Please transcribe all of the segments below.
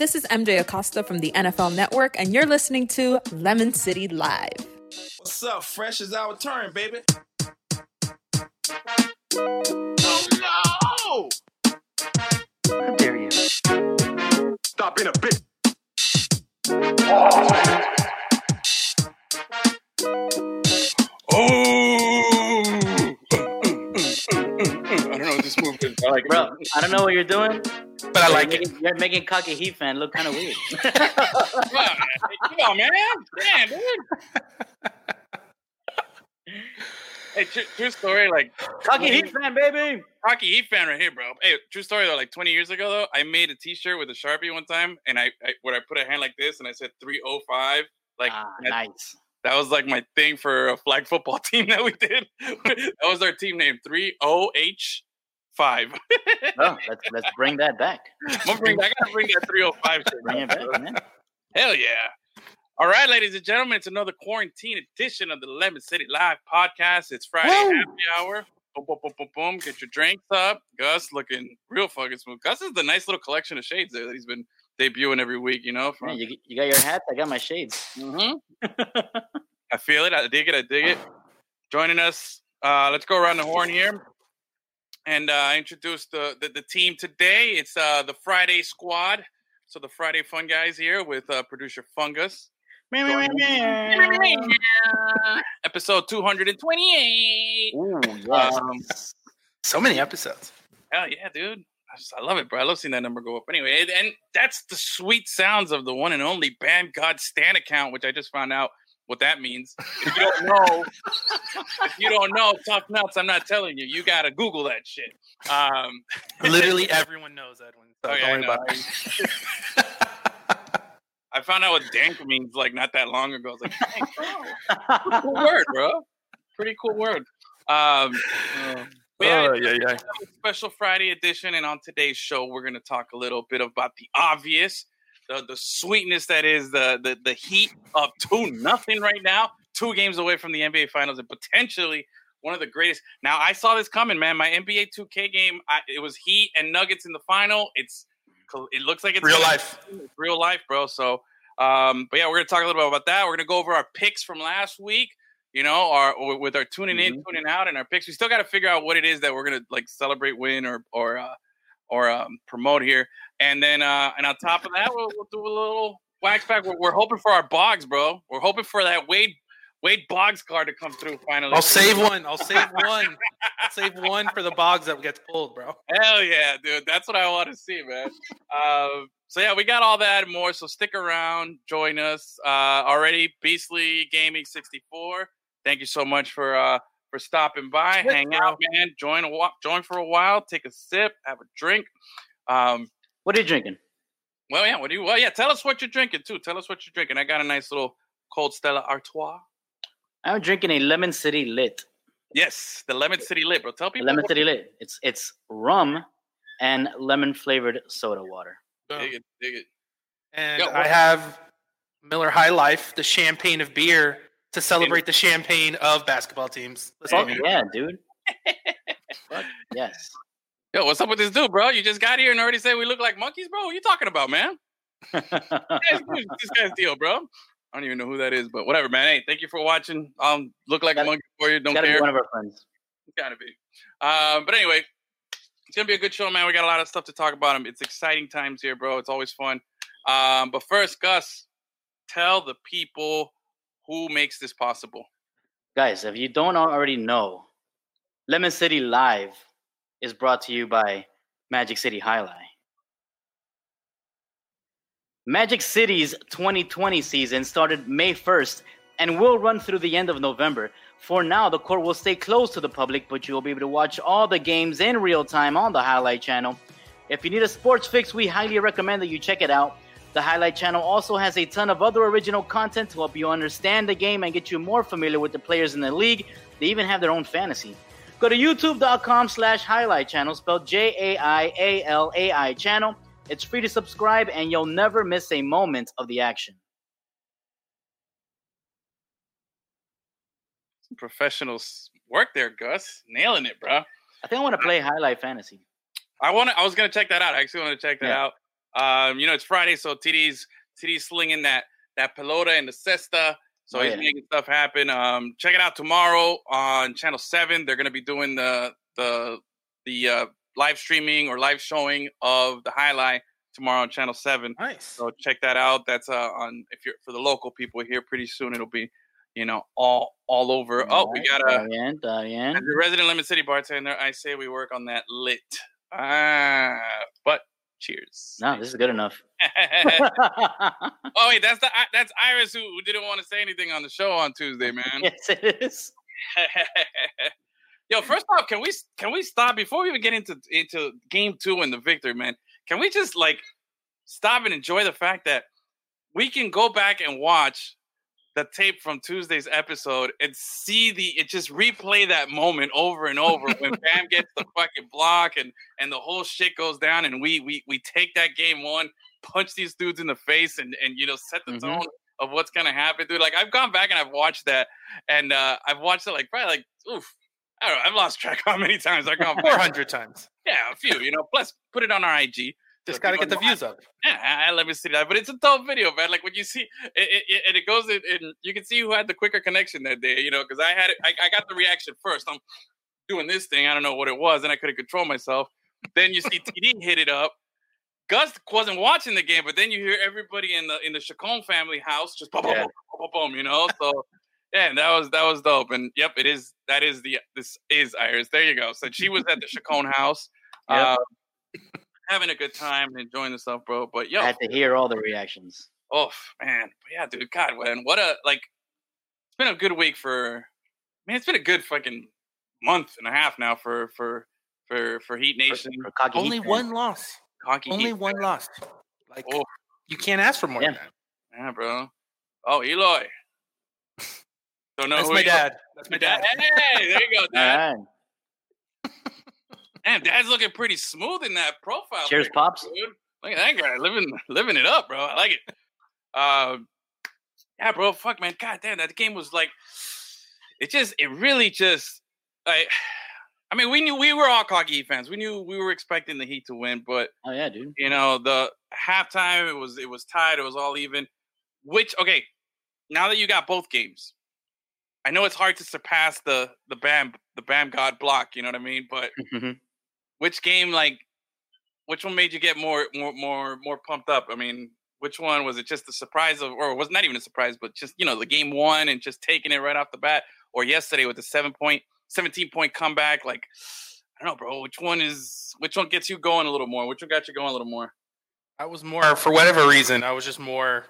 This is MJ Acosta from the NFL Network, and you're listening to Lemon City Live. What's up? Fresh is our turn, baby. Oh no! How dare you? Stop being a bitch. Oh! I don't know what this move is. I like. Bro, I don't know what you're doing, but I you're like it. making, You're making Cocky Heat fan look kind of weird. Come on, Come on, man. Damn, dude. Hey, true, true story. Like Cocky Heat fan, baby. Rocky Heat fan right here, bro. Hey, true story though. Like 20 years ago though, I made a T-shirt with a sharpie one time, and I, I where I put a hand like this, and I said 305. Like Ah, that- nice. that was like my thing for a flag football team that we did. that was our team name, 30H five. Oh, let's let's bring that back. I'm gonna bring. I gotta bring that 305 shit. Bring it back, man. Hell yeah. All right, ladies and gentlemen, it's another quarantine edition of the Lemon City Live podcast. It's Friday happy hour. Boom, boom, boom, boom, boom. Get your drinks up. Gus looking real fucking smooth. Gus is the nice little collection of shades there that he's been debuting every week, you know? Man, you, you got your hats. I got my shades. Mhm. I feel it. I dig it. I dig it. Joining us, uh, let's go around the horn here and uh, introduce the, the, the team today. It's uh, the Friday squad. So the Friday fun guys here with uh, producer Fungus. Episode 228. Ooh, yes. Um, So many episodes. hell yeah, dude. I, just, I love it, bro. I love seeing that number go up. Anyway, and, and that's the sweet sounds of the one and only Band God Stan account, which I just found out what that means. If you don't know, if you don't know, tough nuts. I'm not telling you. You gotta Google that shit. Um, Literally everyone knows Edwin. So Oh, yeah, don't I worry know. about it. I found out what dank means like not that long ago. I was like, "Dank, cool word, bro. Pretty cool word. Um, but yeah, Oh, yeah, yeah. special Friday edition, and on today's show, we're going to talk a little bit about the obvious, the the sweetness that is the the the heat of two nothing right now, two games away from the NBA Finals, and potentially one of the greatest. Now, I saw this coming, man. My NBA 2K game, I, it was Heat and Nuggets in the final. It's it looks like it's Real life. it's real life, bro. So, um, but yeah, we're gonna talk a little bit about that. We're gonna go over our picks from last week. You know, our with our tuning in, tuning out, and our picks. We still got to figure out what it is that we're gonna like celebrate, win, or or uh, or um, promote here. And then, uh, and on top of that, we'll, we'll do a little wax pack. We're, we're hoping for our bogs, bro. We're hoping for that Wade Wade Boggs card to come through finally. I'll save one. I'll save one. I'll save one for the bogs that gets pulled, bro. Hell yeah, dude. That's what I want to see, man. Um, so yeah, we got all that and more. So stick around, join us. Uh, already Beastly Gaming 64. Thank you so much for uh for stopping by, hang out, man. Join a wa- join for a while, take a sip, have a drink. Um, What are you drinking? well, yeah. What do you? Well, yeah. Tell us what you're drinking too. Tell us what you're drinking. I got a nice little cold Stella Artois. I'm drinking a Lemon City Lit. Yes, the Lemon City Lit, bro. Tell A people. Lemon City Lit. It's it's rum and lemon flavored soda water. Dig it, dig it. And Yeah, I have Miller High Life, the champagne of beer, to celebrate the champagne of basketball teams. Listen Fuck to yeah, dude. Yes. Yo, what's up with this dude, bro? You just got here and already said we look like monkeys, bro. What you talking about, man? Guys, this guy's deal, bro. I don't even know who that is, but whatever, man. Hey, thank you for watching. Um, look like a Gotta- monkey for you. Don't Gotta care. be one of our friends. Gotta be. Um, but anyway, it's gonna be a good show, man. We got a lot of stuff to talk about. It's exciting times here, bro. It's always fun. Um, but first, Gus, tell the people who makes this possible. Guys, if you don't already know, Lemon City Live is brought to you by Magic City Jai-Alai. Magic City's 2020 season started May 1st and will run through the end of November. For now, the court will stay closed to the public, but you will be able to watch all the games in real time on the Jai-Alai channel. If you need a sports fix, we highly recommend that you check it out. The Jai-Alai channel also has a ton of other original content to help you understand the game and get you more familiar with the players in the league. They even have their own fantasy. Go to youtube.com slash jai-alai channel, spelled J A I A L A I channel. It's free to subscribe and you'll never miss a moment of the action. Some professionals work there, Gus. Nailing it, bro. I think I want to play jai-alai fantasy. I want. I was gonna check that out. I actually want to check that Yeah. out. Um, you know, it's Friday, so TD's TD's slinging that that pelota and the cesta. So Oh, he's yeah. making stuff happen. Um, check it out tomorrow on Channel Seven. They're gonna be doing the the the uh, live streaming or live showing of the jai-alai tomorrow on Channel Seven. Nice. So check that out. That's uh, on if you're for the local people here. Pretty soon it'll be, you know, all all over. Oh, we got a Diane, Diane. as a resident Lemon City bartender. I say we work on that lit. Ah, but cheers. No, this is good enough. oh wait, that's the that's Iris who, who didn't want to say anything on the show on Tuesday, man. yes, it is. Yo, first off, can we can we stop before we even get into into game two and the victory, man? Can we just like stop and enjoy the fact that we can go back and watch the tape from Tuesday's episode and see the it just replay that moment over and over when Bam gets the fucking block and and the whole shit goes down and we we we take that game one, punch these dudes in the face and and you know set the Mhm. tone of what's gonna happen, dude. Like I've gone back and I've watched that and uh I've watched it like probably like oof. I don't know. I've lost track how many times I've gone Four hundred times. Yeah, a few. You know. Plus, put it on our IG. Just got to get the views up. Yeah, I, I let me see that. But it's a dope video, man. Like when you see it, it, it and it goes in, and you can see who had the quicker connection that day. You know, because I had it, I, I got the reaction first. I'm doing this thing. I don't know what it was, and I couldn't control myself. Then you see TD hit it up. Gus wasn't watching the game, but then you hear everybody in the in the Chacon family house just boom, boom, Yeah. boom, boom, boom, boom, you know. So yeah, that was that was dope. And yep, it is that is the this is Iris. There you go. So she was at the Chacon house, Yep. uh, having a good time, and enjoying the stuff, bro. But yo, I had to hear all the reactions. Oh man, but yeah, dude. God, man, what a like. It's been a good week for. Man, it's been a good fucking month and a half now for for for for Heat Nation. For, for Only Heat fans. one loss. Hockey Only Heat. one loss. Like Oh. you can't ask for more Yeah. than that. Yeah, bro. Oh, Eloy. Don't know That's who my Eloy- dad. That's my My dad. dad. Hey, there you go, All Dad. right. Damn, Dad's looking pretty smooth in that profile. Cheers, pops. dude. Look at that guy living living it up, bro. I like it. Um, yeah, bro. Fuck, man. God damn, that game was like, it just, it really just, like, I mean, we knew we were all cocky fans. We knew we were expecting the Heat to win, but Oh yeah, dude. you know, the halftime it was it was tied. It was all even. Which okay, now that you got both games, I know it's hard to surpass the the Bam the Bam God block. You know what I mean? But Mhm. Which game like which one made you get more more more more pumped up i mean which one was it just the surprise of or was not even a surprise but just you know the game one and just taking it right off the bat or yesterday with the 7 point 17 point comeback like i don't know bro which one is which one gets you going a little more which one got you going a little more I was more for whatever reason. I was just more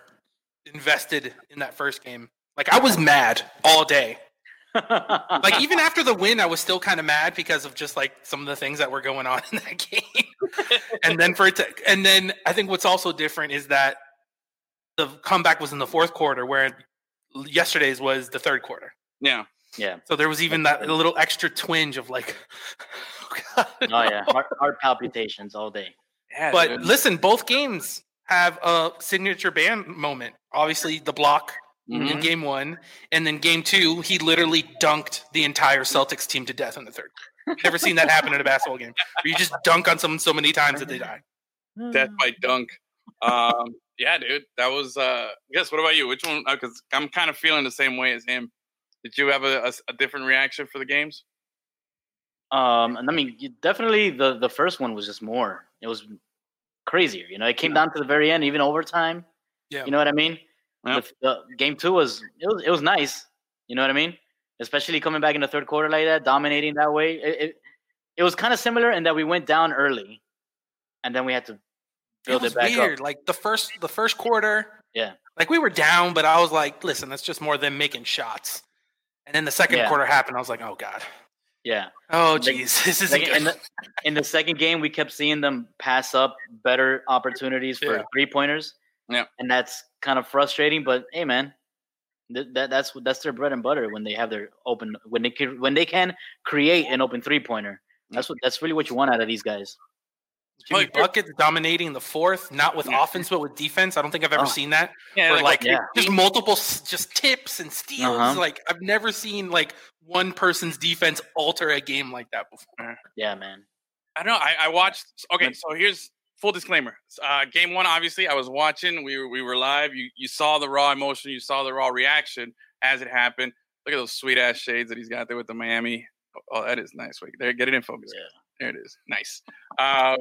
invested in that first game. Like I was mad all day. Like even after the win, I was still kind of mad because of just like some of the things that were going on in that game. and then for it to, and then I think what's also different is that the comeback was in the fourth quarter, where yesterday's was the third quarter. yeah yeah. So there was even that little extra twinge of like, oh, God, Oh yeah. Heart, heart palpitations all day. yeah But dude. listen, both games have a signature Bam moment. Obviously, the block in Mhm. game one, and then game two, he literally dunked the entire Celtics team to death in the third. Never seen that happen in a basketball game. Where you just dunk on someone so many times that they die. death by dunk um yeah dude that was uh yes what about you which one because i'm kind of feeling the same way as him did you have a, a, a different reaction for the games Um, and I mean, you- definitely the the first one was just more. It was crazier. You know, it came down to the very end, even overtime. Yeah. You know what I mean? Yep. The, the game two was it was it was nice. You know what I mean? Especially coming back in the third quarter like that, dominating that way. It it, it was kind of similar in that we went down early, and then we had to build it, was back weird. up. Like the first the first quarter. Yeah. Like we were down, but I was like, listen, that's just more them making shots. And then the second Yeah. quarter happened. I was like, oh god. Yeah. Oh Like- jeez, this isn't Like, in the in the second game, we kept seeing them pass up better opportunities for Yeah. three pointers. Yeah. and that's kind of frustrating. But hey, man, th- that that's that's their bread and butter when they have their open when they can when they can create an open three pointer. That's what that's really what you want out of these guys. Jimmy Like, you're- Buckets dominating the fourth, not with Yeah. offense but with defense. I don't think I've ever Oh. seen that. yeah Where like, yeah. just multiple just tips and steals. Uh-huh. Like I've never seen like one person's defense alter a game like that before. Yeah, man. I don't know. I, I watched. Okay, so here's full disclaimer. Uh, game one, obviously, I was watching. We were we were live. You you saw the raw emotion. You saw the raw reaction as it happened. Look at those sweet ass shades that he's got there with the Miami. Oh, that is nice. Wait, there, get it in focus. Yeah. There it is. Nice. Um,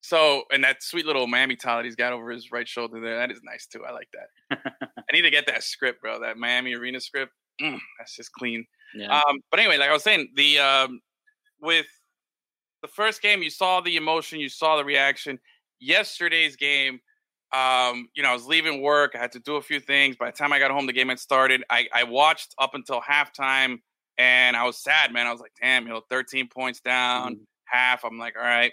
so and that sweet little Miami towel that he's got over his right shoulder there, that is nice too. I like that. I need to get that script, bro. That Miami Arena script. Mm, that's just clean. Yeah. Um, but anyway, like I was saying, the um, with the first game, you saw the emotion, you saw the reaction. Yesterday's game, um, you know, I was leaving work. I had to do a few things. By the time I got home, the game had started. I, I watched up until halftime, and I was sad, man. I was like, damn, you know, 13 points down, Mhm. half. I'm like, all right,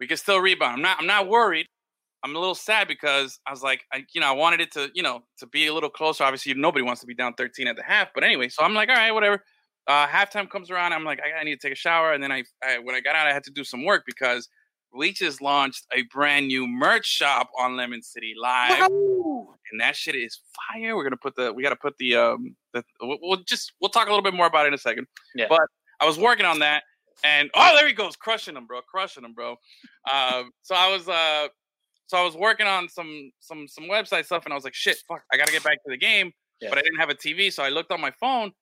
we can still rebound. I'm not. I'm not worried. I'm a little sad because I was like, I, you know, I wanted it to, you know, to be a little closer. Obviously, nobody wants to be down 13 at the half, but anyway, so I'm like, all right, whatever. Uh, halftime comes around. I'm like, I, I need to take a shower, and then I, I, when I got out, I had to do some work because Leeches launched a brand new merch shop on Lemon City Live, and that shit is fire. We're gonna put the, we got to put the, um, the, we'll, we'll just, we'll talk a little bit more about it in a second. Yeah. But I was working on that, and oh, there he goes, crushing them, bro, crushing them, bro. Um, so I was, uh, so I was working on some, some, some website stuff, and I was like, shit, fuck, I got to get back to the game, Yeah. but I didn't have a TV, so I looked on my phone,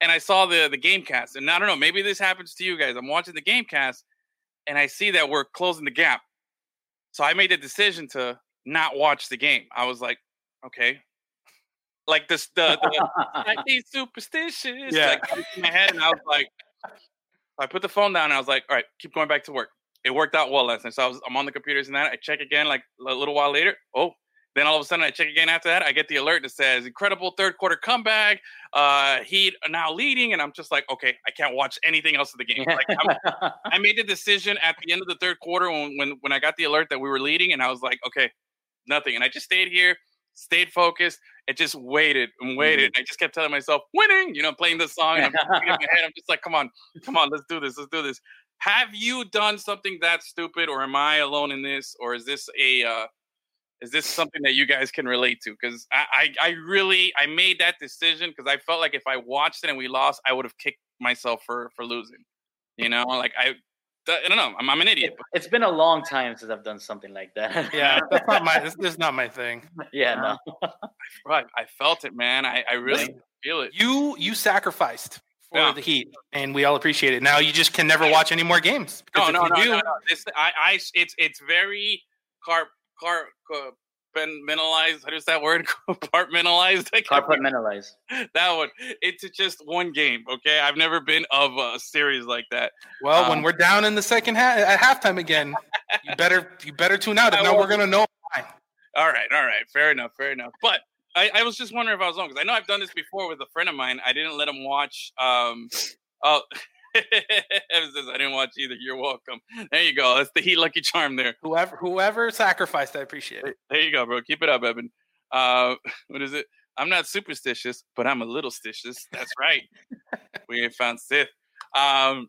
and I saw the the game cast, and I don't know, maybe this happens to you guys. I'm watching the game cast, and I see that we're closing the gap. So I made the decision to not watch the game. I was like, okay. Like this the, the I be superstitious. Yeah. Like in my head, and I was like, I put the phone down and I was like, all right, keep going back to work. It worked out well last night. So I was I'm on the computers and that. I check again like a little while later. Oh, then all of a sudden I check again after that. I get the alert that says incredible third quarter comeback. Uh Heat are now leading, and I'm just like, okay, I can't watch anything else of the game. Like I'm, I made the decision at the end of the third quarter when, when when I got the alert that we were leading, and I was like, okay, nothing. And I just stayed here, stayed focused, and just waited and waited. And I just kept telling myself, winning, you know, playing the song. And I'm, in my head, I'm just like, come on, come on, let's do this, let's do this. Have you done something that stupid, or am I alone in this, or is this a uh, is this something that you guys can relate to? Because I, I, I really I made that decision because I felt like if I watched it and we lost, I would have kicked myself for for losing. You know, like I, I don't know. I'm, I'm an idiot. But it's been a long time since I've done something like that. Yeah, that's not my. This, this is not my thing. yeah, no. right, I felt it, man. I, I really Listen, feel it. You you sacrificed for Yeah. the Heat, and we all appreciate it. Now you just can never watch any more games. No, because no, no, do, no, no. This, I, I, it's, it's very car, car, compartmentalized. How does that word? Compartmentalized. Compartmentalized. that one. It's just one game. Okay, I've never been of a series like that. Well, Um, when we're down in the second half at halftime again, you better you better tune out. I If not, we're gonna know. why. All right, all right, fair enough, fair enough. But I, I was just wondering if I was wrong because I know I've done this before with a friend of mine. I didn't let him watch. Um, oh, Evan says I didn't watch either. You're welcome. There you go. That's the heat lucky charm there. Whoever whoever sacrificed, I appreciate it. There you go, bro. Keep it up, Evan. Uh, what is it? I'm not superstitious, but I'm a little stitious. That's right. we ain't found Sith. Um,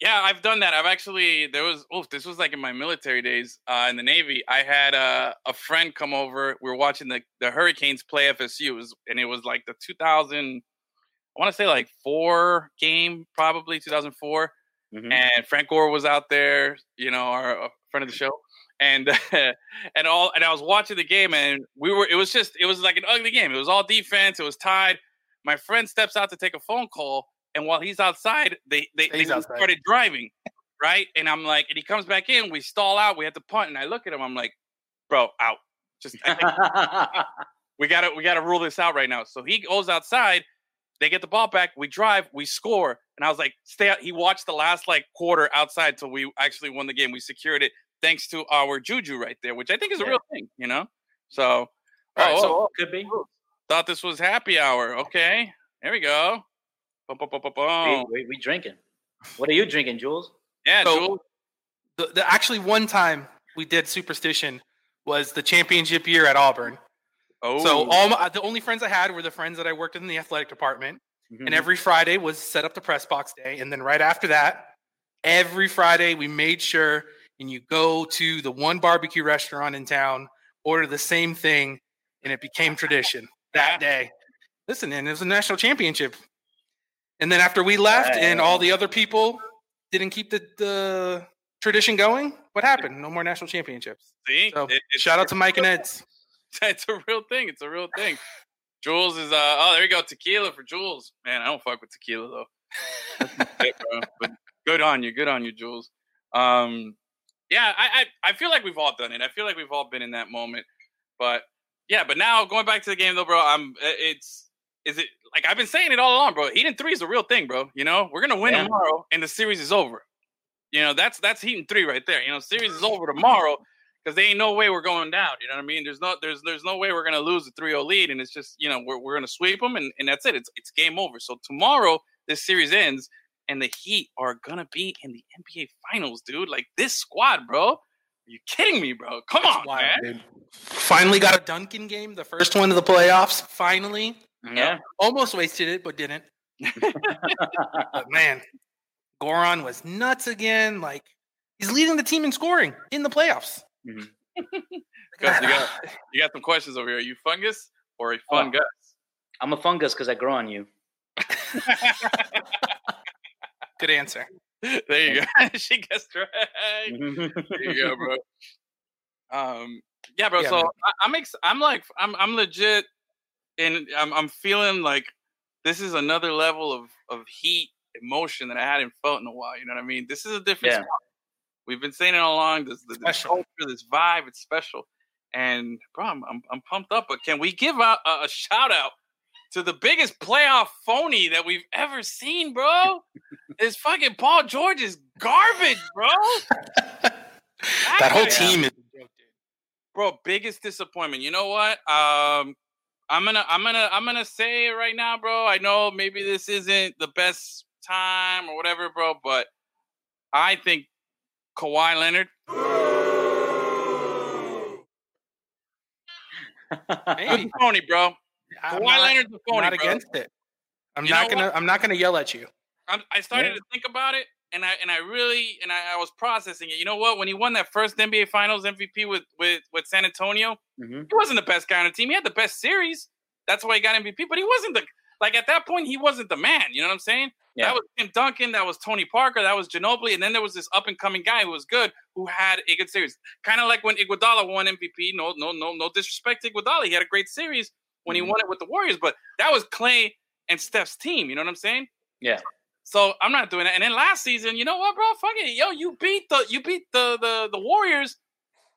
yeah, I've done that. I've actually there was oh, this was like in my military days uh, in the Navy. I had uh, a friend come over. We were watching the the Hurricanes play FSU, it was, and it was like the 2000. I want to say like four game, probably 2004 Mhm. and Frank Gore was out there, you know, our uh, friend of the show, and and all, and I was watching the game, and we were, it was just, it was like an ugly game. It was all defense. It was tied. My friend steps out to take a phone call, and while he's outside, they they, they outside. started driving, right? And I'm like, and he comes back in. We stall out. We had to punt, and I look at him. I'm like, bro, out. Just I think we gotta we gotta rule this out right now. So he goes outside. They get the ball back. We drive. We score. And I was like, stay out. He watched the last like quarter outside till we actually won the game. We secured it thanks to our juju right there, which I think is a Yeah. real thing. You know. So, All right, oh, so- oh, Could be. thought this was happy hour. Okay, there we go. Boom, boom, boom, boom, boom. We, we, we drinking. What are you drinking, Jules? Yeah, So- Jules. The, the actually one time we did superstition was the championship year at Auburn. Oh, So all my, the only friends I had were the friends that I worked in the athletic department. Mhm. And every Friday was set up the press box day. And then right after that, every Friday we made sure and you go to the one barbecue restaurant in town, order the same thing, and it became tradition that day. Listen, and it was a national championship. And then after we left and all the other people didn't keep the, the tradition going. What happened? No more national championships. See, So It- shout out to Mike and Ed's. It's a real thing. It's a real thing. Jules is uh oh there you go tequila for Jules. Man, I don't fuck with tequila though. But good on you. Good on you, Jules. Um, yeah, I, I I feel like we've all done it. I feel like we've all been in that moment. But yeah, but now going back to the game though, bro. I'm it's is it like I've been saying it all along, bro. Heat and three is a real thing, bro. You know, we're gonna win Yeah. tomorrow, and the series is over. You know, that's that's Heat and three right there. You know, series is over tomorrow because there ain't no way we're going down. You know what I mean? There's no there's there's no way we're gonna lose a 3-0 lead, and it's just you know we're we're gonna sweep them, and, and that's it. It's it's game over. So tomorrow this series ends, and the Heat are gonna be in the NBA Finals, dude. Like this squad, bro. Are you kidding me, bro? Come on, Wild, man. dude. Finally got a Duncan game, the first one of the playoffs. Finally, Yeah. almost wasted it, but didn't. But man, Goran was nuts again. Like he's leading the team in scoring in the playoffs. Gus, you got you got some questions over here. Are you fungus or a fun Oh. Gus? I'm a fungus because I grow on you. Good answer. there you go. she gets right. There you go, bro. Um, yeah, bro. Yeah, so man. I, I'm ex- I'm like I'm I'm legit, and I'm I'm feeling like this is another level of of heat emotion that I hadn't felt in a while. You know what I mean? This is a different. Yeah. Squad. We've been saying it all along. This, this Special. culture, this vibe, it's special. And bro, I'm, I'm I'm pumped up. But can we give out a, a shout out to the biggest playoff phony that we've ever seen, bro? is fucking Paul George is garbage, bro. That whole team is a bro biggest disappointment you know what um i'm gonna i'm gonna i'm gonna say it right now bro i know maybe this isn't the best time or whatever bro but i think Kawhi Leonard phony bro I'm Kawhi not, Leonard's a I'm phony not bro against it. I'm You not gonna. I'm not gonna yell at you. I'm, I started Yeah. to think about it, and I and I really and I, I was processing it. You know what? When he won that first NBA Finals MVP with with with San Antonio, Mhm. he wasn't the best guy on the team. He had the best series. That's why he got MVP. But he wasn't the like at that point. He wasn't the man. You know what I'm saying? Yeah. That was Tim Duncan. That was Tony Parker. That was Ginobili. And then there was this up and coming guy who was good, who had a good series. Kind of like when Iguodala won MVP. No, no, no, no disrespect to Iguodala. He had a great series when he Mhm. won it with the Warriors. But that was Clay and Steph's team. You know what I'm saying? Yeah. So I'm not doing that. And then last season, you know what, bro? Fuck it, yo, you beat the you beat the the the Warriors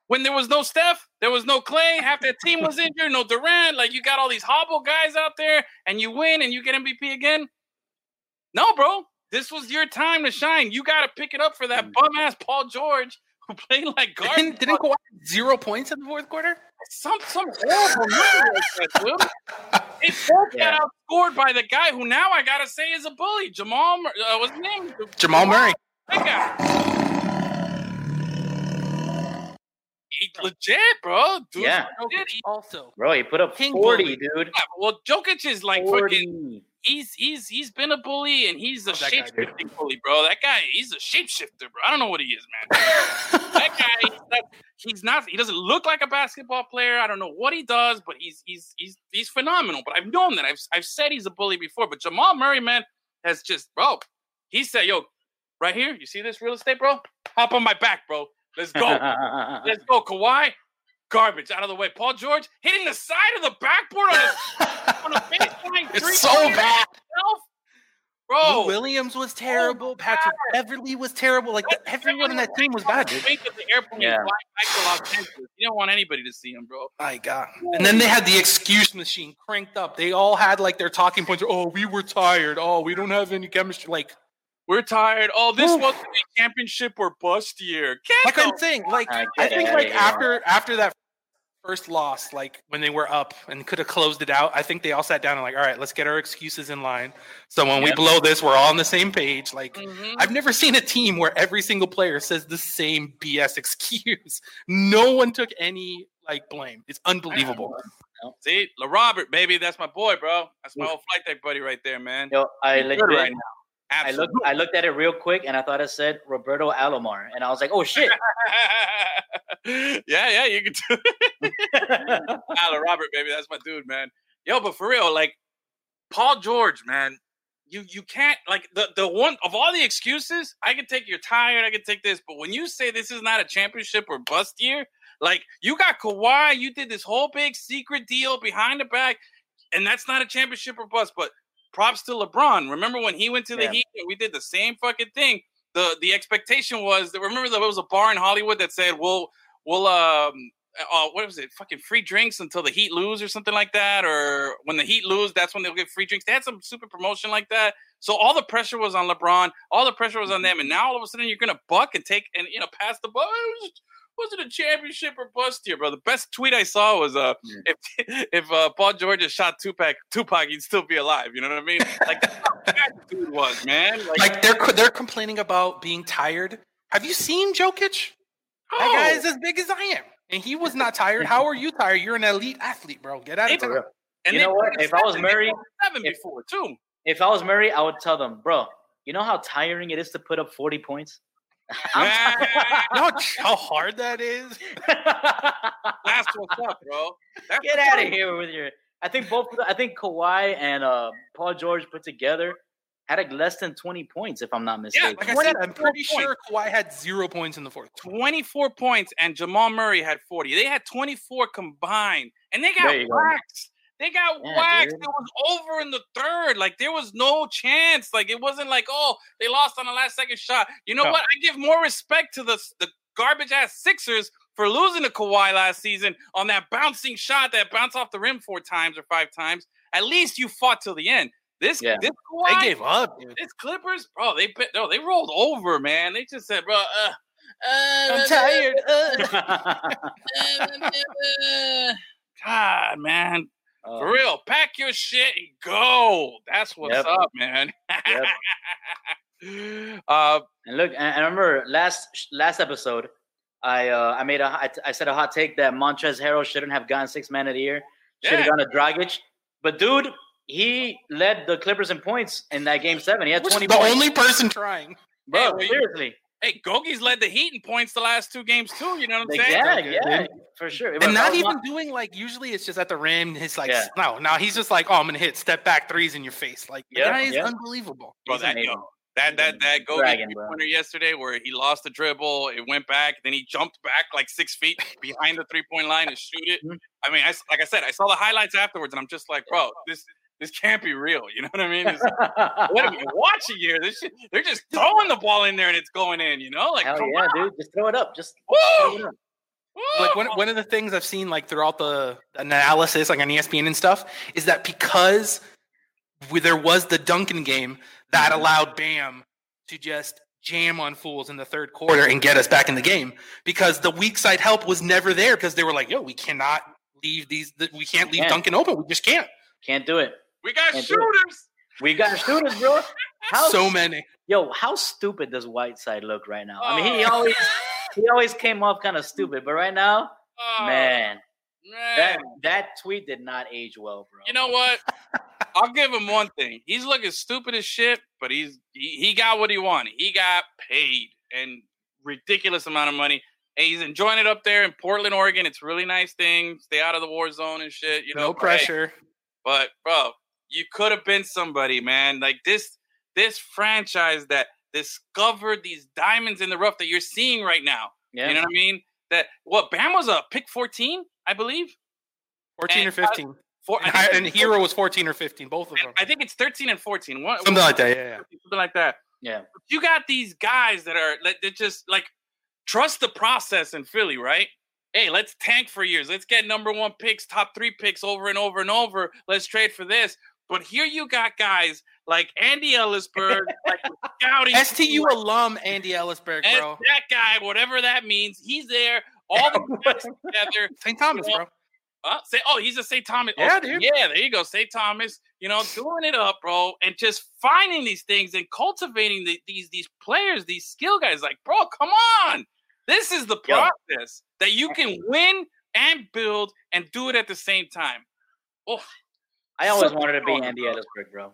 when there was no Steph, there was no Clay, half that team was injured, no Durant. Like you got all these hobble guys out there, and you win and you get MVP again. No, bro, this was your time to shine. You got to pick it up for that bum ass Paul George who played like garbage. Didn't, didn't Kawhi zero points in the fourth quarter? some some horrible number like that. They both Yeah. got outscored by the guy who now I gotta say is a bully, Jamal. Uh, what's his name? Jamal Murray. That guy. He legit, bro. Dude, Yeah. legit. Also, Bro, he put up King 40, bully. dude. yeah, well, Jokic is like fucking. 40. He's he's he's been a bully and he's a Love that guy, shape dude. shifting bully, bro. That guy, he's a shapeshifter, bro. I don't know what he is, man. that guy, he's not, he's not. He doesn't look like a basketball player. I don't know what he does, but he's he's he's he's phenomenal. But I've known that. I've I've said he's a bully before. But Jamal Murray, man, has just, bro. He said, "Yo, right here, you see this real estate, bro? Hop on my back, bro. Let's go." Let's go, Kawhi. Garbage out of the way. Paul George hitting the side of the backboard on a, on a baseline. three it's so bad. himself. Lou Bro, Williams was terrible. Patrick Beverley was terrible. Like the, everyone in that team was bad, dude. The airport Yeah. back to Los Angeles. You don't want anybody to see him, bro. My God. And then they had the excuse machine cranked up. They all had like their talking points. Oh, we were tired. Oh, we don't have any chemistry. Like, We're tired. Oh, this wasn't a championship or bust year. Get like the I'm saying, like I I think like yeah. after after that first loss, like when they were up and could have closed it out, I think they all sat down and like, all right, let's get our excuses in line. So when we blow this, we're all on the same page. Like Mhm. I've never seen a team where every single player says the same BS excuse. No one took any like blame. It's unbelievable. See, La Robert, baby, that's my boy, bro. That's my old flight deck buddy right there, man. Yo, I Good legit, right now. I looked, I looked at it real quick, and I thought it said Roberto Alomar, and I was like, "Oh shit!" yeah, yeah, you can do it. Tyler Robert, baby, that's my dude, man. Yo, but for real, like Paul George, man, you you can't like the the one of all the excuses. I can take you're tired. I can take this, but when you say this is not a championship or bust year, like you got Kawhi, you did this whole big secret deal behind the back, and that's not a championship or bust. But props to LeBron. Remember when he went to the Yeah. Heat and we did the same fucking thing. The the expectation was that remember there was a bar in Hollywood that said we'll we'll um uh, what was it? Fucking free drinks until the Heat lose or something like that, or when the Heat lose, that's when they'll get free drinks. They had some super promotion like that. So all the pressure was on LeBron, all the pressure was on them, and now all of a sudden you're gonna buck and take and you know pass the ball. It was, was it a championship or bust here, bro? The best tweet I saw was uh Yeah. if if uh, Paul George had shot Tupac, Tupac, he'd still be alive. You know what I mean? Like that's how bad the dude was, man. Like, Like they're they're complaining about being tired. Have you seen Jokic? That oh, guy is as big as I am, and he was not tired. How are you tired? You're an elite athlete, bro. Get out of Hey, town. and You know what? played If I was seven. Murray- seven if- before too. If I was Murray, I would tell them, bro. You know how tiring it is to put up forty points. I'm You know how hard that is. That's what's up, bro. That's Get out of here with your. I think both. I think Kawhi and uh, Paul George put together had like less than twenty points, if I'm not mistaken. Like I said, I'm 24 pretty sure Kawhi had zero points in the fourth. quarter. 24 points, and Jamal Murray had 40. They had 24 combined, and they got There you go. They got Yeah, waxed. dude. It was over in the third. Like there was no chance. Like it wasn't like oh they lost on the last second shot. You know No. what? I give more respect to the the garbage ass Sixers for losing to Kawhi last season on that bouncing shot that bounced off the rim four times or five times. At least you fought till the end. This Yeah. this They Kawhi, gave up, dude. this Clippers, bro, they no, they rolled over, man. They just said, bro, uh, uh, I'm tired. Uh. God, man, Uh, for real, pack your shit and go. That's what's Yep. up, man. Yep. uh, And look, and I remember last last episode, I uh, I made a I, I said a hot take that Montrezl Harrell shouldn't have gotten six man of the year, should have Yeah. gone to Dragic, but dude, he led the Clippers in points in that game seven. He had Was twenty the points. only person trying. Bro, Hey, seriously, hey, Gogi's led the Heat in points the last two games too. You know what I'm Like, saying? yeah, Okay, yeah, for sure. But And not that was even doing like usually it's just at the rim. It's like Yeah. no, now he's just like, oh, I'm gonna hit step back threes in your face. Like the Yeah, guy is yeah. unbelievable. Bro, that, yo, that that that Gogi Dragon, three-pointer yesterday where he lost the dribble, it went back, then he jumped back like six feet behind the three point line and shoot it. Mhm. I mean, I s like I said, I saw the highlights afterwards, and I'm just like, bro, this this can't be real. You know what I mean? This- what are we watching here? This shit, they're just throwing the ball in there and it's going in. You know, like Hell come yeah, on. dude! Just throw it up. Just throw it up. Woo! Like one, one of the things I've seen like throughout the analysis, like on ESPN and stuff, is that because we- there was the Duncan game that mm-hmm. allowed Bam to just jam on fools in the third quarter and get us back in the game because the weak side help was never there because they were like, yo, we cannot leave these, we can't leave Yeah. Duncan open. We just can't. Can't do it. We got Can't do it. shooters. We got shooters, bro. How so many. Yo, how stupid does Whiteside look right now? I mean, he Oh. always he always came off kind of stupid, but right now, Oh, man, man. that that tweet did not age well, bro. You know what? I'll give him one thing. He's looking stupid as shit, but he's he, he got what he wanted. He got paid and ridiculous amount of money. And he's enjoying it up there in Portland, Oregon. It's a really nice thing. Stay out of the war zone and shit. You know, No Hey, pressure. but bro, you could have been somebody, man. Like this this franchise that discovered these diamonds in the rough that you're seeing right now. yeah, You know what I mean? That what Bam was a pick 14, I believe. 14 or and- 15. For, And, I, and it's Herro was 14 or 15, both of them. I think it's 13 and 14. One, Something like that. Yeah, yeah. something like that. yeah, You got these guys that are that they just like trust the process in Philly, right? Hey, let's tank for years. Let's get number one picks, top three picks over and over and over. Let's trade for this. But here you got guys like Andy Elisburg, like scouting STU alum Andy Elisburg, and bro. that guy, whatever that means, he's there. All the guys together. St. Thomas, bro. Uh, say, oh, he's a St. Thomas. Yeah, oh, dude. Yeah, there you go, St. Thomas. You know, doing it up, bro, and just finding these things and cultivating the, these these players, these skill guys. Like, bro, come on, this is the Yo. process that you can win and build and do it at the same time. Oh, I always So wanted to be cool, Andy bro. Elisburg, bro.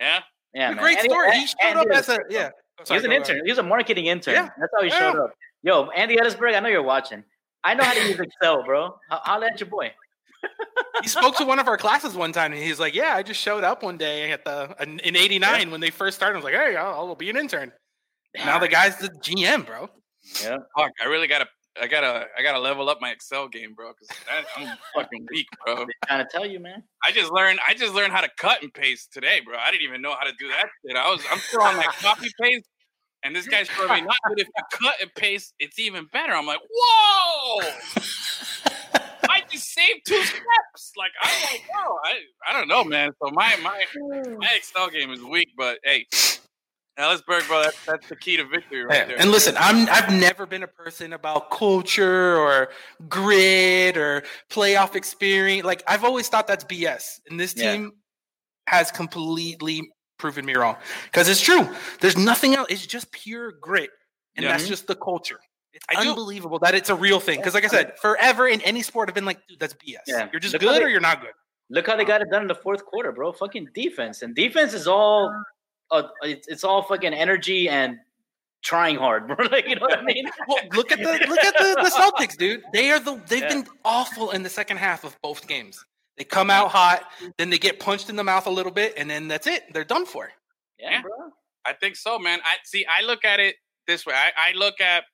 yeah, Yeah, man. great Andy- story. He Andy showed up as a yeah. Oh, He sorry, was an go ahead. intern. He was a marketing intern. Yeah. That's how he showed up. Yo, Andy Elisburg, I know you're watching. I know how to use Excel, bro. I'll at your boy. he spoke to one of our classes one time, and he's like, "Yeah, I just showed up one day at the in in '89 when they first started. I was like, hey, I'll, I'll be an intern. Now the guy's the GM, bro. Yeah. Fuck, I really gotta, I gotta, I gotta level up my Excel game, bro. Because I'm fucking weak, bro. Trying to tell you, man. I just learned, I just learned how to cut and paste today, bro. I didn't even know how to do that shit. I was, I'm still on that copy paste, and this guy's me not that if you cut and paste, it's even better. I'm like, whoa. I just saved two steps. Like I'm like, whoa, I, I don't know, man. So my my my Excel game is weak, but hey, Elisburg, bro, that's that's the key to victory right Yeah, there. And listen, I'm I've never been a person about culture or grit or playoff experience. Like I've always thought that's BS. And this Yeah. team has completely proven me wrong. Because it's true. There's nothing else. It's just pure grit. And Yeah. that's mm-hmm. just the culture. It's I do- unbelievable that it's a real thing. Because like I said, forever in any sport, I've been like, dude, that's BS. Yeah. You're just Look good they- or you're not good. Look how they got it done in the fourth quarter, bro. Fucking defense. And defense is all uh, it's, it's all fucking energy and trying hard. Like, you know what I mean? Well, look at the look at the, the Celtics, dude. They are the they've Yeah. been awful in the second half of both games. They come out hot, then they get punched in the mouth a little bit, and then that's it. They're done for. Yeah, Yeah. bro. I think so, man. I see. I look at it this way. I, I look at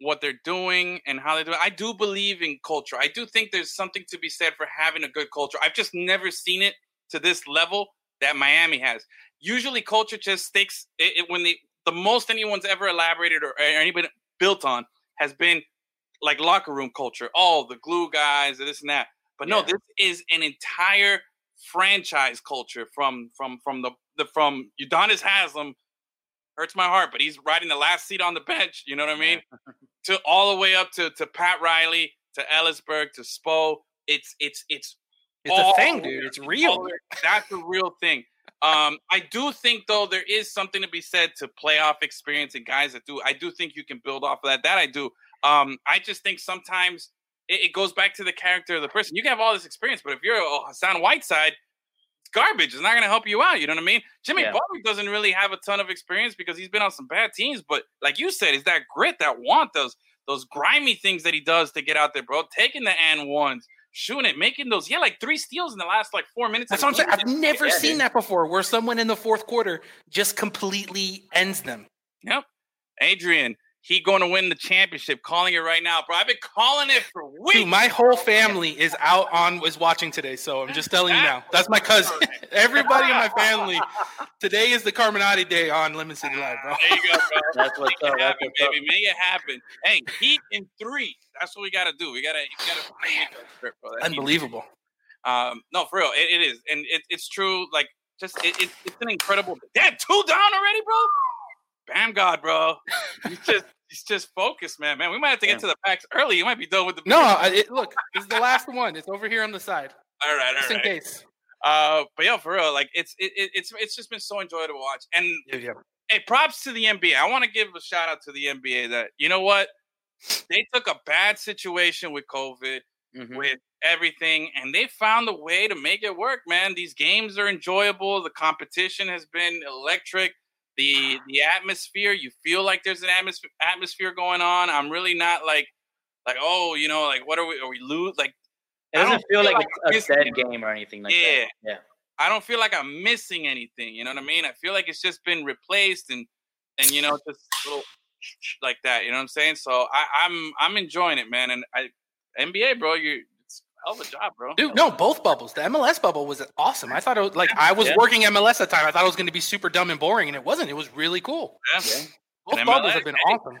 what they're doing and how they do it. I do believe in culture. I do think there's something to be said for having a good culture. I've just never seen it to this level that Miami has. Usually, culture just sticks. It, it, when the the most anyone's ever elaborated or, or anybody built on has been like locker room culture. Oh, the glue guys, this and that. But no, Yeah. this is an entire franchise culture from from from the, the from Udonis Haslem hurts my heart, but he's riding the last seat on the bench. You know what I mean? to all the way up to to Pat Riley, to Elisburg, to Spo. It's it's it's It's a thing, dude. It's real. That's a real thing. Um, I do think though there is something to be said to playoff experience and guys that do. I do think you can build off of that. That I do. Um, I just think sometimes it, it goes back to the character of the person. You can have all this experience, but if you're a Hassan Whiteside, it's garbage. It's not going to help you out. You know what I mean? Jimmy Yeah. Butler doesn't really have a ton of experience because he's been on some bad teams. But like you said, is that grit, that want, those those grimy things that he does to get out there, bro. Taking the and ones, shooting it, making those. Yeah, like three steals in the last like four minutes. That's what I'm saying. I've never seen dude. that before, where someone in the fourth quarter just completely ends them. Yep. Adrian, he going to win the championship. Calling it right now, bro. I've been calling it for weeks. Dude, my whole family is out on is watching today, so I'm just telling you now. That's my cousin. Everybody in my family. Today is the Carminati day on Lemon City Live, bro. There you go, bro. That's what's Make up. it That's happen, what's up. baby. Make it happen. Hey, Heat in three. That's what we got to do. We got to, we got to make that trip, bro. Unbelievable. Um, no, for real, it, it is, and it, it's true. Like, just it, it, it's an incredible. Damn, two down already, bro. Bam, God, bro. He's just, he's just focused, man. Man, we might have to get to the packs early. You might be done with the. No, I- it, look, it's the last one. It's over here on the side, all right, just all in case. Uh, but yeah, for real, like it's it, it, it's it's just been so enjoyable to watch. And Yeah, yeah. hey, props to the NBA. I want to give a shout out to the NBA that you know what they took a bad situation with COVID, Mhm. with everything, and they found a way to make it work. Man, these games are enjoyable. The competition has been electric. The the atmosphere, you feel like there's an atmosphere atmosphere going on. I'm really not like like oh, you know, like what are we? Are we lose? Like It doesn't don't feel feel like like I'm it's a dead game or anything like Yeah. that. Yeah. I don't feel like I'm missing anything. You know what I mean? I feel like it's just been replaced and and you know just little like that. You know what I'm saying? So I, I'm I'm enjoying it, man. And I NBA, bro, you hell of a job, bro. Dude, no, both bubbles. The MLS bubble was awesome. I thought it was like I was Yeah. working MLS at the time. I thought it was going to be super dumb and boring, and it wasn't. It was really cool. Yeah. Yeah. Both And bubbles MLS, have been hey. awesome.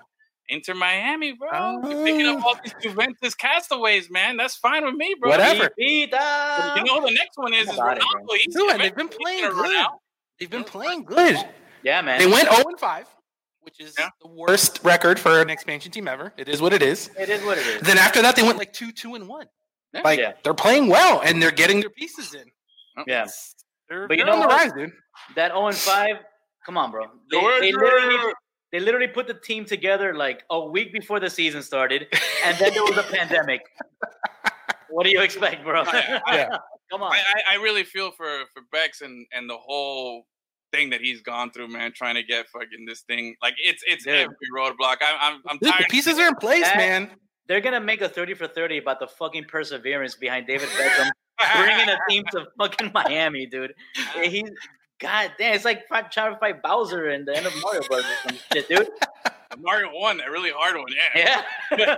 Inter Miami, bro. You're picking up Oh. all these Juventus castaways, man. That's fine with me, bro. Whatever. You know who the next one is How is about it, Ronaldo. bro? He's Dude, and they've been playing gonna good. They've been playing good. Yeah, man. They went 0 and 5, which is Yeah. the worst record for an expansion team ever. It is what it is. It is what it is. Then after that, they went like 2 2 and 1. Yeah. Like Yeah. they're playing well and they're getting their pieces in. Oh. Yeah. They're, But you they're on know the rise, dude. That 0 and 5, come on, bro. They, they literally they literally put the team together like a week before the season started, and then there was a pandemic. What do you expect, bro? Yeah. Come on. I, I, I really feel for for Becks and and the whole thing that he's gone through, man. Trying to get fucking this thing like it's it's Dude. every roadblock. I, I'm I'm Dude, tired. the pieces are in place, That- man. They're gonna make a 30 for 30 about the fucking perseverance behind David Beckham bringing a team to fucking Miami, dude. And He's God damn, it's like fi- trying to fight Bowser in the end of Mario Brothers or some shit, dude. Mario won that really hard one. Yeah. Yeah.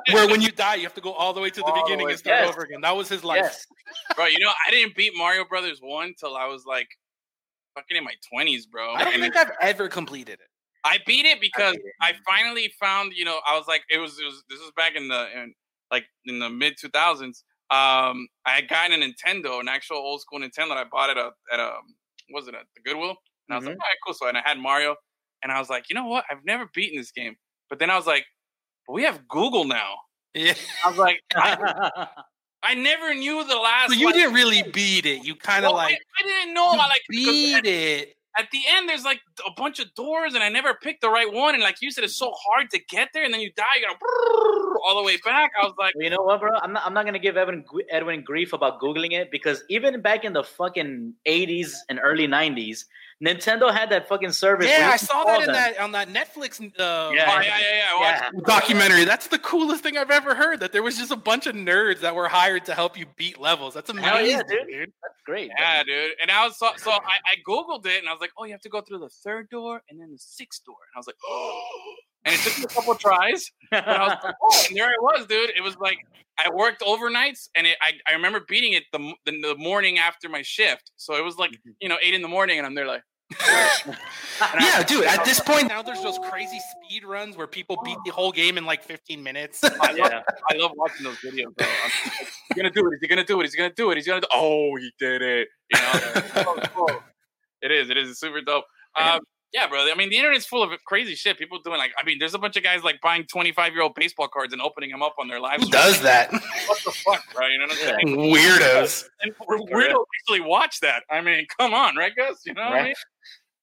Where when you die, you have to go all the way to the All beginning way- and start yes. over again. That was his life. yes. bro. You know, I didn't beat Mario Brothers one till I was like fucking in my twenties, bro. I don't And think I've ever completed it. I beat it because beat it. I finally found, you know, I was like, it was, it was this was back in the in, like in the mid two thousands. Um, I had gotten a Nintendo, an actual old school Nintendo. that I bought it at a at a was it at the Goodwill, and I was like, Mhm. all right, cool. So and I had Mario, and I was like, you know what? I've never beaten this game, but then I was like, but we have Google now. Yeah. I was like, I, I never knew the last. So you like- didn't really beat it. You kind of Well, like I, didn't know. I like beat at, it. At the end there's like a bunch of doors, and I never picked the right one. And like you said, it's so hard to get there, and then you die. You gotta all the way back. I was like, you know what, bro? I'm not. I'm not gonna give Evan Edwin grief about googling it because even back in the fucking 80s and early 90s, Nintendo had that fucking service. Yeah, I saw that in them. that on that Netflix uh, oh, Yeah. yeah, yeah, yeah. Yeah. documentary. That's the coolest thing I've ever heard. That there was just a bunch of nerds that were hired to help you beat levels. That's amazing, Hell yeah, dude. dude. That's great. Yeah, dude. And I was so, so I, I googled it, and I was like, oh, you have to go through the third door and then the sixth door. And I was like, oh. And it took me a couple tries, but I was like, oh, and there it was, dude. It was like I worked overnights, and it, I I remember beating it the, the the morning after my shift. So it was like you know eight in the morning, and I'm there like. Yeah, dude. At this point now, there's those crazy speed runs where people beat the whole game in like 15 minutes. I love, yeah. I love watching those videos. Bro. I'm like, He's gonna do it. Is he gonna do it? He's gonna do it. He's gonna do. Oh, he did it. You know, so cool. it is. It is super dope. Um, yeah, bro. I mean, the internet's full of crazy shit. People doing like, I mean, there's a bunch of guys like buying 25 year old baseball cards and opening them up on their live. Who stream. does that? What the fuck, bro? You know what I'm saying? Weirdos. And we're, we don't actually watch that. I mean, come on, right, Gus? You know what I mean?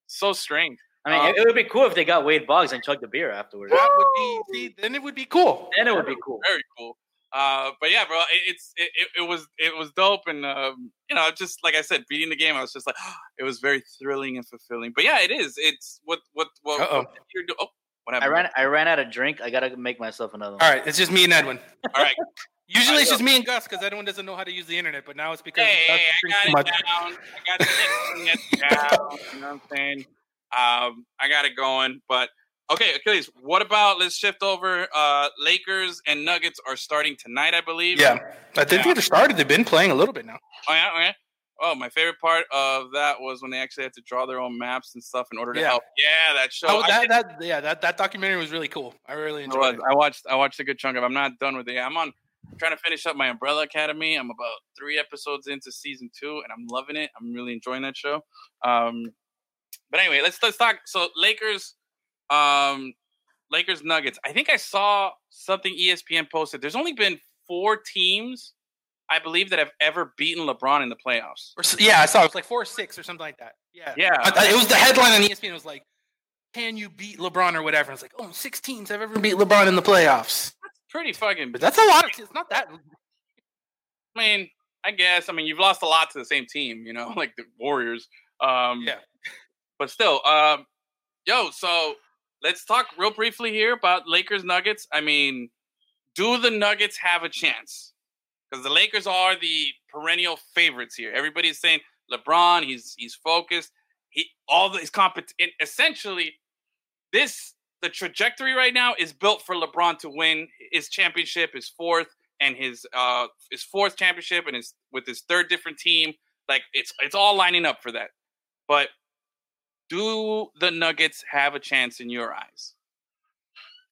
So strange. I mean, it, it would be cool if they got Wade Boggs and chugged the beer afterwards. That would be. See, then it would be cool. Then it would be cool. very cool. Uh, but yeah, bro, it, it's it, it, it was it was dope, and um, you know, just like I said, beating the game, I was just like, it was very thrilling and fulfilling. But yeah, it is. It's what what what, Uh-oh. what you're doing. Oh, what I ran. I ran out of drink. I gotta make myself another one. All right, it's just me and Edwin. All right, Usually it's just me and Gus because Edwin doesn't know how to use the internet, but now it's because hey, Gus hey, I got it much. down. I got it down. You know what I'm saying? Um, I got it going. But okay, Achilles, what about? Let's shift over. Uh, Lakers and Nuggets are starting tonight, I believe. Yeah, I think Yeah. they started. They've been playing a little bit now. Oh yeah, okay. Oh, my favorite part of that was when they actually had to draw their own maps and stuff in order to Yeah. help. Yeah, that show. Oh, that, that, yeah, that, that documentary was really cool. I really I, enjoyed was. it. I watched. I watched a good chunk of. it. I'm not done with it. I'm on. I'm trying to finish up my Umbrella Academy. I'm about three episodes into season two, and I'm loving it. I'm really enjoying that show. Um, but anyway, let's let's talk. So Lakers, um, Lakers Nuggets. I think I saw something ESPN posted. There's only been four teams, I believe, that have ever beaten LeBron in the playoffs. Or yeah, I saw it. Was like four or six or something like that. Yeah. Yeah. I- it was the headline on ESPN. It was like, can you beat LeBron or whatever? It's like, oh, six teams have ever beat LeBron in the playoffs. That's pretty fucking. But that's a lot. Of, it's not that. I mean, I guess. I mean, you've lost a lot to the same team, you know, like the Warriors. Um, Yeah. But still, um, yo, so let's talk real briefly here about Lakers Nuggets. I mean, do the Nuggets have a chance? Because the Lakers are the perennial favorites here. Everybody's saying LeBron, he's he's focused. He all his compet essentially this the trajectory right now is built for LeBron to win his championship, his fourth, and his uh his fourth championship, and his with his third different team. Like it's it's all lining up for that. But do the Nuggets have a chance in your eyes?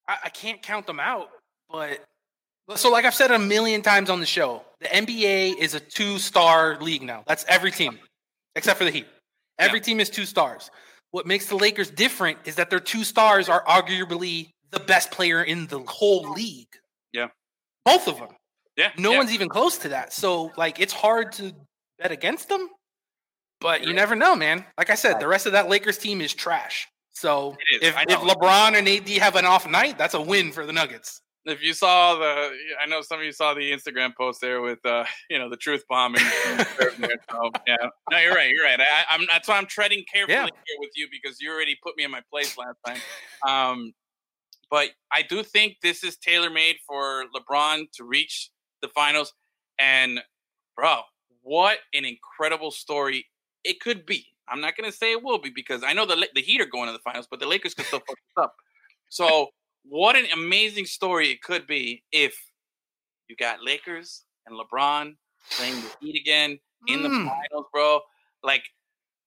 I, I can't count them out. But so, like I've said a million times on the show, the NBA is a two-star league now. That's every team, except for the Heat. Every team is two stars. What makes the Lakers different is that their two stars are arguably the best player in the whole league. Yeah. both of them. Yeah, No yeah. one's even close to that. So, like, it's hard to bet against them. But you never know, man. Like I said, the rest of that Lakers team is trash. So is, if, if. LeBron and AD have an off night, that's a win for the Nuggets. If you saw the, I know some of you saw the Instagram post there with, uh, you know, the truth bombing. Yeah, no, you're right. You're right. I, I'm that's why I'm treading carefully Yeah. here with you because you already put me in my place last time. Um, but I do think this is tailor made for LeBron to reach the finals. And bro, what an incredible story it could be. I'm not going to say it will be because I know the the Heat are going to the finals, but the Lakers could still fuck this up. So, what an amazing story it could be if you got Lakers and LeBron playing the Heat again in the Mm. finals, bro. Like,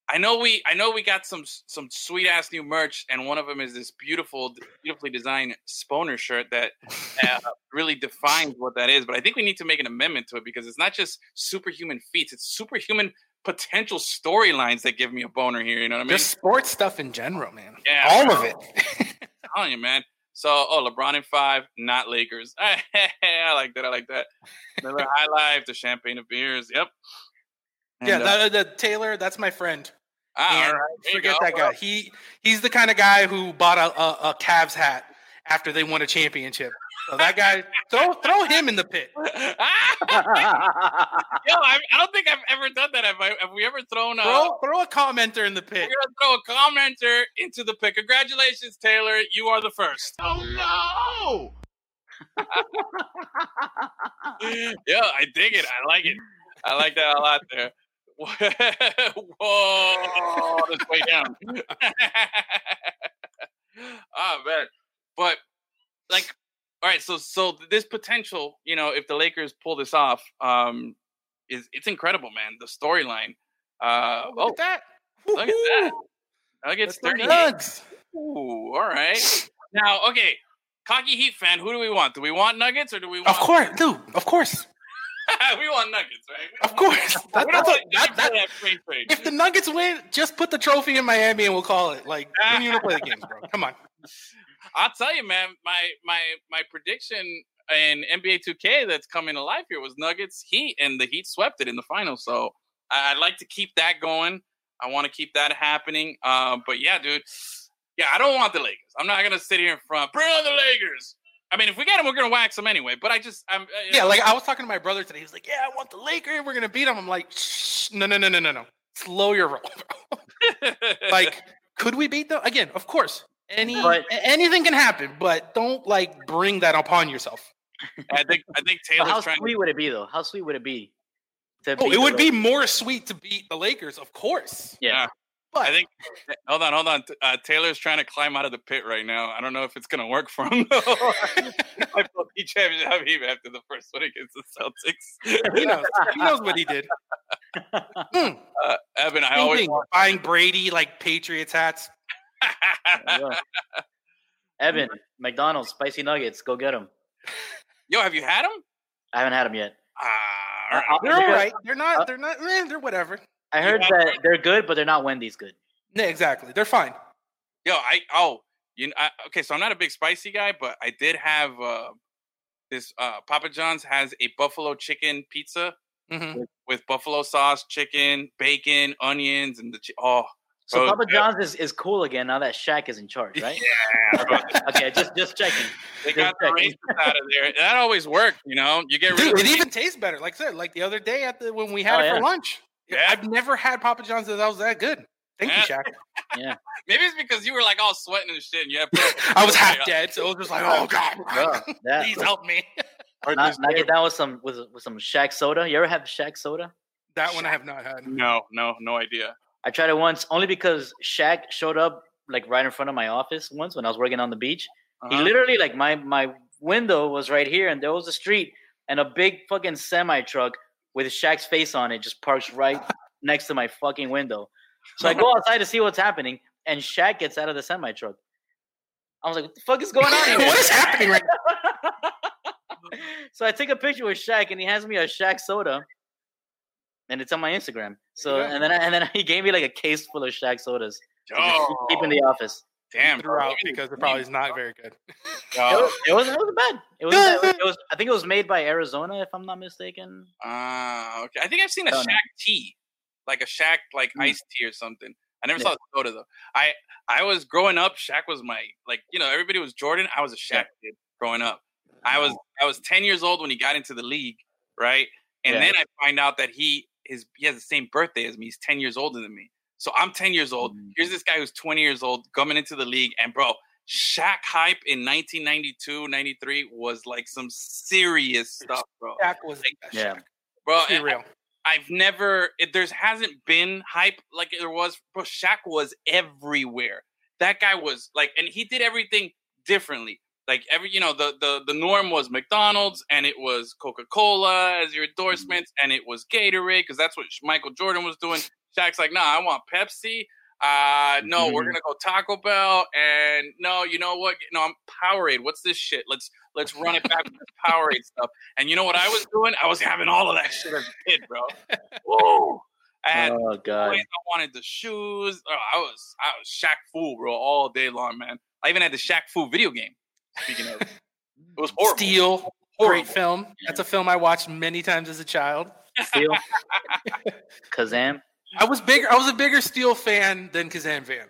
I know we, I know we got some some sweet ass new merch, and one of them is this beautiful, beautifully designed Sponer shirt that uh, really defines what that is. But I think we need to make an amendment to it because it's not just superhuman feats; it's superhuman potential storylines that give me a boner here. You know what I mean? Just sports stuff in general, man. Yeah, all bro. of it. I'm telling you, man. So, oh, LeBron in five, not Lakers. I like that. I like that. Another high life, the champagne of beers. Yep. yeah, And, uh, the, Taylor, that's my friend. ah, And all right, forget that guy. He he's the kind of guy who bought a, a, a Cavs hat after they won a championship. So that guy, throw throw him in the pit. Ah, Yo, I, I don't think I've ever done that. Have, I, have we ever thrown a? Throw throw a commenter in the pit. We're gonna throw a commenter into the pit. Congratulations, Taylor. You are the first. Oh no! yeah, I dig it. I like it. I like that a lot there. Whoa, this way down. oh man, but like, all right. So, so this potential, you know, if the Lakers pull this off, um, is it's incredible, man. The storyline. Uh, Look oh, at that. look at that. Nuggets 38. Ooh, all right. Now, okay, cocky Heat fan. Who do we want? Do we want Nuggets or do we want? Of course, dude. Of course. we want Nuggets, right? Of course. That, that's a, that, that, that free trade. if the Nuggets win, just put the trophy in Miami and we'll call it. Like, we play the games, bro. Come on. I'll tell you, man. My my my prediction in NBA 2K that's coming to life here was Nuggets Heat, and the Heat swept it in the finals. So I- I'd like to keep that going. I want to keep that happening. Um, but yeah, dude. Yeah, I don't want the Lakers. I'm not gonna sit here in front. Bring on the Lakers. I mean, if we get them, we're gonna wax them anyway. But I just, I'm uh, Yeah, like I was talking to my brother today. He was like, "Yeah, I want the Lakers. We're gonna beat them." I'm like, Shh, "No, no, no, no, no, no. Slow your roll, bro." like, could we beat them again? Of course. Any But- anything can happen, but don't like bring that upon yourself. I think I think But how Taylor's trying. sweet would it be though? How sweet would it be? To Oh, it the would be more sweet to beat the Lakers, of course. Yeah. But I think. Hold on, hold on. Uh, Taylor's trying to climb out of the pit right now. I don't know if it's gonna work for him. though. I felt he championship Habib after the first one against the Celtics. he knows. He knows what he did. Hmm. Uh, Evan, I Same always thing, buying Brady like Patriots hats. Yeah. Evan, McDonald's spicy nuggets, go get them. Yo, have you had them? I haven't had them yet. Ah, all right. Uh, They're all because- right. They're not. They're not. Eh, they're whatever. I heard Yeah. that they're good, but they're not Wendy's good. Yeah, exactly. They're fine. Yo, I oh, you I, okay? So I'm not a big spicy guy, but I did have uh, this. Uh, Papa John's has a buffalo chicken pizza hmm with buffalo sauce, chicken, bacon, onions, and the oh. So bro, Papa yeah, John's is, is cool again now that Shaq is in charge, right? Yeah, okay, just just checking. They Just got the checking. racist out of there. That always worked, you know. You get rid Dude, of it the- even tastes better. Like I said, like the other day at the when we had Oh, it yeah. for lunch. Yeah. I've never had Papa John's that was that good. Thank you, Shaq. Yeah. Maybe it's because you were like all sweating and shit. And you had I was half dead, so it was just like, oh god, Bro, that, please help me. not, not get down with some with with some Shaq soda. You ever have Shaq soda? That one I have not had. No, no, no idea. I tried it once only because Shaq showed up like right in front of my office once when I was working on the beach. He Uh-huh. literally like my my window was right here and there was a street and a big fucking semi truck with Shaq's face on it just parks right next to my fucking window. So I go outside to see what's happening and Shaq gets out of the semi truck. I was like, what the fuck is going on here? what is happening right now?" so I take a picture with Shaq and he hands me a Shaq soda. And it's on my Instagram. So There and then I, and then he gave me like a case full of Shaq sodas. to just Oh, keep in the office. damn, throughout because it probably is not very good. It Oh, was, it was it was bad. It was, it was I think it was made by Arizona if I'm not mistaken. Ah, okay. I think I've seen a Oh, no. Shaq tea, like a Shaq like Mm. iced tea or something. I never Yeah. saw the soda though. I I was growing up. Shaq was my like you know everybody was Jordan. I was a Shaq kid growing up. I was I was ten years old when he got into the league, right? And Yeah. then I find out that he his he has the same birthday as me. He's ten years older than me. So I'm ten years old. Mm. Here's this guy who's twenty years old coming into the league, and bro, Shaq hype in 1992, 93 was like some serious stuff, bro. Shaq was like, Yeah. Bro, Let's be and real. I've never it, there's hasn't been hype like there was. Bro, Shaq was everywhere. That guy was like, and he did everything differently. Like every, you know, the the the norm was McDonald's and it was Coca Cola as your endorsements, and it was Gatorade because that's what Michael Jordan was doing. Shaq's like, nah, I want Pepsi. Uh, no, we're Mhm. gonna go Taco Bell, and no, you know what? No, I'm Powerade. What's this shit? Let's let's run it back with this Powerade stuff. And you know what I was doing? I was having all of that shit as a kid, bro. Whoa! I Oh god. I wanted the shoes. Oh, I was I was Shaq Fu, bro, all day long, man. I even had the Shaq Fu video game. Speaking of, it was horrible. Steel, Horrible. great film. That's a film I watched many times as a child. Steel. Kazaam. I was bigger. I was a bigger Steel fan than Kazaam fan.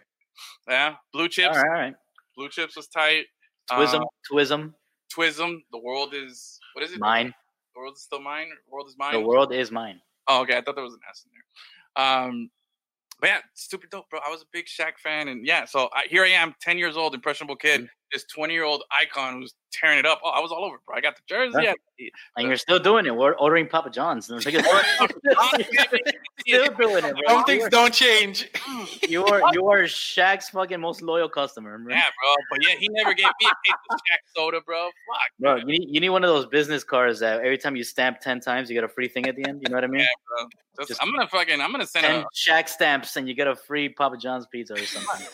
Yeah, Blue Chips. right, all right. Blue Chips was tight. Twism. Uh, Twism. Twism. The world is what is it? Mine. The world is still mine. The world is mine. The world is mine. Oh, okay. I thought there was an S in there. Um, but yeah, stupid dope, bro. I was a big Shaq fan, and yeah, so I, here I am, ten years old, impressionable kid. This twenty-year-old icon who's tearing it up. Oh, I was all over, bro. I got the jersey. Yeah. I- And you're still doing it. We're ordering Papa John's. Look at still doing it, bro. Some things don't change. You are you are Shaq's fucking most loyal customer, bro. Yeah, bro. But yeah, he never gave me a case of Shaq soda, bro. Fuck. Bro, you need you need one of those business cards that every time you stamp ten times, you get a free thing at the end. You know what I mean? Yeah, bro. Just, Just- I'm gonna fucking. I'm gonna send Ten a. Shaq stamps, and you get a free Papa John's pizza or something.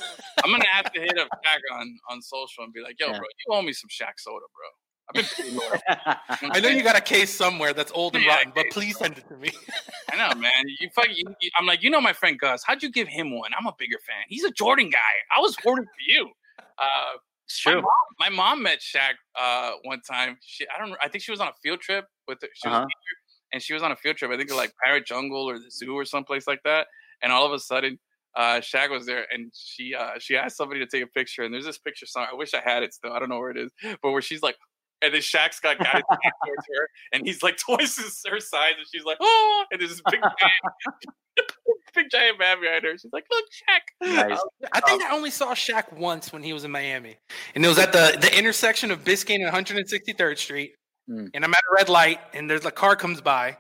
I'm gonna have to hit up Shaq on on social and be like, yo, Yeah. bro, you owe me some Shaq soda, bro. I've been pretty loyal. I know you got a case somewhere that's old and Yeah, rotten, but case please send it to me. I know, man. You fucking. You, you- I'm like, you know, my friend Gus. How'd you give him one? I'm a bigger fan. He's a Jordan guy. I was hoarding for you. Uh, it's my true. mom, my mom met Shaq uh, one time. She, I don't. I think she was on a field trip with. Her, she was Uh-huh. teacher, and she was on a field trip. I think like Parrot Jungle or the zoo or someplace like that. And all of a sudden, uh, Shaq was there, and she uh, she asked somebody to take a picture. And there's this picture somewhere. I wish I had it still. I don't know where it is, but where she's like. And then Shaq's got got his towards her, and he's like twice his, her size, and she's like, "Oh!" And there's this big giant, big giant man behind her. She's like, "Look, Shaq!" Nice. I think I only saw Shaq once when he was in Miami, and it was at the the intersection of Biscayne and 163rd Street. Mm. And I'm at a red light, and there's a car comes by,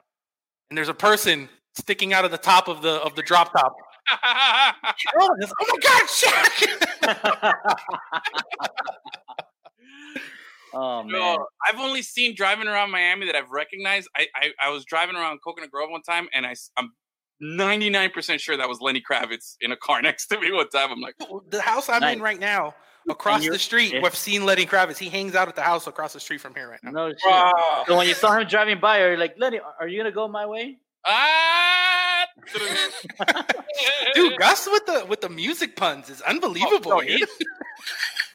and there's a person sticking out of the top of the of the drop top. Oh, oh my God, Shaq! oh man. No, I've only seen driving around Miami that I've recognized. I, I, I was driving around Coconut Grove one time, and I, I'm 99% sure that was Lenny Kravitz in a car next to me one time. I'm like, the house I'm Nice. in right now, across the street, we've seen Lenny Kravitz. He hangs out at the house across the street from here right now. No shit. "Bruh." So when you saw him driving by, are you're like, Lenny, are you gonna go my way? ah! Dude, Gus with the with the music puns is unbelievable. Oh, no,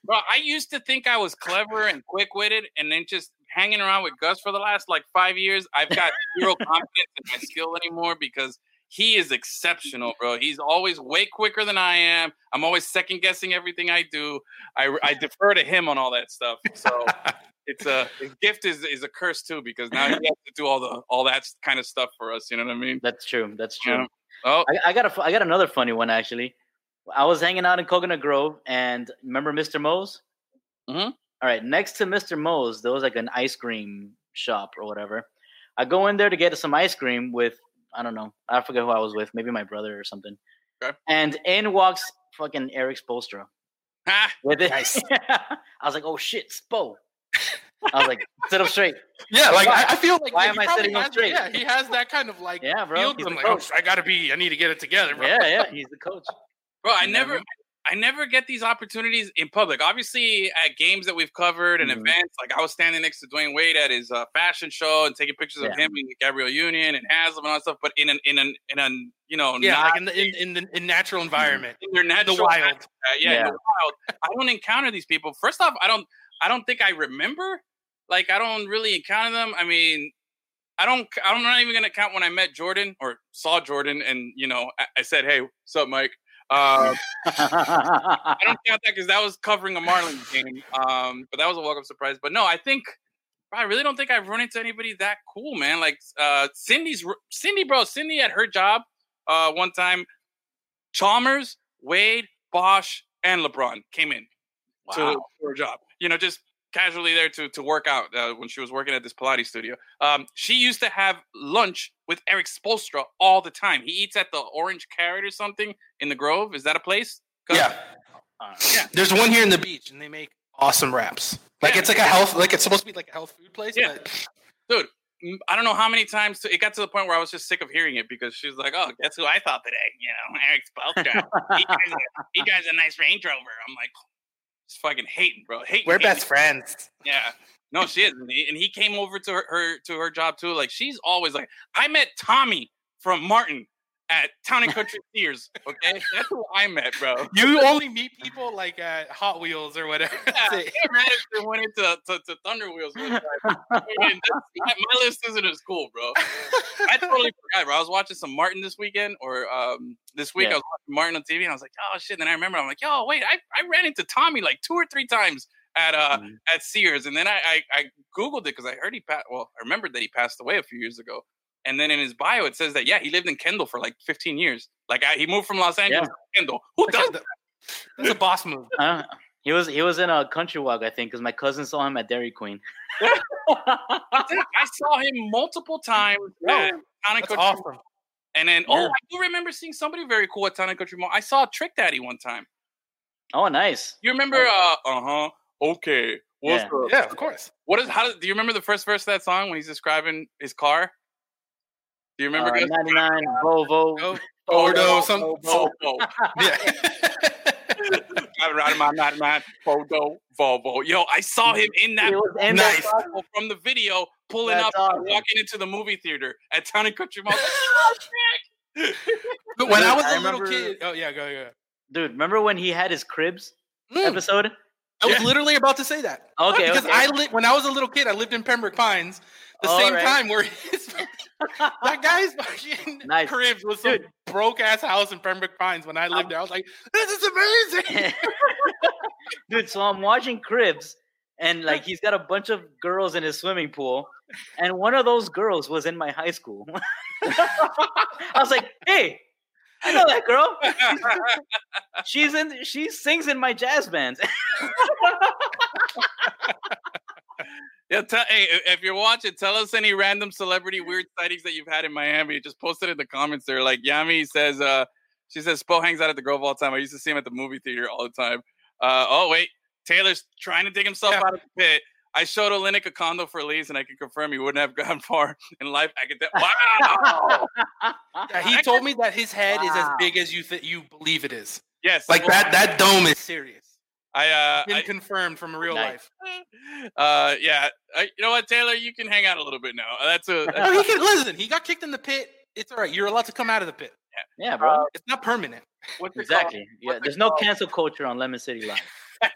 Bro, I used to think I was clever and quick witted, and then just hanging around with Gus for the last like five years, I've got zero confidence in my skill anymore because he is exceptional, bro. He's always way quicker than I am. I'm always second guessing everything I do. I, I defer to him on all that stuff. So it's a his gift is is a curse too because now he has to do all the all that kind of stuff for us. You know what I mean? That's true. That's true. Yeah. Oh, I, I got a, fu- I got another funny one actually. I was hanging out in Coconut Grove, and remember Mr. Moe's? Mhm. All right, next to Mr. Moe's, there was like an ice cream shop or whatever. I go in there to get some ice cream with I don't know, I forget who I was with, maybe my brother or something. Okay. And in walks fucking Erik Spoelstra ah, with it. Nice. I was like, oh shit, Spo. I was like, sit up straight. Yeah, like I, I feel like Why am I sitting up straight? Yeah, he has that kind of like Yeah, bro. feel He's to him, the oh. I gotta be, I need to get it together, bro. Yeah, yeah, he's the coach. Bro, I You know what I never. I never get these opportunities in public. Obviously, at games that we've covered and Mhm. events, like I was standing next to Dwyane Wade at his uh, fashion show and taking pictures of him and Gabrielle Union and Haslem and all that stuff. But in an, in an, in an, you know, Yeah, not like in the in, in the in natural environment, in their natural the wild. habitat. yeah, in Yeah. the wild. I don't encounter these people. First off, I don't, I don't think I remember. Like, I don't really encounter them. I mean. I don't. I'm not even gonna count when I met Jordan or saw Jordan, and you know, I, I said, "Hey, what's up, Mike?" Uh, I don't count that because that was covering a Marlins game. Um, but that was a welcome surprise. But no, I think I really don't think I've run into anybody that cool, man. Like uh, Cindy's Cindy, bro. Cindy at her job uh, one time. Chalmers, Wade, Bosh, and LeBron came in Wow. to her job. You know, just casually there to to work out uh, when she was working at this Pilates studio. Um, she used to have lunch with Erik Spoelstra all the time. He eats at the Orange Carrot or something in the Grove. Is that a place? Yeah. Uh, Yeah. There's one here in the beach, and they make awesome wraps. Like Yeah. it's like a health, like it's supposed to be like a health food place. Yeah. But Mm, I don't know how many times it got to the point where I was just sick of hearing it because she was like, "Oh, guess who I thought today? You know, Erik Spoelstra. he, drives a, he drives a nice Range Rover." I'm like, fucking hating, bro. Hating. we're hating. best friends. Yeah. No, she is, and he, and he came over to her, her to her job too. Like she's always like, I met Tommy from Martin at Town and Country Sears. Okay, that's who I met, bro. You only meet people like at Hot Wheels or whatever. Yeah, That's it. Air Madison went into to, to Thunder Wheels. one time. I mean, that's- my list isn't as cool, bro. I totally forgot, bro. I was watching some Martin this weekend, or um, this week Yeah. I was watching Martin on TV, and I was like, oh shit. Then I remember, I'm like, yo, wait, I, I ran into Tommy like two or three times at uh Mhm. at Sears, and then I I, I googled it because I heard he passed. Well, I remembered that he passed away a few years ago, and then in his bio it says that yeah, he lived in Kendall for like 15 years. Like I, he moved from Los Angeles to Kendall. Who does that? That's a boss move. Uh, he was he was in a country walk, I think, because my cousin saw him at Dairy Queen. I saw him multiple times Yo, at and That's Country awesome. And then, oh, Yeah. I do remember seeing somebody very cool at Town and Country Mall. I saw Trick Daddy one time. oh, nice. You remember? Uh, uh huh. Okay. What's Yeah. the, Yeah, of course. What is? How do you remember the first verse of that song when he's describing his car? Do you remember? Uh, 99 Volvo. Oh, Ordo, some. Volvo. Yeah. I'm riding my 99 Volvo. Volvo. Yo, I saw him in that in Nice. from the video, pulling That's up, awesome. walking into the movie theater at Town and Country Mall. Oh, shit. But when I was I a little remember- kid, oh yeah, go go. Dude, remember when he had his cribs Mm, episode? I was Yeah. literally about to say that. Okay, because okay. I lived when I was a little kid. I lived in Pembroke Pines, the All same right. time where that guy's fucking Nice. cribs was some broke ass house in Pembroke Pines. When I lived there, I was like, "This is amazing." Dude, so I'm watching Cribs, and like he's got a bunch of girls in his swimming pool, and one of those girls was in my high school. I was like, "Hey, I know that girl. She's in. She sings in my jazz band." Yeah, tell, hey, if you're watching, tell us any random celebrity weird sightings that you've had in Miami. Just post it in the comments there. Like Yami says, uh, she says Spo hangs out at the Grove all the time. I used to see him at the movie theater all the time. Uh, oh wait, Taylor's trying to dig himself Yeah. out of the pit. I showed Olynyk a condo for lease, and I can confirm he wouldn't have gone far in life. I could. Wow. Yeah, he told me that his head is as big as you th- you believe it is. yes, Like that. That dome is serious. I, uh, Been I, confirmed from real Nice. life. uh, yeah. I, you know what, Taylor? You can hang out a little bit now. That's a. No, he can listen. He got kicked in the pit. It's all right. You're allowed to come out of the pit. yeah, bro. It's not permanent. what's exactly. Yeah, what's it there's no cancel culture on Lemon City Live.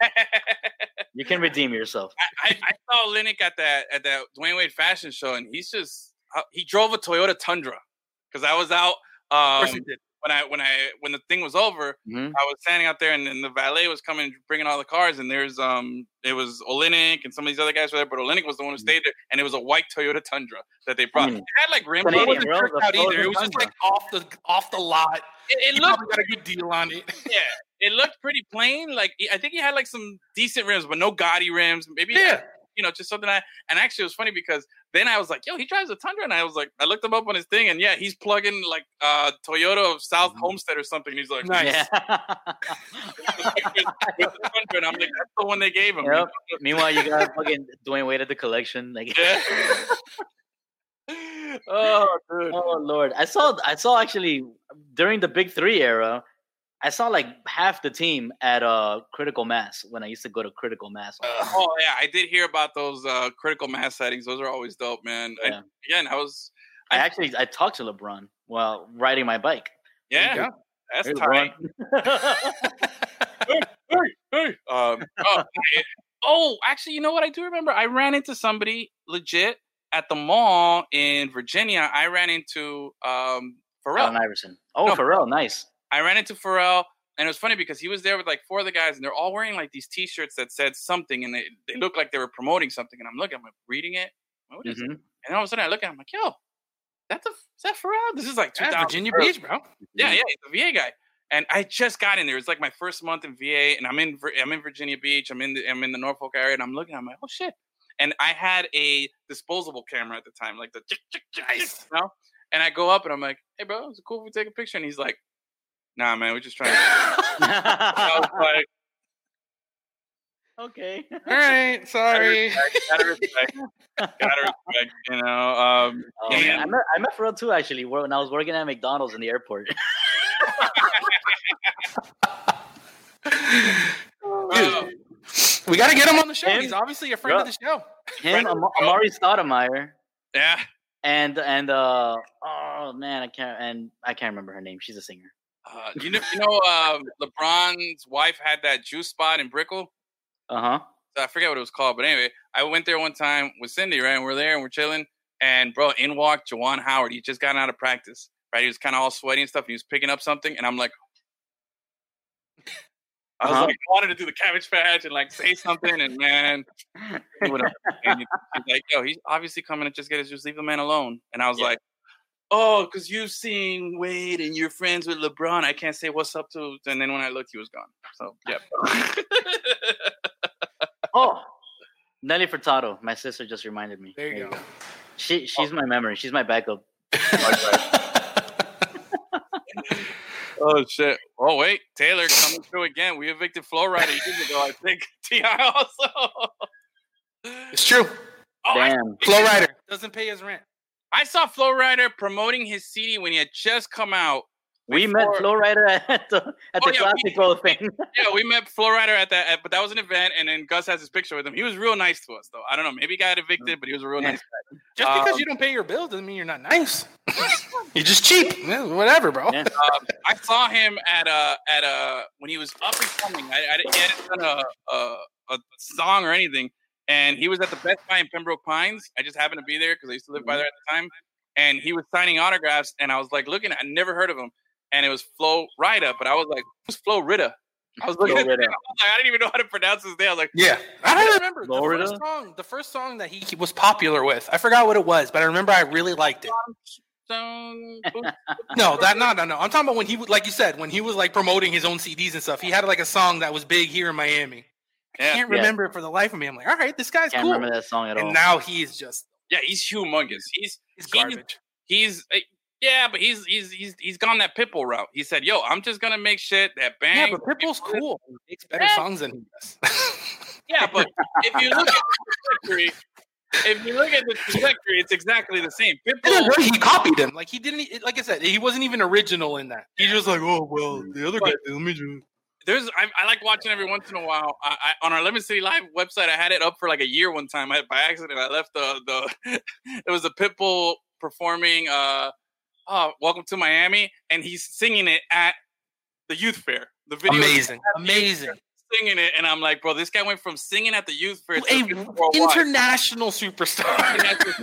You can redeem yourself. I, I saw Lennox at that at that Dwyane Wade fashion show, and he's just uh, he drove a Toyota Tundra because I was out Of um, course he did. When I when I when the thing was over. Mhm. I was standing out there, and then the valet was coming, bringing all the cars, and there's um it was Olynyk and some of these other guys were there, but Olynyk was the one who stayed there, and it was a white Toyota Tundra that they brought. Mm. It had like rims. It Canadian, it. wasn't bro, tricked out either. It frozen was just like off the off the lot. It, it looked got a good deal on it. yeah, it looked pretty plain. Like I think he had like some decent rims, but no gaudy rims. Maybe Yeah. you know, just something I and actually it was funny because then I was like, yo, he drives a Tundra, and I was like, I looked him up on his thing, and yeah, he's plugging like uh Toyota of South Mhm. Homestead or something. He's like, Nice. Yeah. Tundra, and I'm like, that's the one they gave him. Yep. Meanwhile, you got fucking Dwyane Wade at the collection. Like, Yeah. oh, dude. oh lord, I saw, I saw actually during the Big Three era, I saw like half the team at uh Critical Mass when I used to go to Critical Mass. Oh yeah, I did hear about those uh critical mass settings. Those are always dope, man. I, Yeah. again, I was I actually, I talked to LeBron while riding my bike. yeah, Yeah. that's Hey, tight. LeBron. Hey, hey. um, oh, I- oh, actually, you know what? I do remember. I ran into somebody legit at the mall in Virginia. I ran into um, Pharrell. Allen Iverson. Oh, No. Pharrell, nice. I ran into Pharrell, and it was funny because he was there with like four other guys, and they're all wearing like these T-shirts that said something, and they, they looked like they were promoting something. And I'm looking, I'm like, reading it. What is it? Mhm. And all of a sudden, I look at him, I'm like, yo, that's a is that Pharrell? This is like Yeah, 2000. Virginia Beach, bro. Yeah, yeah, he's a VA guy. and I just got in there. It's like my first month in VA, and I'm in I'm in Virginia Beach. I'm in the, I'm in the Norfolk area, and I'm looking. I'm like, oh shit! And I had a disposable camera at the time, like the chick, chick, chick, chick, Nice. you know? And I go up, and I'm like, hey, bro, is it cool if we take a picture? And he's like, Nah, man, we're just trying. To- I was like, okay. All right, sorry. gotta respect, gotta respect, you know. Um, Oh, Yeah. man. I met I met Pharrell too actually when I was working at McDonald's in the airport. uh, We got to get him on the show. Him? He's obviously a friend of the show. Him, Am- Amar'e Stoudemire, yeah, and and uh oh man, I can't and I can't remember her name. She's a singer. Uh, you know, you know, um, LeBron's wife had that juice spot in Brickell. Uh huh. I forget what it was called, but anyway, I went there one time with Cindy, right? And we're there and we're chilling. And bro, in walked Juwan Howard. He just got out of practice, right? He was kind of all sweaty and stuff. He was picking up something, and I'm like, I was Uh-huh. like, I wanted to do the cabbage patch and like say something, and man, he and he's like, yo, he's obviously coming to just get his juice. Leave the man alone. And I was Yeah. like, oh, because you've seen Wade and you're friends with LeBron. I can't say what's up to. And then when I looked, he was gone. So yeah. Oh, Nelly Furtado. My sister just reminded me. There you go. She she's oh. my memory. She's my backup. Oh shit! Oh wait, Taylor coming through again. We evicted Flo Rida years ago. I think Ti also. it's true. Oh, Damn. Flo Rida doesn't pay his rent. I saw Flo Rida promoting his CD when he had just come out. We met Before- Flo Rida at the at Oh, the yeah, we- thing. Yeah, we met Flo Rida at that, at, but that was an event, and then Gus has his picture with him. He was real nice to us, though. I don't know, maybe he got evicted, but he was a real Yeah. nice guy. Just because Um, you don't pay your bills doesn't mean you're not nice. you're just cheap. Yeah, whatever, bro. Yeah. Um, I saw him at a at a when he was up and coming. I, I didn't- he hadn't done a, a a song or anything, and he was at the Best Buy in Pembroke Pines. I just happened to be there because I used to live by mm-hmm. there at the time, and he was signing autographs, and I was like looking. I never heard of him, and it was Flo Rida, but I was like, who's Flo Rida? I was looking Flo at Rida. name, I, like, I didn't even know how to pronounce his name. I was like, Yeah, I don't remember the first song. The first song that he, he was popular with. I forgot what it was, but I remember I really liked it. No, that no, no, no. I'm talking about when he, was- like you said, when he was like promoting his own CDs and stuff. He had like a song that was big here in Miami. I Yeah. can't remember it for the life of me. I'm like, all right, this guy's cool. Can't cool. remember that song at all. And now he's just yeah, he's humongous. He's he's He- garbage. he's uh, yeah, but he's he's he's he's gone that Pitbull route. He said, "Yo, I'm just gonna make shit that bang." Yeah, but Pitbull's cool. He makes better Yeah. songs than he does. Yeah, but if you look at the trajectory, if you look at the trajectory, it's exactly the same. Pitbull, hurt, he copied him. Like he didn't. Like I said, he wasn't even original in that. He just like, oh well, the other guy. But- did, Let me do. There's I, I like watching every once in a while. I, I, on our Lemon City Live website, I had it up for like a year one time. I by accident I left the the it was a Pitbull performing uh oh Welcome to Miami, and he's singing it at the youth fair. The video is Amazing, amazing. singing it, and I'm like, bro, this guy went from singing at the youth fair to A international superstar.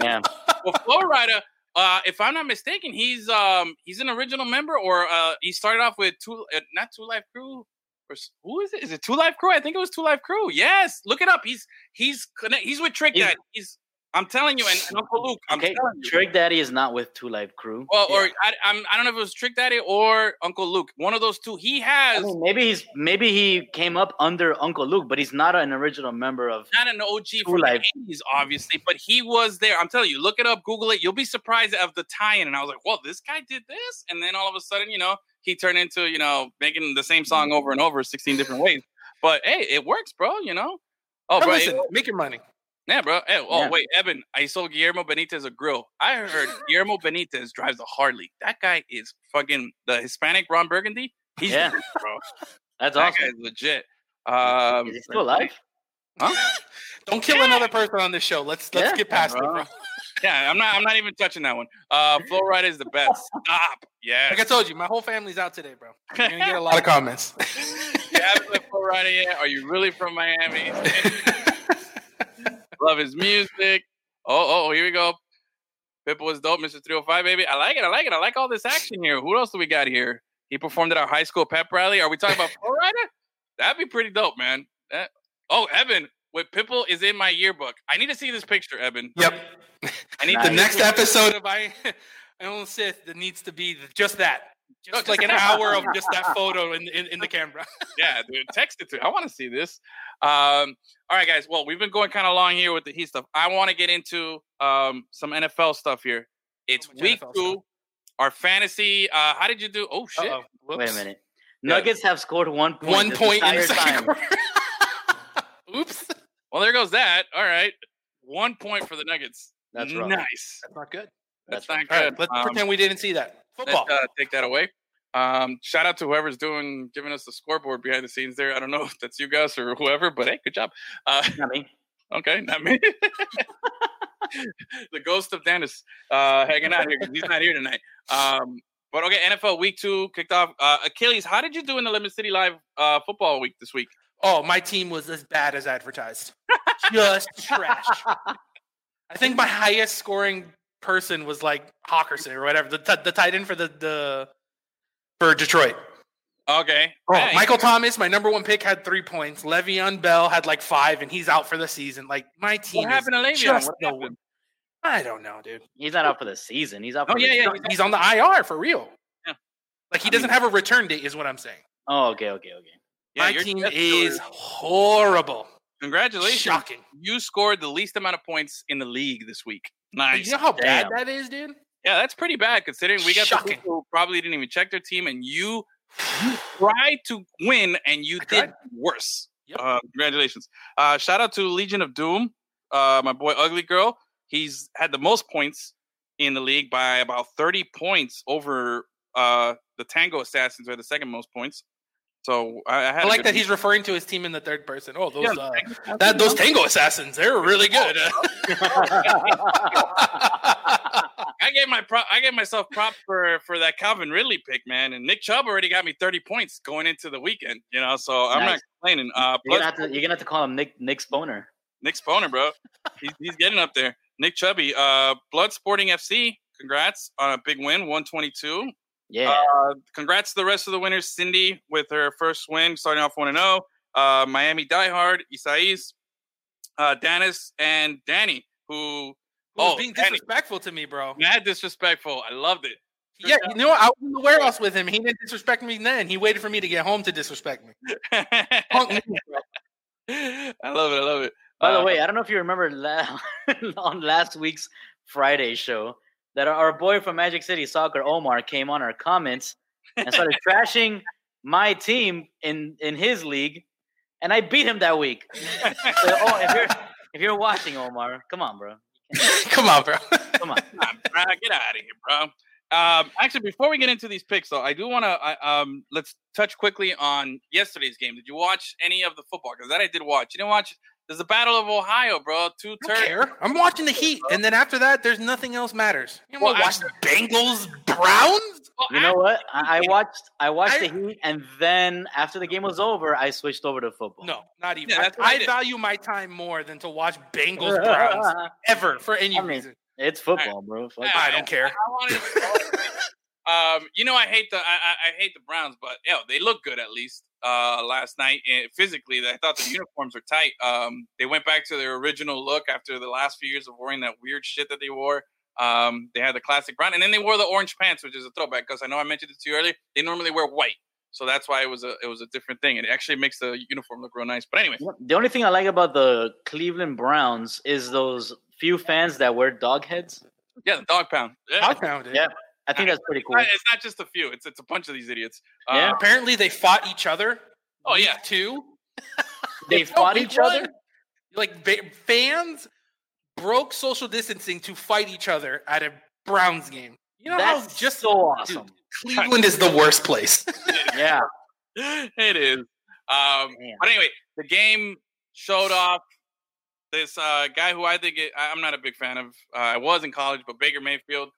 Yeah. well, Flo Rida, uh, if I'm not mistaken, he's um he's an original member, or uh, he started off with two, uh, not Two Live Crew, or who is it? Is it Two Live Crew? I think it was Two Live Crew. Yes, look it up. He's he's connect, he's with Trick He's- Daddy. He's I'm telling you, and, and Uncle Luke. I'm Okay. telling you. Trick Daddy is not with Two Live Crew. well, or I, I'm I don't know if it was Trick Daddy or Uncle Luke. One of those two. He I has mean, maybe he's maybe he came up under Uncle Luke, but he's not an original member of. not an OG from Life. the 80s, obviously, but he was there. I'm telling you, look it up, Google it. You'll be surprised of the tie-in. And I was like, well, this guy did this, and then all of a sudden, you know, he turned into, you know, making the same song over and over, 16 different ways. But hey, it works, bro. You know. Oh, bro. listen, it- make your money. yeah, bro. Hey, oh, Yeah. wait, Evan. I saw Guillermo Benitez a grill. I heard Guillermo Benitez drives a Harley. That guy is fucking the Hispanic Ron Burgundy. He's Yeah. legit, bro. That's That awesome. guy's legit. Um, Is he still alive? Don't kill another person on this show. Let's let's Yeah. get past it, bro. Yeah, I'm not. I'm not even touching that one. Uh, Flo Rida is the best. Stop. Yeah. Like I told you, my whole family's out today, bro. You're gonna get a lot of comments. you haven't Flo Rida yet? Are you really from Miami? Love his music. Oh, oh, here we go. Pitbull is dope, Mr. 305, baby. I like it. I like it. I like all this action here. Who else do we got here? He performed at our high school pep rally. Are we talking about Flo Rida? That'd be pretty dope, man. That- oh, Evan, with Pipple is in my yearbook. I need to see this picture, Evan. yep. I need The next episode of I I Own Sith that needs to be just that. Just like an hour of just that photo in, in, in the camera. yeah, dude, text it to. I want to see this. Um, all right, guys. Well, we've been going kind of long here with the Heat stuff. I want to get into um some NFL stuff here. It's much week NFL two. stuff. Our fantasy. Uh, how did you do? Oh shit! Wait a minute. Yeah. Nuggets have scored one point. One this point in the second time. quarter. Oops. Well, there goes that. All right, one point for the Nuggets. That's rough. nice. That's not good. That's, That's not All good. right, let's Um, pretend we didn't see that. Football. Let's uh, take that away. Um, shout out to whoever's doing giving us the scoreboard behind the scenes there. I don't know if that's you guys or whoever, but hey, good job. Uh, Not me. okay, not me. the ghost of Dennis uh, hanging out here 'cause he's not here tonight. Um, but okay, NFL Week Two kicked off. Uh, Achilles, how did you do in the Lemon City Live uh, football week this week? Oh, my team was as bad as advertised. Just trash. I think my highest scoring person was like Hawkerson or whatever, the, t- the tight end for the, the for Detroit. Okay, Oh, Hey, Michael Thomas, my number one pick, had three points. Le'Veon Bell had like five, and he's out for the season. Like my team. What happened to is Le'Veon? just What no- happened? I don't know, dude. He's not out for the season. He's out. Oh, for Oh, the yeah, yeah, he's on the IR for real. Yeah. Like he I doesn't mean- have a return date, is what I'm saying. Oh, okay, okay, okay. Yeah, my team is horrible. Congratulations! Shocking. You scored the least amount of points in the league this week. Nice. You know how bad that is, dude? Yeah, that's pretty bad considering we got Shocking. people who probably didn't even check their team, and you you tried to win and you I did tried. worse. Yep. Uh, congratulations! Uh, shout out to Legion of Doom, uh, my boy Ugly Girl. He's had the most points in the league by about thirty points over uh, the Tango Assassins, who had the second most points. So I, I had I a like that week. he's referring to his team in the third person. Oh, those Yeah, uh, Tango Assassins, that those? Tango Assassins, they're really good. I gave my pro- I gave myself props for for that Calvin Ridley pick, man. And Nick Chubb already got me thirty points going into the weekend. You know, so I'm not Nice. complaining. Uh, You're gonna, have to, you're gonna have to call him Nick Nick Sponer. Nick Sponer, bro, he's, he's getting up there. Nick Chubby, uh, Blood Sporting FC, congrats on a big win, one twenty two. Yeah. Uh, congrats to the rest of the winners. Cindy with her first win, starting off one and zero. Uh, Miami Diehard, Isais, uh, Dennis, and Danny, who Who's Oh, being Danny. disrespectful to me, bro? mad disrespectful. I loved it. Yeah, you know what? I was in the warehouse with him. He didn't disrespect me then. He waited for me to get home to disrespect me. Punk move, bro. I love it. I love it. By the Uh, way, I don't know if you remember la- on last week's Friday show that our- our boy from Magic City Soccer, Omar, came on our comments and started trashing my team in in his league, and I beat him that week. So, oh, if you're if you're watching, Omar, come on, bro, Come on, bro. come on. Nah, bro, get out of here, bro. Um, actually, before we get into these picks, though, I do want to um, let's touch quickly on yesterday's game. Did you watch any of the football? Because that I did watch. You didn't watch. There's the Battle of Ohio, bro. Two turns. care. I'm watching the Heat, and then after that, there's nothing else matters. You Well, watch the Bengals Browns? You know what? I, I watched I watched I- the Heat, and then after the game was over, I switched over to football. No, not even. Yeah, I, I I value my time more than to watch Bengals Browns ever for any I mean, reason. it's football, bro. Fuck I don't care. I wanted to- um, you know, I hate the I, I, I hate the Browns, but yo, they look good at least. Uh, last night and physically, I thought the uniforms were tight. Um, they went back to their original look after the last few years of wearing that weird shit that they wore. Um, they had the classic brown, and then they wore the orange pants, which is a throwback because I know I mentioned it to you earlier. They normally wear white, so that's why it was a it was a different thing. and It actually makes the uniform look real nice. But anyway, The only thing I like about the Cleveland Browns is those few fans that wear dog heads. yeah, the dog pound. Yeah. I found it. Yeah. I think that's pretty cool. It's not just a few; it's it's a bunch of these idiots. Yeah. Uh, Apparently, they fought each other. Oh, yeah. two. They fought week each other. Like ba- fans broke social distancing to fight each other at a Browns game. You know That's how just so awesome. Dude, Cleveland is the worst place. Yeah. it is. Um, but anyway, the game showed off this uh, guy who I think it, I- I'm not a big fan of. Uh, I was in college, but Baker Mayfield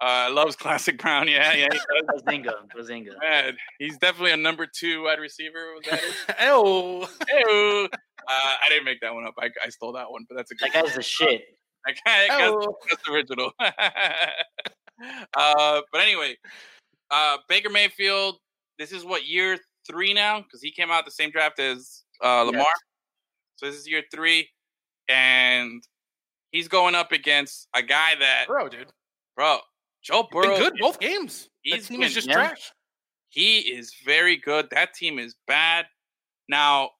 uh, loves classic Brown. Yeah, yeah. Bazinga. Bazinga. Man, he's definitely a number two wide receiver. Was that it? oh, Ew. uh, I didn't make that one up. I, I stole that one, but that's a good. That guy's the shit. That guy, that guy's- that's original. uh, but anyway, uh, Baker Mayfield. This is what year three now because he came out the same draft as uh, Lamar. So this is year three, and he's going up against a guy that, bro, dude. bro, Joe Been Burrow. good both games. That team been- is just yeah. trash. He is very good. That team is bad. Now,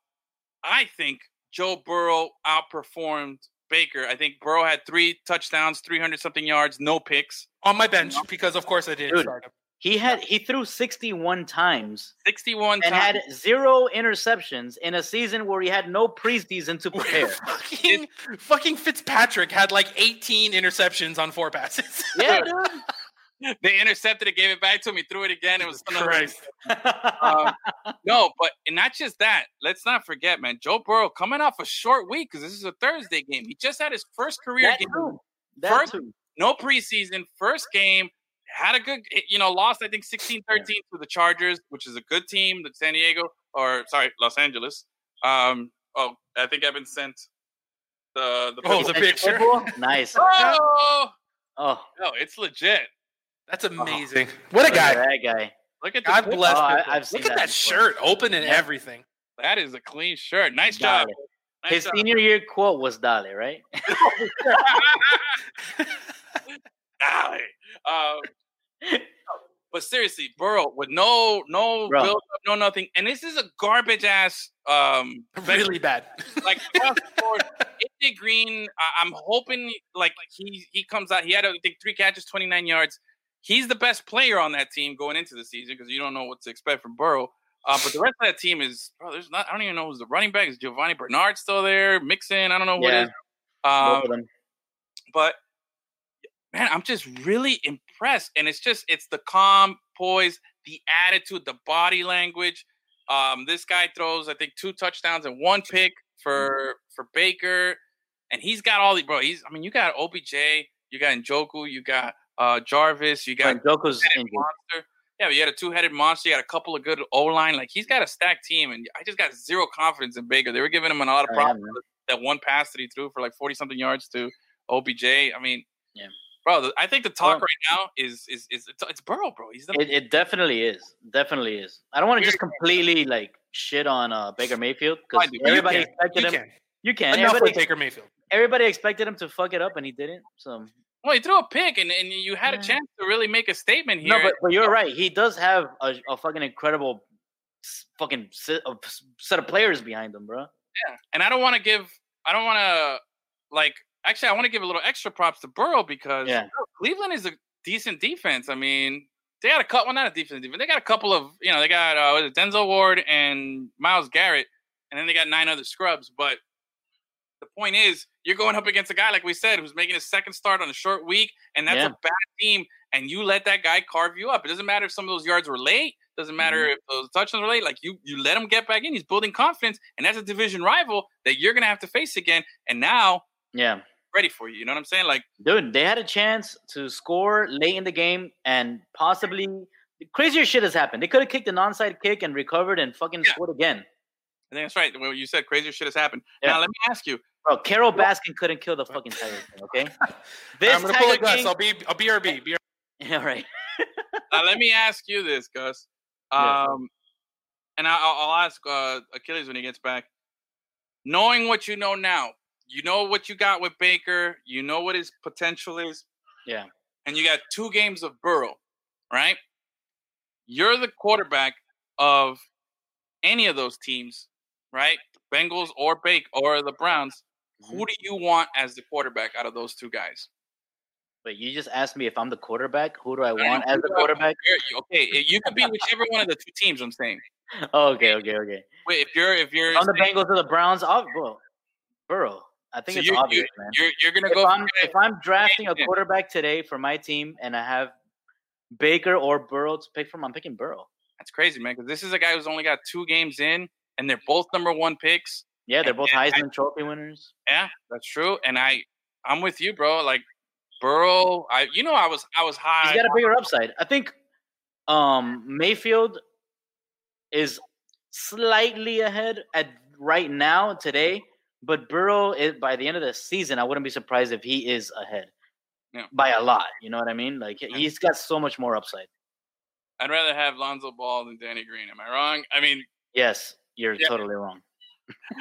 I think Joe Burrow outperformed Baker. I think Burrow had three touchdowns, 300 something yards, no picks. On my bench because, of course, I didn't Dude. Start him. He had he threw 61 times 61 and times. had zero interceptions in a season where he had no preseason to prepare. fucking, fucking Fitzpatrick had like 18 interceptions on four passes. yeah, dude. they intercepted it, gave it back to him. He threw it again. It was Christ. Um, no, but and not just that. Let's not forget, man. Joe Burrow coming off a short week because this is a Thursday game. He just had his first career that game. too. That First- too. No preseason, first game. Had a good, you know, lost I think 16-13 to the Chargers, which is a good team. The San Diego, or sorry, Los Angeles. Um, oh, I think I've been sent the the. Oh, the That's picture. football? Nice. Oh, Oh, no, it's legit. That's amazing. What a look at guy. that guy. Look at the God picture. bless Oh, I- him. I've seen Look at that that shirt, open and Yeah. everything. That is a clean shirt. Nice Got job. it. Nice His job. senior year quote was Dale, right? Golly. Um, but seriously, Burrow with no no Bro. build up, no nothing, and this is a garbage ass. Um, Really bad. like across the board. AJ Green, I, I'm hoping like he he comes out. He had I think three catches, 29 yards. He's the best player on that team going into the season because you don't know what to expect from Burrow. Uh, but the rest of that team is bro. There's not. I don't even know who's the running back. Is Giovani Bernard still there? Mixon. I don't know what Yeah. is. Um, but man, I'm just really impressed. And it's just it's the calm, poise, the attitude, the body language. Um, this guy throws, I think, two touchdowns and one pick for for Baker, and he's got all the bro. He's I mean, you got OBJ, you got Njoku, you got uh Jarvis, you got two-headed monster. Yeah, but you had a two-headed monster. You got a couple of good O line. Like he's got a stacked team, and I just got zero confidence in Baker. They were giving him a lot of yeah, problems. with that one pass that he threw for like forty something yards to OBJ. I mean, Yeah. Bro. I think the talk Well- right now is is is it's, it's Burrow, bro. He's the It, it definitely is. Definitely is. I don't want to just completely like shit on uh, Baker Mayfield because everybody can. expected You him. can. You can. Enough Everybody, with Baker Mayfield. everybody expected him to fuck it up, and he didn't. So well. He threw a pick, and, and you had a chance to really make a statement here. no, but, but you're right. He does have a, a fucking incredible fucking set of, set of players behind him, bro. Yeah, and I don't want to give. I don't want to like. Actually, I want to give a little extra props to Burrow because Yeah. Cleveland is a decent defense. I mean, they got a cut. Well, not a defense defense. They got a couple of. You know, they got uh, was it Denzel Ward and Myles Garrett, and then they got nine other scrubs. But the point is, you're going up against a guy like we said who's making his second start on a short week, and that's Yeah. a bad team. And you let that guy carve you up. It doesn't matter if some of those yards were late. Doesn't matter Mm-hmm. if those touchdowns were late. Like you, you let him get back in. He's building confidence, and that's a division rival that you're gonna have to face again. And now, Yeah, ready for you. You know what I'm saying? Like, dude, they had a chance to score late in the game, and possibly crazier shit has happened. They could have kicked an onside kick and recovered and fucking Yeah. scored again. I think that's right. What you said, crazier shit has happened. Yeah. Now, let me ask you. Bro, Carole Baskin couldn't kill the fucking Tiger King, okay? This I'm gonna pull a Tiger Gus. King, I'll be I'll BRB. BRB. yeah, right. Now, let me ask you this, Gus. Yeah. Um, and I, I'll, I'll ask uh, Achilles when he gets back. Knowing what you know now, you know what you got with Baker. You know what his potential is. Yeah. and you got two games of Burrow, right? You're the quarterback of any of those teams, right? Bengals or Bake or the Browns. Mm-hmm. Who do you want as the quarterback out of those two guys? But you just asked me if I'm the quarterback. Who do I want know as the quarterback? Okay, you could be whichever one of the two teams. I'm saying. Oh, okay, okay, okay. Wait, if you're if you're On the Bengals or the Browns, oh, bro, Burrow. I think so it's you're, obvious, you're, man. you're you're gonna If go. I'm if I'm drafting a quarterback today for my team and I have Baker or Burrow to pick from, I'm picking Burrow. That's crazy, man. Because this is a guy who's only got two games in, and they're both number one picks. Yeah, they're both Yeah, I- Heisman Trophy winners. Yeah, that's true. And I, I'm with you, bro. Like Burrow, I, you know, I was, I was high. He's got a bigger upside. I think um Mayfield is slightly ahead at right now today, but Burrow is, by the end of the season, I wouldn't be surprised if he is ahead Yeah. by a lot. You know what I mean? Like he's got so much more upside. I'd rather have Lonzo Ball than Danny Green. Am I wrong? I mean, Yes, you're Yeah. totally wrong.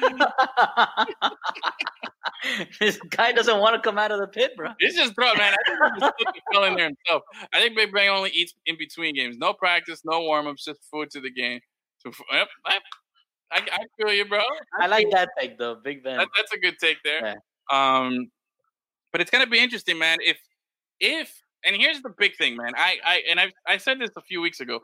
this guy doesn't want to come out of the pit, bro. It's just bro, man. I think he just fell in there himself. I think Big Bang only eats in between games. No practice, no warm ups, just food to the game. So, yep, I, I, feel you, bro. I like that take though, Big Ben. That, that's a good take there. Um, but it's gonna be interesting, man. If if and here's the big thing, man. I I and I I said this a few weeks ago.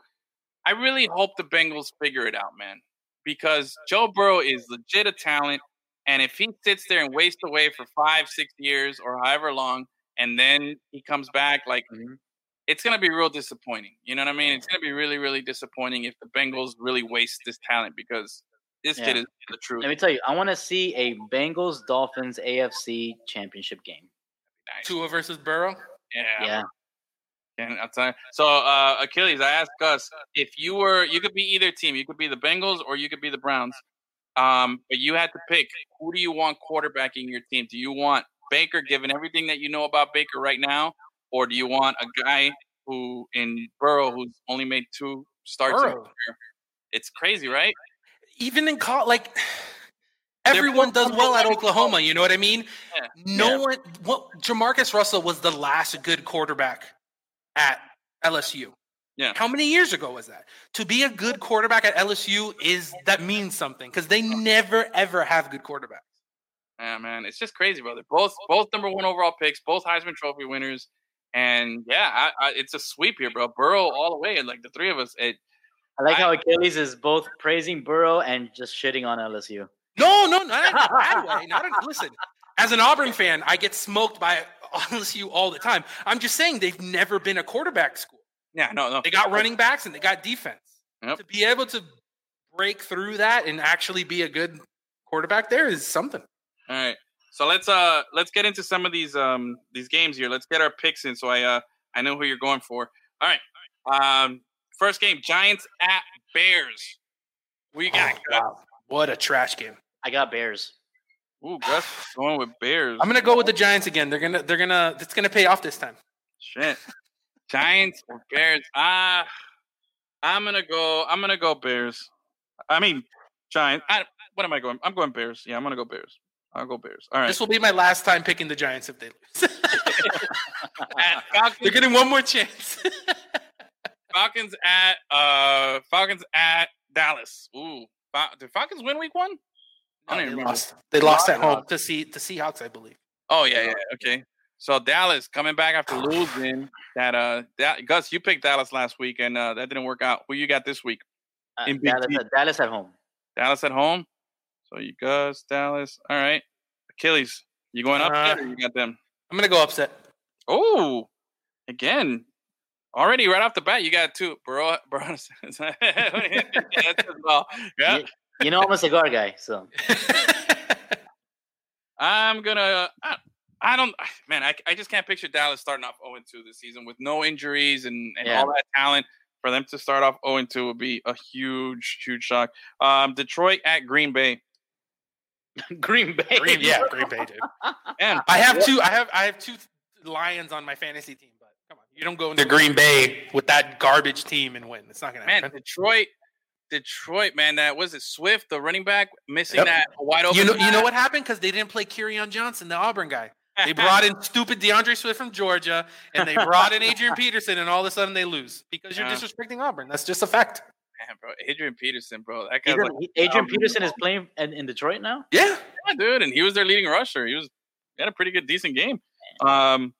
I really hope the Bengals figure it out, man, because Joe Burrow is legit a talent, and if he sits there and wastes away for five, six years or however long, and then he comes back, like Mhm. it's gonna be real disappointing. You know what I mean? It's gonna be really, really disappointing if the Bengals really waste this talent because this Yeah. kid is the truth. Let me tell you, I want to see a Bengals Dolphins AFC championship game. Nice. Tua versus Burrow. Yeah, Yeah. And I'll tell you. So uh, Achilles, I asked Gus if you were you could be either team. You could be the Bengals or you could be the Browns. Um, but you had to pick who do you want quarterbacking your team? Do you want Baker, given everything that you know about Baker right now, or do you want a guy who in Burrow who's only made two starts? in Burrow. career? It's crazy, right? Even in college, like everyone does well at Oklahoma. You know what I mean? Yeah. No Yeah. one. What Jamarcus Russell was the last good quarterback at LSU. Yeah. How many years ago was that? To be a good quarterback at LSU is that means something because they never ever have good quarterbacks. Yeah, man, it's just crazy, brother. Both both number one overall picks, both Heisman Trophy winners, and yeah, I, I, it's a sweep here, bro. Burrow all the way, and like the three of us. It, I like I- how Achilles is both praising Burrow and just shitting on LSU. No, no, not in a bad way. Not in, listen, as an Auburn fan, I get smoked by LSU all the time. I'm just saying they've never been a quarterback school. yeah, no, no, They got running backs and they got defense. Yep. To be able to break through that and actually be a good quarterback there is something. All right, so let's uh let's get into some of these um these games here. Let's get our picks in, so I uh I know who you're going for. All right, um, first game, Giants at Bears. We got Oh, wow. What a trash game. I got Bears. Ooh, Gus going with Bears. I'm gonna go with the Giants again. They're gonna they're gonna it's gonna pay off this time. Shit. Giants or Bears? Ah, I'm gonna go. I'm gonna go Bears. I mean Giants. I, what am I going? I'm going Bears. Yeah, I'm gonna go Bears. I'll go Bears. All right. This will be my last time picking the Giants if they lose. Falcons, they're getting one more chance. Falcons at uh Falcons at Dallas. Ooh, Fal- did Falcons win Week One? I don't they even remember. lost. They lost at home to see the Seahawks, I believe. Oh yeah, yeah. Okay. So Dallas coming back after losing that. Uh, that, Gus, you picked Dallas last week, and uh, that didn't work out. Who you got this week? Uh, In Dallas, T. at, Dallas at home. Dallas at home. So you Gus, Dallas. All right. Achilles, you going up Uh, or you got them? I'm gonna go upset. Oh, again. Already right off the bat, you got two. bro. Burrow. yeah, that's as well. Yeah, You, you know I'm a cigar guy, so I'm gonna. I, I don't, man. I, I just can't picture Dallas starting off 0 2 this season with no injuries and, and Yeah. all that talent. For them to start off 0 2 would be a huge, huge shock. Um, Detroit at Green Bay. Green Bay. Green, yeah, Green Bay, dude. Man, I have two. I have I have two Lions on my fantasy team, but come on, you don't go into Green Bay with that garbage team and win. It's not gonna man, happen. Detroit, Detroit, man. That was it. Swift, the running back, missing Yep. that wide open. You know, you know what happened because they didn't play Kerryon Johnson, the Auburn guy. They brought in stupid DeAndre Swift from Georgia, and they brought in Adrian Peterson, and all of a sudden they lose because you're Yeah. disrespecting Auburn. That's just a fact. Man, bro, Adrian Peterson, bro. That guy's Adrian, like, Adrian Peterson is playing in, in Detroit now. Yeah, Yeah, dude, and he was their leading rusher. He was he had a pretty good, decent game. Um,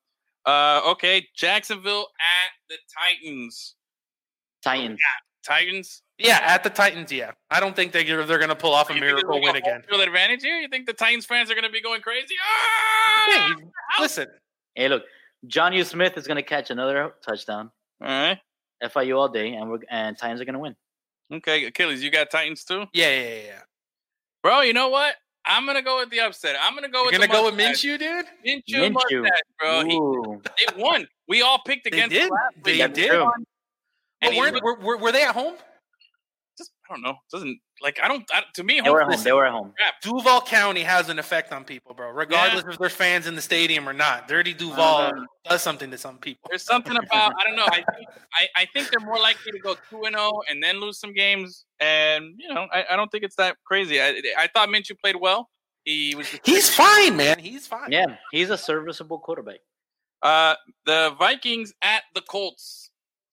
uh, okay, Jacksonville at the Titans. Titans. Titans. yeah. At the Titans, yeah. I don't think they're they're gonna pull off a You miracle there's win a again. Field advantage here. You think the Titans fans are going to be going crazy? Hey, Ah! listen, Hey, look, Jonnu Smith is going to catch another touchdown. All right. FIU all day, and we're and Titans are going to win. Okay, Achilles, you got Titans too, yeah, yeah, yeah. yeah. bro. You know what? I'm gonna go with the upset. I'm gonna go You're with gonna the go with mustache. Minshew, dude. Minshew, Minshew. mustache, bro. He, they won. We all picked against. They against did. him last They week. That's did. true. But were, looked- were, were, were they at home? Just I don't know. Doesn't like I don't. I, to me, They were at home home. They were at home. crap. Duval County has an effect on people, bro. Regardless if there's fans in the stadium or not. Dirty Duval Uh, does something to some people. There's something about I don't know. I think I, I think they're more likely to go two and zero and then lose some games. And you know, I, I don't think it's that crazy. I I thought Minshew played well. He was. He's fine, man. He's fine. Yeah, he's a serviceable quarterback. Uh, the Vikings at the Colts.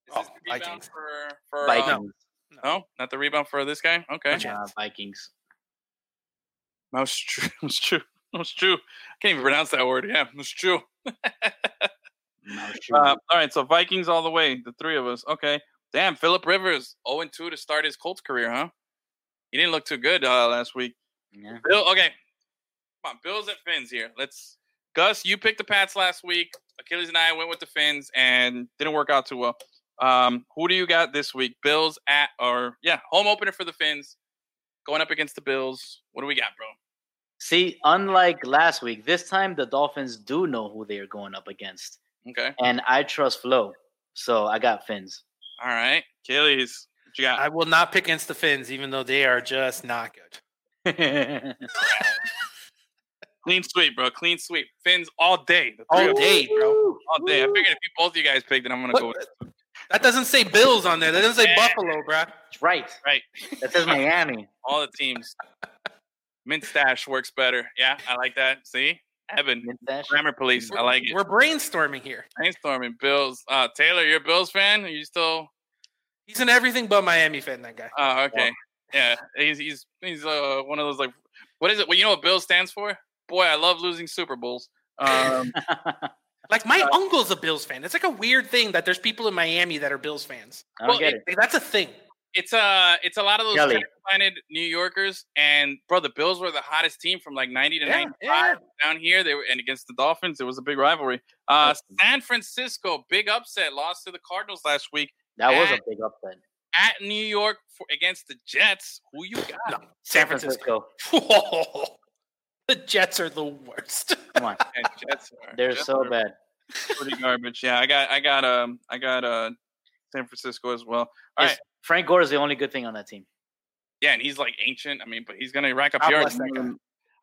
Is Oh, the Vikings. for for Vikings. Uh, no, not the rebound for this guy. Okay, Uh, Vikings. that's true. That's true. That's true. I can't even pronounce that word. Yeah, that's true. No, sure. Uh, all right, so Vikings all the way, the three of us. Okay. Damn, Philip Rivers, 0 2 to start his Colts career, huh? He didn't look too good uh, last week. yeah. Bill, okay. Come on, Bills at Fins here. Let's Gus, you picked the Pats last week. Achilles and I went with the Fins and didn't work out too well. Um, who do you got this week? Bills at or yeah, home opener for the Fins, going up against the Bills. What do we got, bro? See, unlike last week, this time the Dolphins do know who they are going up against, Okay. and I trust Flo, so I got Fins. All right. Achilles. What you got? I will not pick against the Fins, even though they are just not good. Clean sweep, bro. Clean sweep. Fins all day. All day, bro. All day. I figured if you, both of you guys picked it, I'm gonna go with it. That doesn't say Bills on there. That doesn't say Yeah. Buffalo, bro. That's right. Right. That says Miami. All the teams. Mint stash works better. Yeah, I like that. See? Evan. Mid-dash. Grammar police. I like it. We're brainstorming here. Brainstorming. Bills. Uh Taylor, you're a Bills fan? Are you still He's an everything but Miami fan. That guy. Oh, okay. Yeah. He's he's he's uh one of those like what is it? Well, you know what Bills stands for? Boy, I love losing Super Bowls. Um Like my uncle's a Bills fan. It's like a weird thing that there's people in Miami that are Bills fans. I don't Well, get it- it. That's a thing. it's uh it's a lot of those Kelly. transplanted New Yorkers and bro, the Bills were the hottest team from like ninety to Yeah, ninety yeah. down here. They were and against the Dolphins, it was a big rivalry. Uh San Francisco, big upset, lost to the Cardinals last week That was a big upset. at New York for, against the Jets. Who you got? No, San Francisco. the Jets are the worst. Come on, And Jets are, they're Jets so are bad. pretty garbage. Yeah, I got I got um I got uh San Francisco as well. All Yes, right. Frank Gore is the only good thing on that team. Yeah, and he's like ancient. I mean, but he's gonna rack up God yards. bless that guy.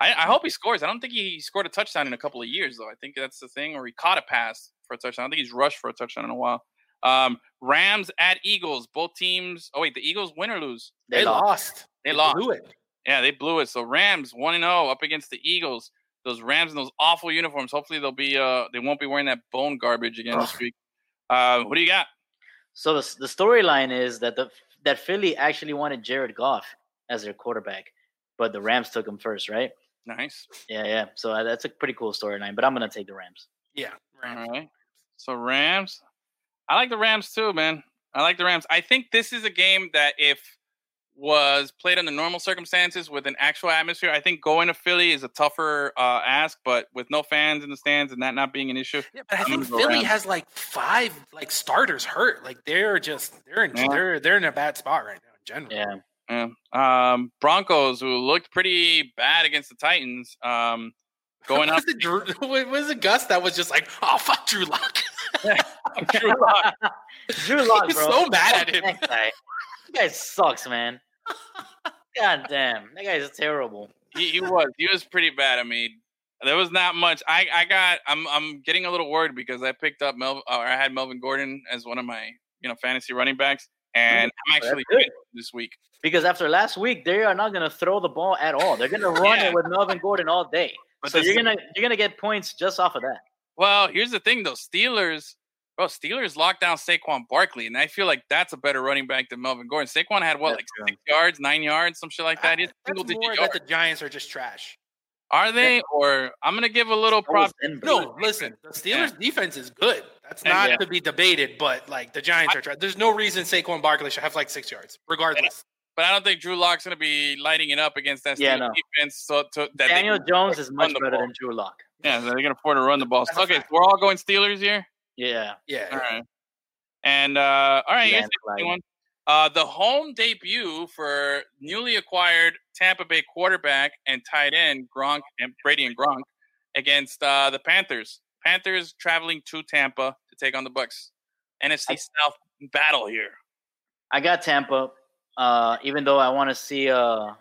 I, I hope he scores. I don't think he scored a touchdown in a couple of years, though. I think that's the thing, or he caught a pass for a touchdown. I don't think he's rushed for a touchdown in a while. Um, Rams at Eagles. Both teams. Oh wait, the Eagles win or lose? They, lost. They lost. blew it. Yeah, they blew it. So Rams one and zero up against the Eagles. Those Rams in those awful uniforms. Hopefully they'll be uh they won't be wearing that bone garbage again this week. Uh, what do you got? So the the storyline is that the that Philly actually wanted Jared Goff as their quarterback, but the Rams took him first, right? Nice. Yeah, yeah. So uh, that's a pretty cool storyline. But I'm gonna take the Rams. Yeah. Rams. right. So Rams. I like the Rams too, man. I like the Rams. I think this is a game that if was played under normal circumstances with an actual atmosphere, I think going to Philly is a tougher uh, ask. But with no fans in the stands and that not being an issue, Yeah, but I think Philly Rams. has like five like starters hurt. Like they're just they're in Yeah. they're they're in a bad spot right now in general. Yeah. yeah. Um, Broncos who looked pretty bad against the Titans. Um, going up. was it Drew, was it Gus that was just like, oh fuck Drew Lock? Drew Lock. Drew Lock, He's bro. so mad at him. That guy, that guy sucks, man. God damn, that guy's terrible. he, he was he was pretty bad. I mean, there was not much. I I got I'm I'm getting a little worried because I picked up Mel or I had Melvin Gordon as one of my you know fantasy running backs, mm, and I'm actually this week. Because after last week, they are not gonna throw the ball at all. They're gonna run Yeah. it with Melvin Gordon all day. But so you're gonna you're gonna get points just off of that. Well, here's the thing though, Steelers. Bro, Steelers locked down Saquon Barkley, and I feel like that's a better running back than Melvin Gordon. Saquon had what, That's like true. six yards, nine yards, some shit like that. He's single digit more yards. that the Giants are just trash. Are they? Or I'm gonna give a little prop. No, listen, the Steelers' defense is good. That's not yeah. to be debated, but like the Giants are trash. There's no reason Saquon Barkley should have like six yards, regardless. But I don't think Drew Lock's gonna be lighting it up against that Yeah, no. defense. So to, that Daniel Jones is much better ball. than Drew Lock. Yeah, they're gonna afford to run the ball. That's okay, so we're all going Steelers here. Yeah. Yeah. All right. And uh, all right, here's the Landslide. interesting one. Uh, the home debut for newly acquired Tampa Bay quarterback and tight end Gronk and Brady and Gronk against uh, the Panthers. Panthers traveling to Tampa to take on the Bucks. NFC South battle here. I got Tampa. Uh, even though I want to see uh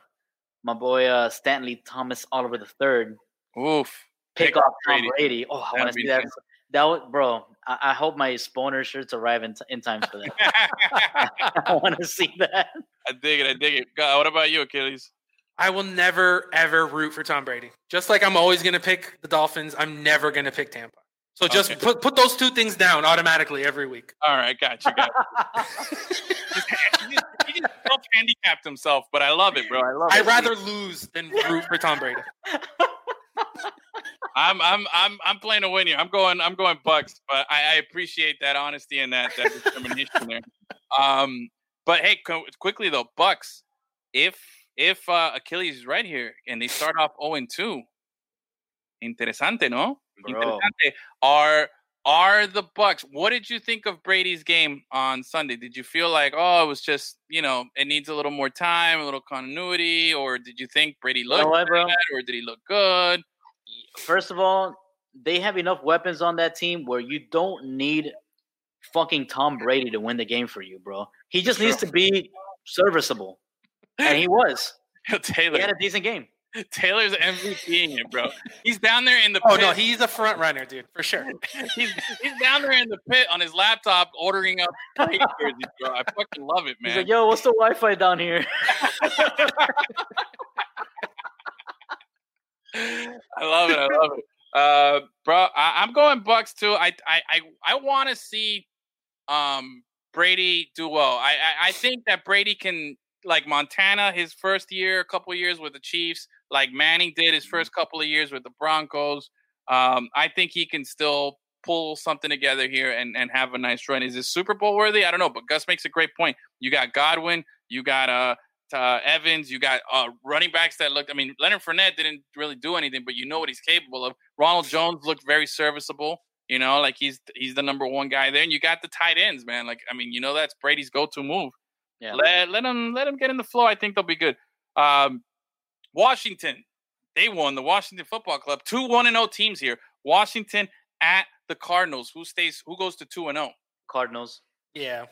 my boy uh Stanley Thomas Oliver the third Oof. pick Pick off off Tom Brady. Brady. Oh, I want to see that. Nice. That would, bro. I, I hope my spawner shirts arrive in, t- in time for that. I want to see that. I dig it. I dig it. God, what about you, Achilles? I will never ever root for Tom Brady. Just like I'm always going to pick the Dolphins, I'm never going to pick Tampa. So just Okay. put put those two things down automatically every week. All right, got you. Got you. Just- he just, he just self-handicapped himself, but I love it, bro. I love it. I'd rather lose than root for Tom Brady. I'm I'm I'm I'm playing to win here. I'm going I'm going Bucks, but I, I appreciate that honesty and that that determination there. Um, but hey, co- quickly though, Bucks. If if uh, Achilles is right here and they start off 0 and 2, interesante, no? Bro. Interesante. Are are the Bucks? What did you think of Brady's game on Sunday? Did you feel like oh, it was just you know it needs a little more time, a little continuity, or did you think Brady You looked know what, bad, or did he look good? First of all, they have enough weapons on that team where you don't need fucking Tom Brady to win the game for you, bro. He just needs to be serviceable. And he was. Taylor, He had a decent game. Taylor's MVPing it, bro. He's down there in the Oh no, he's a front runner, dude, for sure. he's, he's down there in the pit on his laptop ordering up jerseys, bro. I fucking love it, He's man. like, yo, what's the Wi Fi down here? I love it. I love it. Uh, bro, I, I'm going Bucks too. I I I, I want to see um Brady do well. I, I I think that Brady can like Montana his first year, a couple years with the Chiefs, like Manning did his first couple of years with the Broncos. Um, I think he can still pull something together here and, and have a nice run. Is this Super Bowl worthy? I don't know, but Gus makes a great point. You got Godwin, you got uh uh, Evans. You got uh, running backs that looked. I mean, Leonard Fournette didn't really do anything, but you know what he's capable of. Ronald Jones looked very serviceable. You know, like he's he's the number one guy there. And you got the tight ends, man. Like I mean, you know that's Brady's go-to move. Yeah. Let let them let them get in the flow. I think they'll be good. Um, Washington, they won the Washington Football Club. Two one and zero teams here. Washington at the Cardinals. Who stays? Who goes to two and oh? zero? Cardinals. Yeah,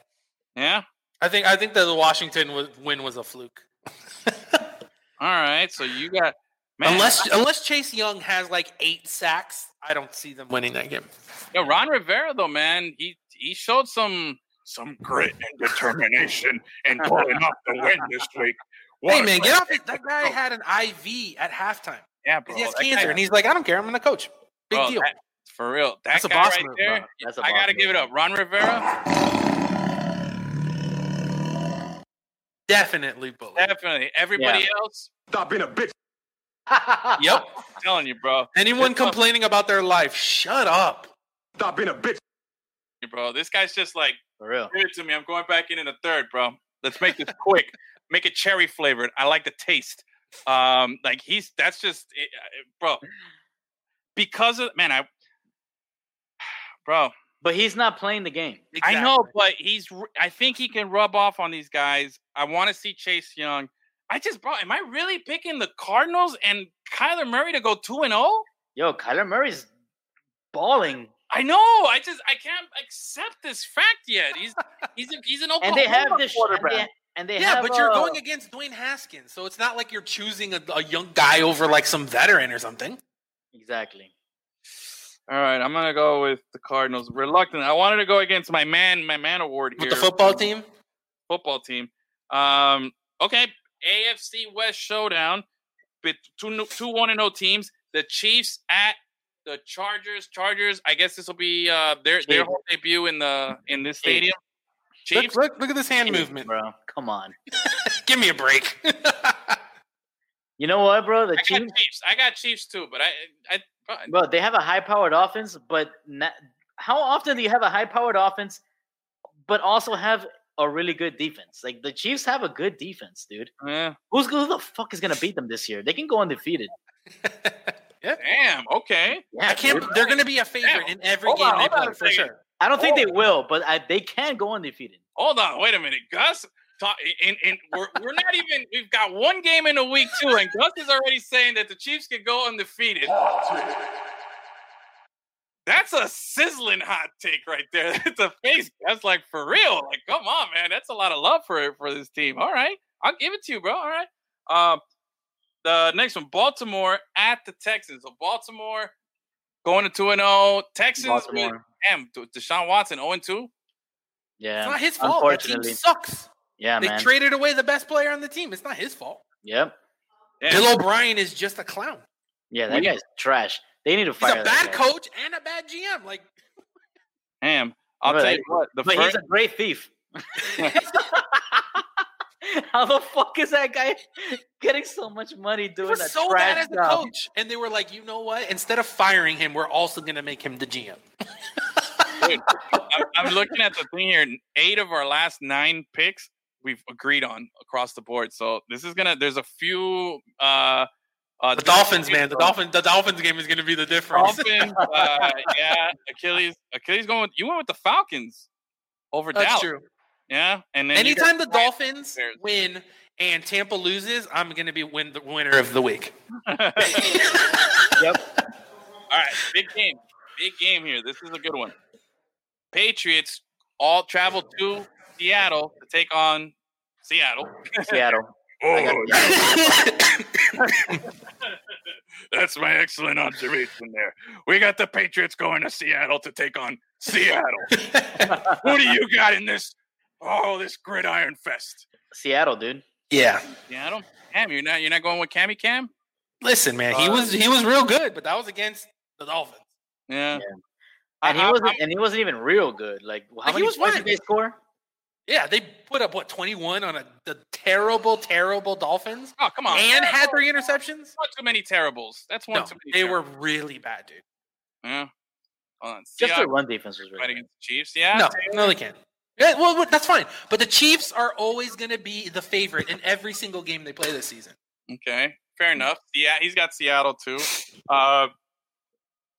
Yeah. I think I think that the Washington win was a fluke. All right. So you got man, unless unless Chase Young has like eight sacks, I don't see them winning that game. Yo, Ron Rivera though, man, he he showed some some grit and determination in pulling off the win this week. Hey What- man, get off it. That guy had an IV at halftime. Yeah, bro. He has cancer, guy- and he's like, I don't care. I'm going to coach. Big bro, deal. that- for real. That That's a boss right move, there. bro. That's a I boss gotta give it up. Ron Rivera, Definitely bully. definitely. Everybody Yeah. else, Stop being a bitch. Yep. I'm telling you, bro. Anyone It's tough. complaining about their life, shut up. Stop being a bitch. bro. This guy's just like, For real. give it to me. I'm going back in in a third, bro. Let's make this quick. Make it cherry flavored. I like the taste. Um, like he's that's just, it, uh, bro. Because of man, I, bro. But he's not playing the game. I know, but he's. I think he can rub off on these guys. I want to see Chase Young. I just, bro, am I really picking the Cardinals and Kyler Murray to go two and zero? Yo, Kyler Murray's balling. I know. I just, I can't accept this fact yet. He's, he's, a, he's an And they have this and they, and they Yeah, have, but you're uh, going against Dwayne Haskins, so it's not like you're choosing a, a young guy over like some veteran or something. Exactly. All right, I'm gonna go with the Cardinals. Reluctant. I wanted to go against my man, my man award here. With the football team, Football team. Um. Okay. AFC West showdown. Bit two two one and zero teams. The Chiefs at the Chargers. Chargers. I guess this will be uh their their whole debut in the in this stadium. look, Chiefs. look, look at this hand movement. bro. Come on. Give me a break. You know what, bro? The I got Chiefs, Chiefs. I got Chiefs too, but I I. bro, they have a high-powered offense, but not, how often do you have a high-powered offense, but also have a really good defense? Like the Chiefs have a good defense, dude. Yeah. Who's who the fuck is gonna beat them this year? They can go undefeated. Damn. Okay. Yeah, I can't. dude. They're going to be a favorite in every Hold game on, they hold on play for sure. I don't think Oh. they will, but I, they can go undefeated. Hold on, wait a minute, Gus. Talk, in, in, we're, we're not even. We've got one game in a week too, and Gus is already saying that the Chiefs can go undefeated. That's a sizzling hot take right there. That's a face. That's like for real. Like, come on, man. That's a lot of love for for this team. All right, I'll give it to you, bro. All right. Um, the next one, Baltimore at the Texans. So Baltimore going to two and zero. Texans, with, damn, Deshaun Watson zero and two. It's Yeah. not his fault. That team sucks. Yeah, They man. traded away the best player on the team. It's not his fault. yep. Yeah. Bill O'Brien is just a clown. Yeah, that We- guy's trash. They need to fire. He's fire a that bad guy. coach and a bad GM. Like Damn. I'll But tell you what. The but first, he's a great thief. How the fuck is that guy getting so much money doing was that so trash bad as a job? coach, and they were like, you know what? Instead of firing him, we're also going to make him the GM. Dude, I'm, I'm looking at the thing here. Eight of our last nine picks we've agreed on across the board. So this is gonna. There's a few. Uh, uh, The Dolphins, man. The Dolphins. The Dolphins game is going to be the difference. Dolphins. Uh, yeah, Achilles. Achilles going. With, you went with the Falcons over That's Dallas. true. Yeah, and then Anytime the Dolphins win and Tampa loses, I'm going to be win the winner of the week. Yep. All right, big game. Big game here. This is a good one. Patriots all travel to Seattle to take on Seattle. Seattle. Oh, that's my excellent observation there. We got the Patriots going to Seattle to take on Seattle. Who do you got in this? Oh, this gridiron fest. Seattle, dude. yeah. Seattle. Cam, you're not you're not going with Cammy Cam? Listen, man, he Uh, was he was real good, but that was against the Dolphins. Yeah. And he I- I- wasn't. And he wasn't even real good. Like how Like, he many was points fine. did they score? Yeah, they put up what 21 on a the terrible, terrible Dolphins, Oh, come on. and had three interceptions. Not too many terribles. That's one No, too many. they were really bad, dude. Yeah. Hold on. Just Seahawks their run defense was fight really good. against the Chiefs. Yeah. No, no, they can't. Yeah, well, well, that's fine. But the Chiefs are always going to be the favorite in every single game they play this season. Okay, fair enough. Yeah, he's got Seattle too. Uh,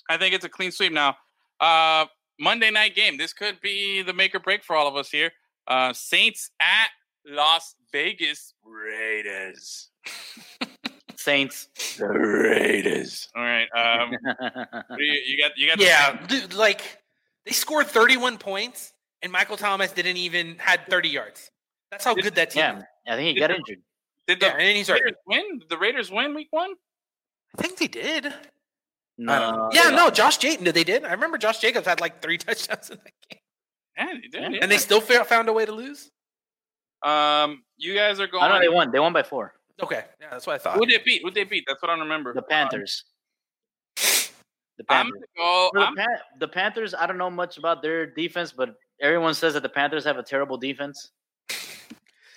I think it's a clean sweep now. Uh, Monday night game. This could be the make or break for all of us here. Uh, Saints at Las Vegas Raiders. Saints. The Raiders. All right. Um, you, you got you got. Yeah, dude, like they scored 31 points, and Michael Thomas didn't even had 30 yards. That's how good that team. yeah. I think he got injured. Did the Yeah, and he's. Raiders win? Did the Raiders win week one? I think they did. No, yeah, no, Josh Jacobs. Did they did. I remember Josh Jacobs had like three touchdowns in that game, Yeah, they did. Yeah. yeah. and they still found a way to lose. um, you guys are going. I know they won. They won by four. Okay, yeah, that's what I thought. Who they beat? Who they beat? That's what I remember. The Panthers. The I'm Panthers. go. The, I'm, Pan- the Panthers, I don't know much about their defense, but everyone says that the Panthers have a terrible defense.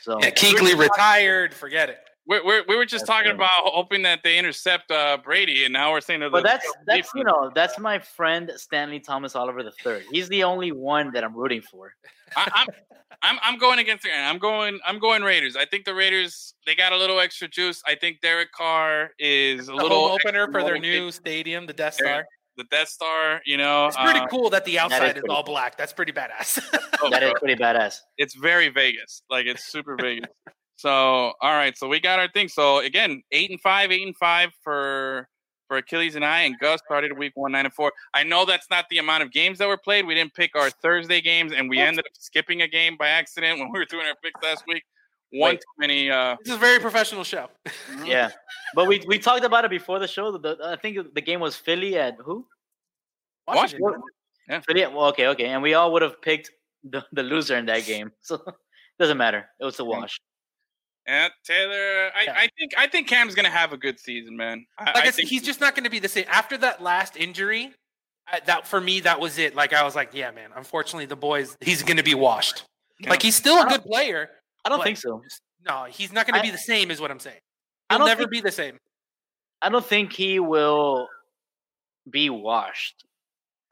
So Yeah, Kuechly retired. Forget it. We're, we're, we were just That's talking right. about hoping that they intercept uh, Brady, and now we're saying that. But the- that's that's you know that's my friend Stanley Thomas Oliver the third. He's the only one that I'm rooting for. I, I'm, I'm I'm going against the. I'm going. I'm going Raiders. I think the Raiders they got a little extra juice. I think Derek Carr is a little home opener for their motivated. new stadium, the Death Star. the Death Star. You know, It's pretty uh, cool that the outside is, all cool. black. That's pretty badass. oh, That is bro, pretty badass. it's very Vegas. Like it's super Vegas. So all right, so we got our thing. So again, eight and five, eight and five for for Achilles and I, and Gus started week one nine and four. I know that's not the amount of games that were played. We didn't pick our Thursday games, and we ended up skipping a game by accident when we were doing our picks last week. One Wait. too many. Uh, this is a very professional show. Yeah, but we we talked about it before the show. The, I think the game was Philly at who? Washington. Yeah. Philly. At, well, okay, okay, and we all would have picked the, the loser in that game, so doesn't matter. It was a wash. Yeah, Taylor. I, Yeah. I think I think Cam's gonna have a good season, man. I, Like I I, said, think he's just not going to be the same after that last injury. I, that for me, that was it. Like I was like, yeah, man. Unfortunately, the boys, he's going to be washed. Yeah. Like he's still a good player. I don't think so. just- No, he's not going to I- be the same. Is what I'm saying. I He'll don't never think- be the same. I don't think he will be washed.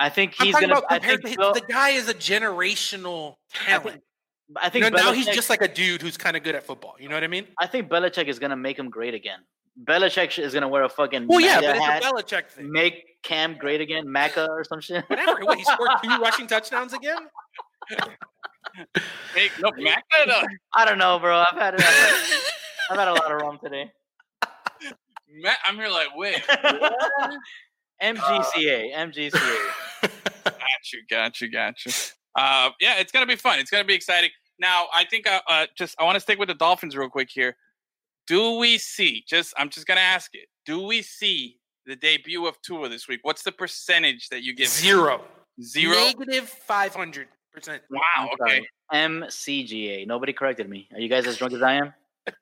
I think I'm he's gonna. about I think, to Bill- the guy is a generational talent. I think You know, now he's just like a dude who's kind of good at football. You know what I mean? I think Belichick is gonna make him great again. Belichick is gonna wear a fucking Well, yeah, but it's hat, a Belichick thing. make Cam great again, Maca or some shit. Whatever. What, he scored two rushing touchdowns again? Hey, no, Mac, no, I don't know, bro. I've had it. I've had, I've had a lot of rum today. Mac, I'm here like, wait, MGCA, MGCA. got you, got you, got you. Uh, yeah, it's gonna be fun. It's gonna be exciting. Now, I think uh, uh just I want to stick with the Dolphins real quick here. Do we see? Just I'm just gonna ask it. Do we see the debut of Tua this week? What's the percentage that you give? Zero. Zero. Negative 500%. Wow. Okay. MCGA. Nobody corrected me. Are you guys as drunk as I am?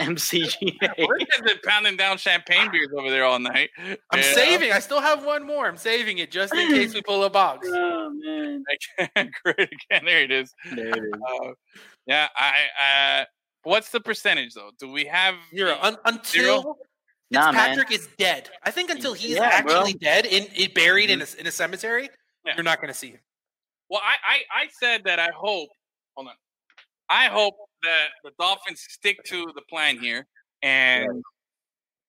MCGA. Rick has been pounding down champagne beers over there all night. I'm you know? saving. I still have one more. I'm saving it just in case we pull a box. oh man, Great again. There it is. there it is. Uh, yeah, I. Uh, what's the percentage though? Do we have Zero. Un- until Zero? Nah, is dead. I think until he's Yeah, actually bro. dead in, in buried in a in a cemetery, Yeah. you're not going to see him. Well, I, I I said that I hope. Hold on. I hope that the Dolphins stick to the plan here and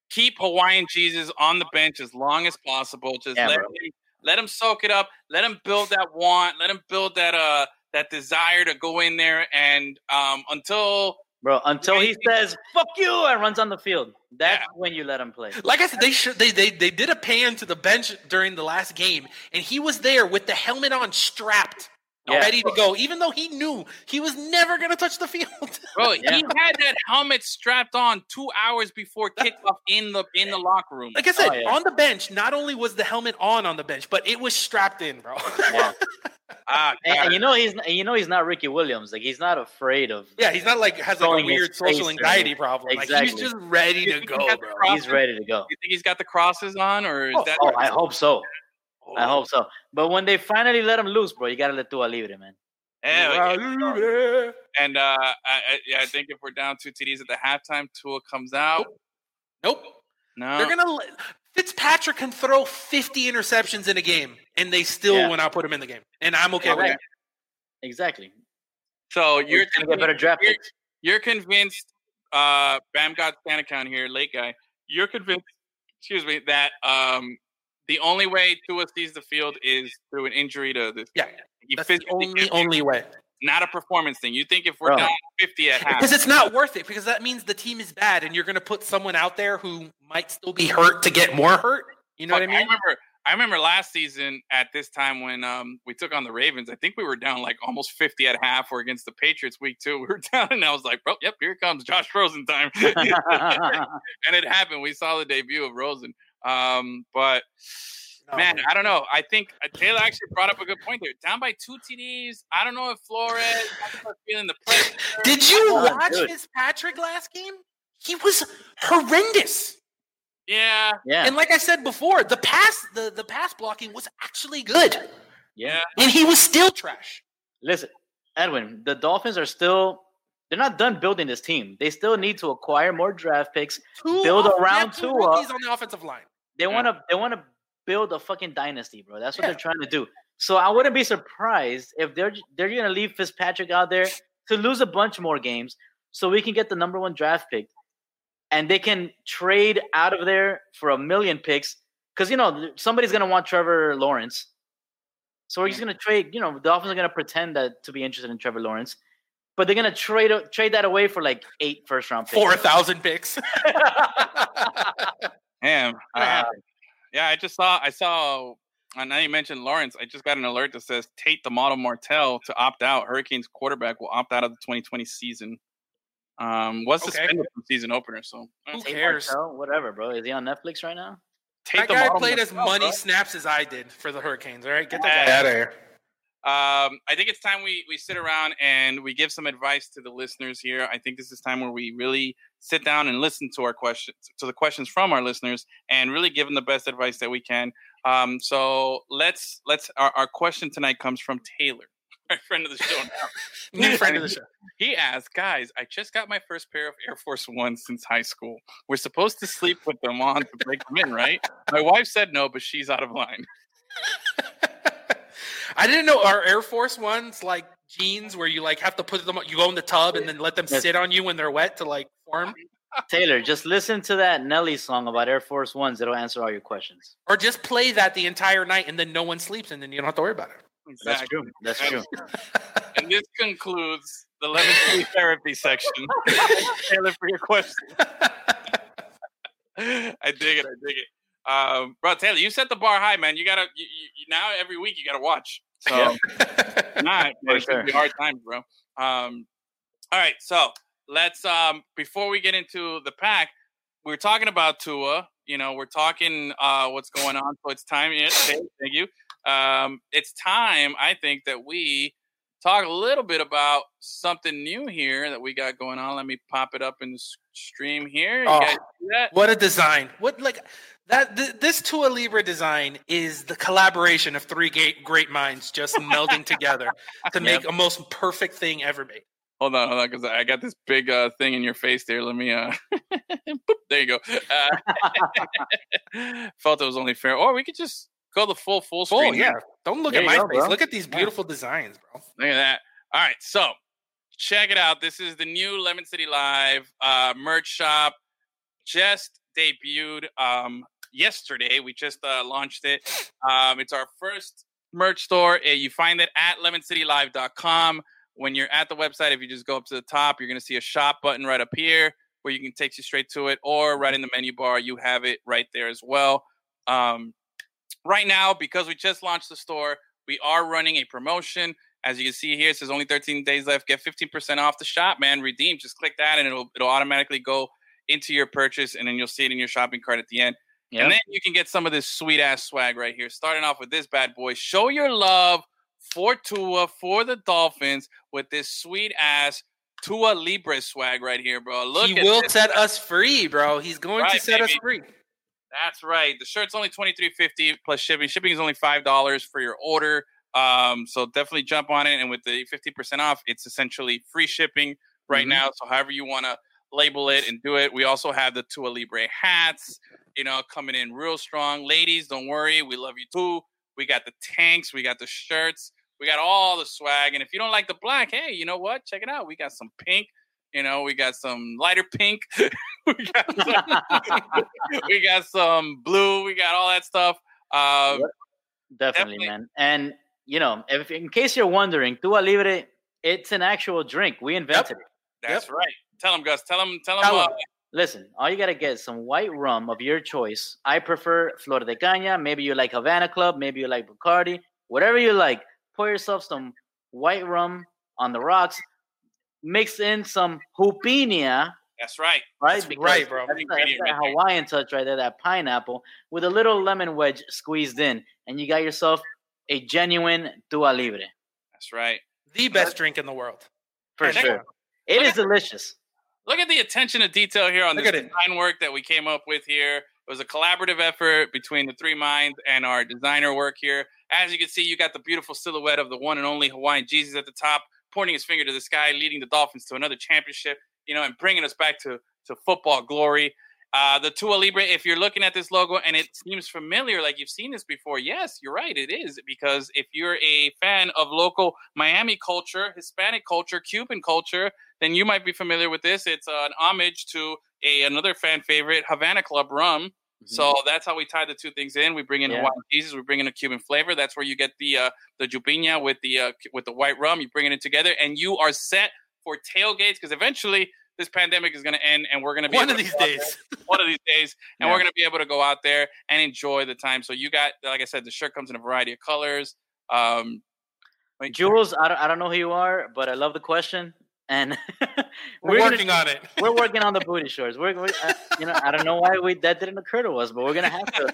keep Hawaiian Jesus on the bench as long as possible. Just Yeah, let bro. him let him soak it up. Let him build that want. Let him build that uh that desire to go in there and um until Bro, until he says "fuck you" and runs on the field, that's Yeah. when you let him play. Like I said, they should they, they they did a pan to the bench during the last game, and he was there with the helmet on, strapped, Yeah. ready to go, even though he knew he was never going to touch the field. bro, Yeah. he had that helmet strapped on two hours before kickoff in the in the locker room. like I said, Oh, yeah. on the bench, not only was the helmet on on the bench, but it was strapped in, bro. Yeah. Ah, And, and you know he's and you know he's not Ricky Williams. Like he's not afraid of. yeah, he's not like has like a weird social face or- anxiety problem. Like Exactly. he's just ready to go, think that's bro. He's ready to go. you think he's got the crosses on, or is Oh, that? Oh, I hope so. I Oh, hope so. But when they finally let him loose, bro, you gotta let Tua libre, man. yeah, And uh, I, I, yeah, I think if we're down two TDs at the halftime, Tua comes out. Nope. No, They're gonna. Fitzpatrick can throw 50 interceptions in a game, and they still Yeah. will not put him in the game, and I'm okay with Okay. that. Exactly. so you're You're gonna get better draft you're, picks. you're convinced. Uh, Bam got stand account here, late guy. You're convinced. Excuse me. That um, the only way Tua sees the field is through an injury to this. Yeah, he That's the only can't- only way. not a performance thing. You think if we're Bro. down 50 at half, Because it's not worth it. Because that means the team is bad, and you're going to put someone out there who might still be hurt to get more hurt. You know what I Fuck, mean? remember. I remember last season at this time when um, we took on the Ravens. I think we were down like almost fifty at half. Or against the Patriots week two, we were down, and I was like, "Bro, yep, here comes Josh Rosen time." and it happened. We saw the debut of Rosen. Um, but No. man, I don't know. I think uh, Taylor actually brought up a good point there. Down by two TDs. I don't know if Flores I don't know if feeling the pressure. Did you Oh, watch good. Patrick last game? He was horrendous. Yeah, yeah. And like I said before, the pass the, the pass blocking was actually good. yeah. And he was still trash. Listen, Edwin, the Dolphins are still they're not done building this team. They still need to acquire more draft picks. Two Build off- around they have two Tua. rookies on the offensive line. They want to they want to build a fucking dynasty, bro. That's what Yeah. they're trying to do. So I wouldn't be surprised if they're they're going to leave Fitzpatrick out there to lose a bunch more games so we can get the number 1 draft pick and they can trade out of there for a million picks cuz you know somebody's going to want Trevor Lawrence. So we're just going to trade, you know, the Dolphins are going to pretend that to be interested in Trevor Lawrence. But they're going to trade trade that away for like eight first round picks. Four thousand picks. Damn. Uh. Yeah, I just saw. I saw. And now you mentioned Lawrence. I just got an alert that says Tate the model Martell to opt out. Hurricanes quarterback will opt out of the 2020 season. Um, was Okay. suspended from season opener. So Who Tate cares? Martell, whatever, bro. Is he on Netflix right now? Tate That the guy model played as Martell, money bro. snaps as I did for the Hurricanes. All right, get that Yeah. guy out of here. Um, I think it's time we we sit around and we give some advice to the listeners here. I think this is time where we really sit down and listen to our questions, to the questions from our listeners, and really give them the best advice that we can. Um, so let's let's our, our question tonight comes from Taylor, our friend of the show. New friend of the show. He asked, guys, I just got my first pair of Air Force Ones since high school. We're supposed to sleep with them on to break them in, right? My wife said no, but she's out of line. I didn't know our Air Force ones like jeans where you like have to put them you go in the tub and then let them sit on you when they're wet to like form Taylor, just listen to that Nelly song about Air Force Ones. It'll answer all your questions. or just play that the entire night and then no one sleeps and then you don't have to worry about it. That's true. That's true. And this concludes the Lemon Tree Therapy section. Taylor, for your question. I dig it. I dig it. Um, bro, Taylor, you set the bar high, man. You gotta you, you, now every week you gotta watch. So not For it's gonna be sure. hard times, bro. Um, all right, so let's um before we get into the pack, we are talking about Tua. You know, we're talking uh what's going on. So it's time. Yeah, thank thank you. Um, it's time. I think that we talk a little bit about something new here that we got going on. Let me pop it up in the stream here. You Oh. that? What a design! What like that? Th- this Tua Libre design is the collaboration of three great great minds just melding together to make a most perfect thing ever made. Hold on, hold on, because I got this big uh, thing in your face there. Let me. Uh, there you go. Uh, felt it was only fair, or we could just go the full full screen. Oh yeah! Don't look There at my go, face. bro. Look at these beautiful designs, bro. Look at that. All right, so check it out. This is the new Lemon City Live uh, merch shop. Just debuted um, yesterday. We just uh, launched it. Um, it's our first merch store. Uh, You find it at lemoncitylive.com. When you're at the website, if you just go up to the top, you're going to see a shop button right up here where you can take you straight to it, or right in the menu bar, you have it right there as well. Um, right now, because we just launched the store, we are running a promotion. As you can see here, it says only 13 days left. Get 15% off the shop, man. Redeem. Just click that, and it'll it'll automatically go into your purchase, and then you'll see it in your shopping cart at the end. Yep. And then you can get some of this sweet ass swag right here. Starting off with this bad boy. Show your love for Tua, for the Dolphins, with this sweet ass Tua Libre swag right here, bro. Look he will set us free, bro. He's going to Right, set us free. That's right. The shirt's only twenty three fifty plus shipping. Shipping is only five dollars for your order. Um, so definitely jump on it. And with the fifty percent off, it's essentially free shipping right Mhm. now. So however you want to label it and do it. We also have the Tua Libre hats. You know, coming in real strong. Ladies, don't worry, we love you too. We got the tanks. We got the shirts. We got all the swag. And if you don't like the black, hey, you know what? Check it out. We got some pink. You know, we got some lighter pink. we got some, we got some blue. We got all that stuff. Um, Yep. Definitely, Definitely. man. And you know, if in case you're wondering, Tua Libre, it's an actual drink. We invented it. That's right. Tell them, Gus. Tell them. Tell them. Uh. Listen, all you gotta get is some white rum of your choice. I prefer Flor de Caña. Maybe you like Havana Club. Maybe you like Bacardi. Whatever you like. Pour yourself some white rum on the rocks. Mix in some Jupiña, that's right. right? That's right, bro. That's, that- that's Ingredient that right there. Hawaiian touch right there, that pineapple, with a little lemon wedge squeezed in, and you got yourself a genuine Tua Libre That's right. The best drink in the world. for Check sure. It is delicious. Look at the attention to detail here on Look this at it. design work that we came up with here. It was a collaborative effort between the three minds and our designer work here. As you can see, you got the beautiful silhouette of the one and only Hawaiian Jesus at the top, pointing his finger to the sky, leading the Dolphins to another championship, you know, and bringing us back to, to football glory. Uh, the Tua Libre, if you're looking at this logo and it seems familiar, like you've seen this before, yes, you're right, it is. Because if you're a fan of local Miami culture, Hispanic culture, Cuban culture, then you might be familiar with this. It's uh, an homage to a another fan favorite, Havana Club rum. So that's how we tie the two things in. We bring in Yeah. Hawaiian Jesus, we bring in a Cuban flavor. That's where you get the uh, the Jupiña with the uh, with the white rum. You bring it in together, and you are set for tailgates because eventually this pandemic is going to end, and we're going to be One of these go out there days. one of these days, and Yeah. we're going to be able to go out there and enjoy the time. So you got, like I said, the shirt comes in a variety of colors. Um, Jules, I don't, I don't know who you are, but I love the question, and We're, working on it. we're working on the booty shorts. We're, we're uh, you know, I don't know why we that didn't occur to us, but we're gonna have to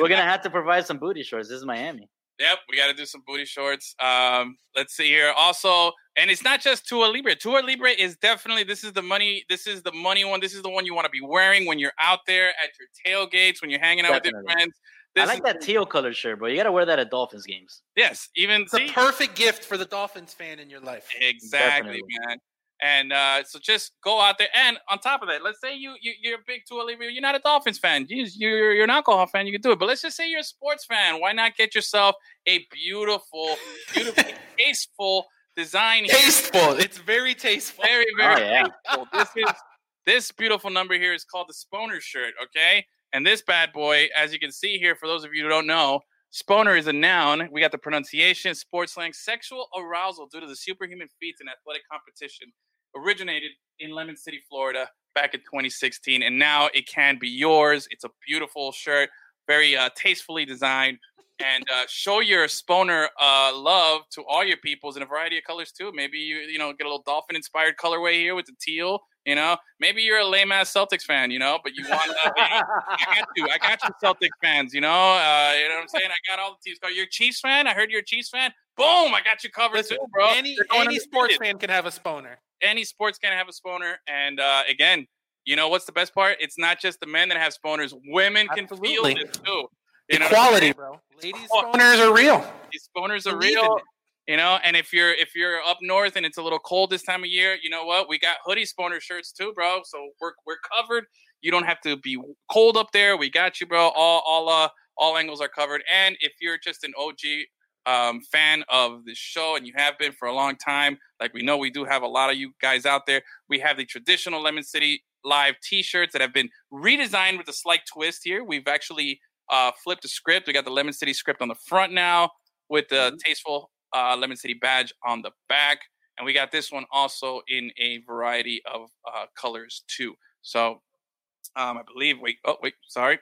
we're gonna have to provide some booty shorts. This is Miami. Yep, we got to do some booty shorts. Um, let's see here. Also, and it's not just Tua Libre. Tua Libre is definitely this is the money. This is the money one. This is the one you want to be wearing when you're out there at your tailgates when you're hanging out with your friends. This I like is- that teal colored shirt, bro. You gotta wear that at Dolphins games. Yes, even It's a perfect gift for the Dolphins fan in your life. Exactly, Definitely. man. And uh, so just go out there. And on top of that, let's say you, you you're a big Tua Libre. You're not a Dolphins fan. You, you're you're an alcohol fan. You can do it. But let's just say you're a sports fan. Why not get yourself a beautiful, beautiful, tasteful design? here? Tasteful. It's very tasteful. Very very Oh, yeah. tasteful. This is this beautiful number here is called the Sponer shirt. Okay, and this bad boy, as you can see here, for those of you who don't know. Sponer is a noun. We got the pronunciation, sports slang, sexual arousal due to the superhuman feats in athletic competition originated in Lemon City, Florida, back in 2016, and now it can be yours. It's a beautiful shirt, very uh, tastefully designed, and uh, show your Sponer uh, love to all your peoples in a variety of colors too. Maybe you you know get a little dolphin inspired colorway here with the teal. You know, maybe you're a lame ass Celtics fan, you know, but you want to. I got you. I got you, Celtics fans. You know, uh, you know what I'm saying. I got all the teams. You're a Chiefs fan. I heard you're a Chiefs fan. Boom! I got you covered Listen, too, bro. Any You're any sports fan can have a sponer. Any sports can have a sponer, and uh, again, you know what's the best part? It's not just the men that have sponers. Women can Absolutely. feel this too. You know, I'm Equality, saying? bro. Ladies Equal- sponers are real. These sponers are Believe real. You know, and if you're if you're up north and it's a little cold this time of year, you know what? We got hoodie sponer shirts too, bro. So we're we're covered. You don't have to be cold up there. We got you, bro. All all uh all angles are covered. And if you're just an OG um, fan of the show and you have been for a long time, like we know we do have a lot of you guys out there. We have the traditional Lemon City Live T-shirts that have been redesigned with a slight twist here. We've actually uh, flipped the script. We got the Lemon City script on the front now with the tasteful uh, Lemon City badge on the back. And we got this one also in a variety of uh, colors too. So um, I believe, wait, oh, wait, sorry.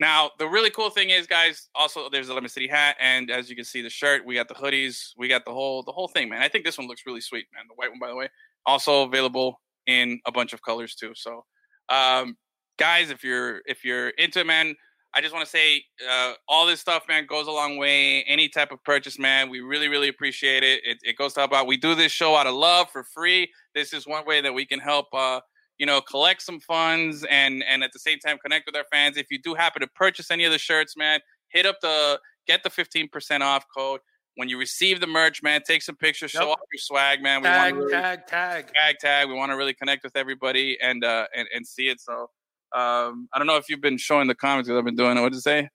Now, the really cool thing is, guys, also there's a Lemon City hat. And as you can see, the shirt, we got the hoodies, we got the whole, the whole thing, man. I think this one looks really sweet, man. The white one, by the way, also available in a bunch of colors too. So, um, guys, if you're, if you're into man, I just want to say uh, all this stuff, man, goes a long way. Any type of purchase, man, we really, really appreciate it. It, it goes to help out. We do this show out of love for free. This is one way that we can help, uh, you know, collect some funds and and at the same time connect with our fans. If you do happen to purchase any of the shirts, man, hit up the get the fifteen percent off code when you receive the merch, man. Take some pictures, show Yep. off your swag, man. We Tag, want to tag, tag. tag tag. We want to really connect with everybody and uh and, and see it. So um I don't know if you've been showing the comments that I've been doing. It. What did it say?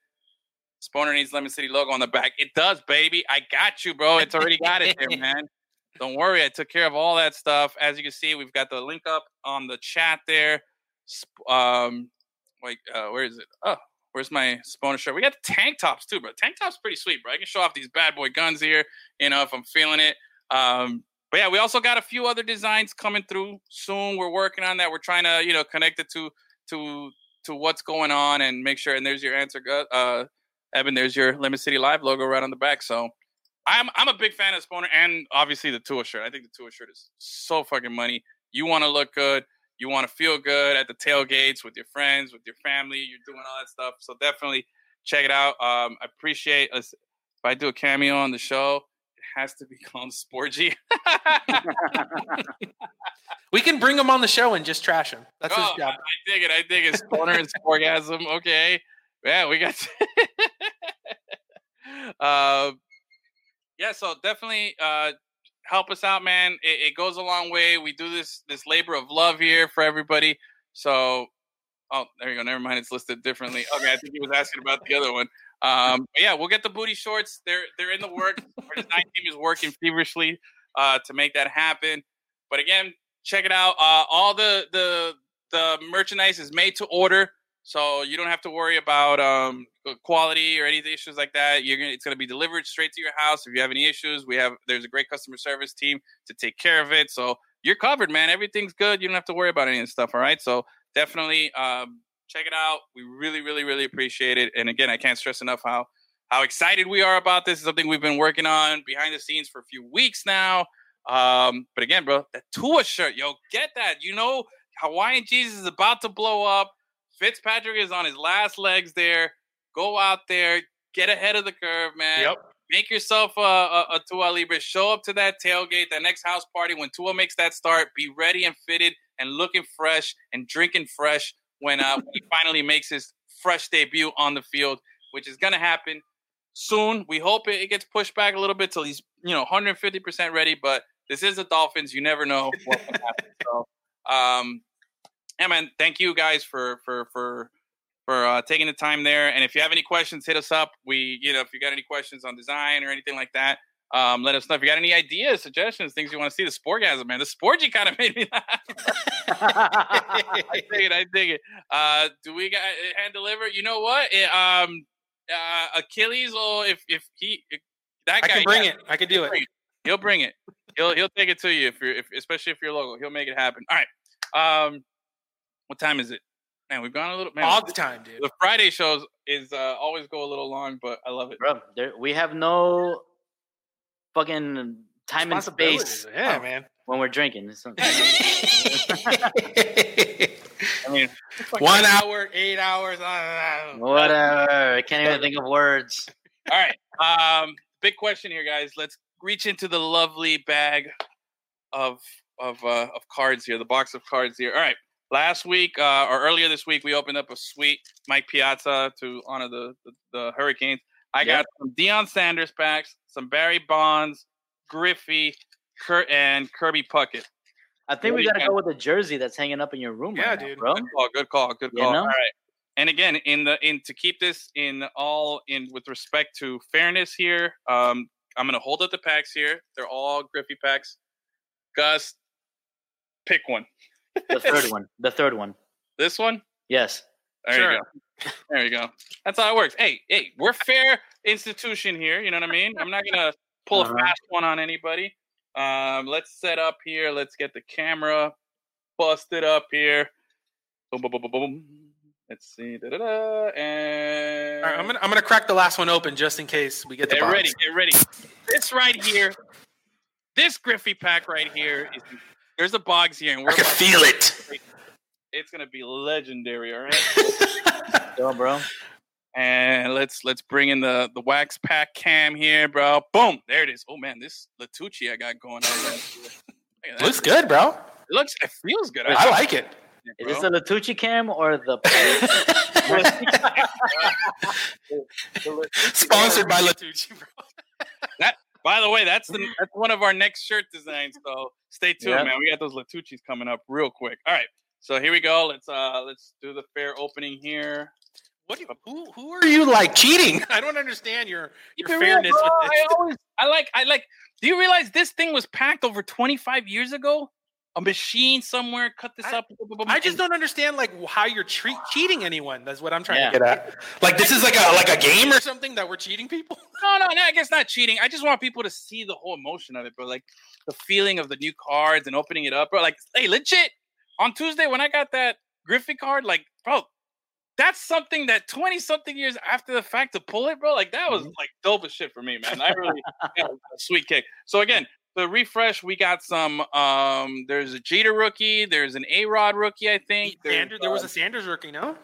Sponer needs Lemon City logo on the back. It does, baby. I got you, bro. It's already got it there, man. Don't worry. I took care of all that stuff. As you can see, we've got the link up on the chat there. Um, like, uh, where is it? Oh, where's my Sponer shirt? We got the tank tops too, bro. Tank tops pretty sweet, bro. I can show off these bad boy guns here, you know, if I'm feeling it. Um, but yeah, we also got a few other designs coming through soon. We're working on that. We're trying to, you know, connect it to to to what's going on and make sure. And there's your answer, uh, Evan. There's your Lemon City Live logo right on the back. So I'm I'm a big fan of Sponer and obviously the Tua shirt. I think the Tua shirt is so fucking money. You want to look good. You want to feel good at the tailgates with your friends, with your family. You're doing all that stuff. So definitely check it out. Um, I appreciate us. If I do a cameo on the show, has to be called Sporgy. We can bring him on the show and just trash him. That's Oh, his job. I dig it. I dig it. Stoner and Sporgasm. Okay. Yeah, we got. uh, yeah, so definitely uh, help us out, man. It, it goes a long way. We do this this labor of love here for everybody. So, oh, there you go. Never mind. It's listed differently. Okay, I think he was asking about the other one. Um, yeah, we'll get the booty shorts. They're they're in the work. Our design team is working feverishly uh, to make that happen. But again, check it out. Uh, all the the the merchandise is made to order, so you don't have to worry about um, quality or any issues like that. You're gonna, it's going to be delivered straight to your house. If you have any issues, we have there's a great customer service team to take care of it. So you're covered, man. Everything's good. You don't have to worry about any of this stuff. All right. So definitely um, check it out. We really, really, really appreciate it. And again, I can't stress enough how how excited we are about this. It's something we've been working on behind the scenes for a few weeks now. Um, but again, bro, that Tua shirt, yo, get that. You know, Hawaiian Jesus is about to blow up. Fitzpatrick is on his last legs there. Go out there, get ahead of the curve, man. Yep. Make yourself a, a, a Tua Libre. Show up to that tailgate, that next house party when Tua makes that start. Be ready and fitted and looking fresh and drinking fresh when, uh, when he finally makes his fresh debut on the field, which is going to happen soon. We hope it, it gets pushed back a little bit till he's you know 150% ready. But this is the Dolphins. You never know what will happen. So, um, yeah, man. Thank you guys for for for for uh, taking the time there. And if you have any questions, hit us up. We, you know, if you got any questions on design or anything like that, um, let us know. If you got any ideas, suggestions, things you want to see, the Sporgasm, man. The Sporgy kind of made me laugh. I dig it. I dig it. Uh, do we got hand deliver? You know what? It, um, uh, Achilles, or if if he if that I guy can bring yeah, it. I can do it. He'll bring it. He'll he'll take it to you if you're if especially if you're local. He'll make it happen. All right. Um, what time is it? Man, we've gone a little. Man, All the time, dude. the Friday shows is uh, always go a little long, but I love it. Bro, there, we have no fucking time and space. Responsibilities. Yeah, man. when we're drinking. I mean, One hour, eight hours. uh, Whatever. I can't even think of words. all right. Um, big question here, guys. Let's reach into the lovely bag of of uh, of cards here, the box of cards here. All right. Last week uh, or earlier this week, we opened up a sweet Mike Piazza to honor the the, the Hurricanes. I Yeah. got some Deion Sanders packs, some Barry Bonds, Griffey, Kurt, and Kirby Puckett. I think What we do you gotta go with the jersey that's hanging up in your room Yeah, right now, dude. bro. Good call. Good call. Good You call. know? All right. And again, in the in to keep this in all in with respect to fairness here, um, I'm gonna hold up the packs here. They're all Griffey packs. Gus, pick one. The third one. The third one. This one. Yes. There Sure. you go. There you go. That's how it works. Hey, hey, we're fair institution here. You know what I mean? I'm not gonna pull Uh-huh. a fast one on anybody. Um, let's set up here. Let's get the camera busted up here. Boom, boom, boom, boom, boom. Let's see. Da-da-da. And All right, I'm gonna I'm gonna crack the last one open just in case we get the get ready. Get ready. This right here, this Griffey pack right here is. There's a box here, and we're I can feel it. It's gonna be legendary. All right. Go, bro. And let's let's bring in the the wax pack cam here, bro. Boom, there it is. Oh man, this Latucci I got going on. Right here. Look at that. Looks good, bro. It looks, it feels good. I like it. Is this the Latucci cam or the? Sponsored by Latucci, bro. That, by the way, that's the that's one of our next shirt designs. So stay tuned, Yeah. man. We got those Latucci's coming up real quick. All right, so here we go. Let's uh let's do the fair opening here. What? Who? Who are you like cheating? I don't understand your your real, fairness bro. with this. I always I like I like. Do you realize this thing was packed over 25 years ago? A machine somewhere cut this I- up. I just don't understand like how you're treat, cheating anyone. That's what I'm trying Yeah. to get at. Like this is like a like a game or something that we're cheating people. No, no, no. I guess not cheating. I just want people to see the whole emotion of it, bro. Like the feeling of the new cards and opening it up, bro. Like, hey, legit. On Tuesday when I got that Griffey card, like, bro, that's something that twenty something years after the fact to pull it, bro. Like that was like dope as shit for me, man. I really yeah, it was a sweet kick. So again, the refresh, we got some. um There's a Jeter rookie. There's an A Rod rookie, I think. There's, Sanders, there was a Sanders rookie, no?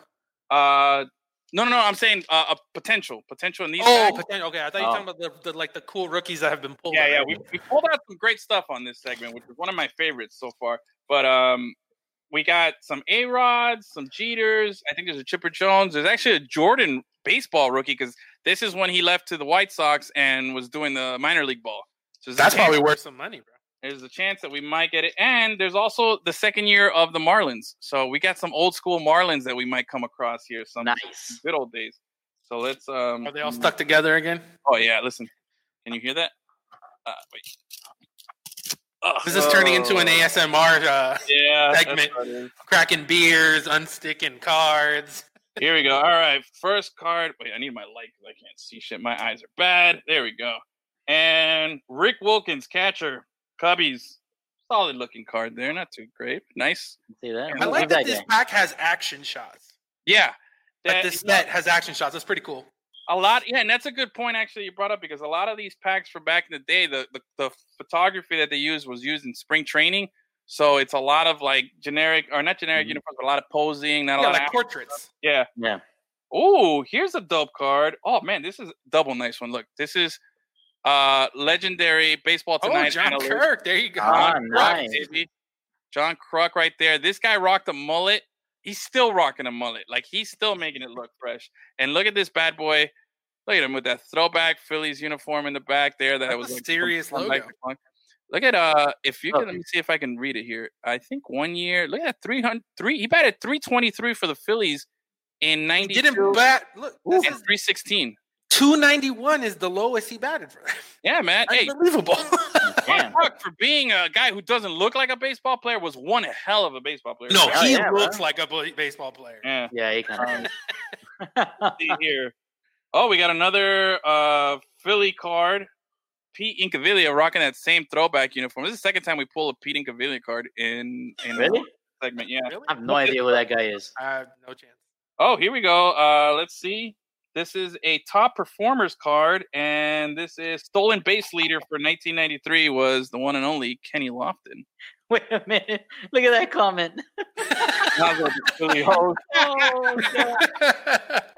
uh, no, no, no. I'm saying uh, a potential, potential in these. Oh, guys. potential. Okay, I thought you Oh. were talking about the, the like the cool rookies that have been pulled. Yeah, yeah, we, we pulled out some great stuff on this segment, which is one of my favorites so far. But um, we got some A Rods, some Jeters. I think there's a Chipper Jones. There's actually a Jordan baseball rookie because this is when he left to the White Sox and was doing the minor league ball. So that's probably worth some money, bro. There's a chance that we might get it, and there's also the second year of the Marlins. So we got some old school Marlins that we might come across here. Some Nice. good old days. So let's. um Are they all stuck together again? Oh yeah, listen. Can you hear that? Uh, wait. Ugh. This is turning into an ASMR uh, yeah segment. what it is. cracking beers, unsticking cards. Here we go. All right, first card. Wait, I need my light because I can't see shit. My eyes are bad. There we go. And Rick Wilkins, catcher, Cubbies. Solid looking card there. Not too great. Nice. See that? I like that this guy? pack has action shots. Yeah. Like That- this set has action shots. That's pretty cool. A lot yeah and that's a good point actually you brought up because a lot of these packs from back in the day the, the, the photography that they used was used in spring training so it's a lot of like generic or not generic Mhm. uniforms but a lot of posing not a lot like of portraits. yeah Yeah. oh here's a dope card oh man this is double nice one look this is uh legendary baseball Oh, tonight John analyst. Kirk. There you go. Ah, John Kruk, nice. John Kruk right there. This guy rocked a mullet. He's still rocking a mullet. Like he's still making it look fresh. And look at this bad boy. Look at him with that throwback Phillies uniform in the back there. That That's was a like serious logo. Look at uh if you can let me see if I can read it here. I think one year, look at that 300 three he batted 323 for the Phillies in 92 didn't bat. Look, and this is 316. 291 is the lowest he batted for. Yeah, man. Unbelievable. John Damn. Kruk, for being a guy who doesn't look like a baseball player was one hell of a baseball player. no, Oh, he yeah, looks bro. like a baseball player. Yeah. Yeah, he kind Um, of. see here. Oh, we got another uh Philly card. Pete Incaviglia rocking that same throwback uniform. This is the second time we pull a Pete Incaviglia card in in Really? segment. Yeah. Really? I have no idea who that guy is. I have no chance. Oh, here we go. Uh let's see. This is a top performers card, and this is stolen base leader for 1993 was the one and only Kenny Lofton. Wait a minute. Look at that comment. oh,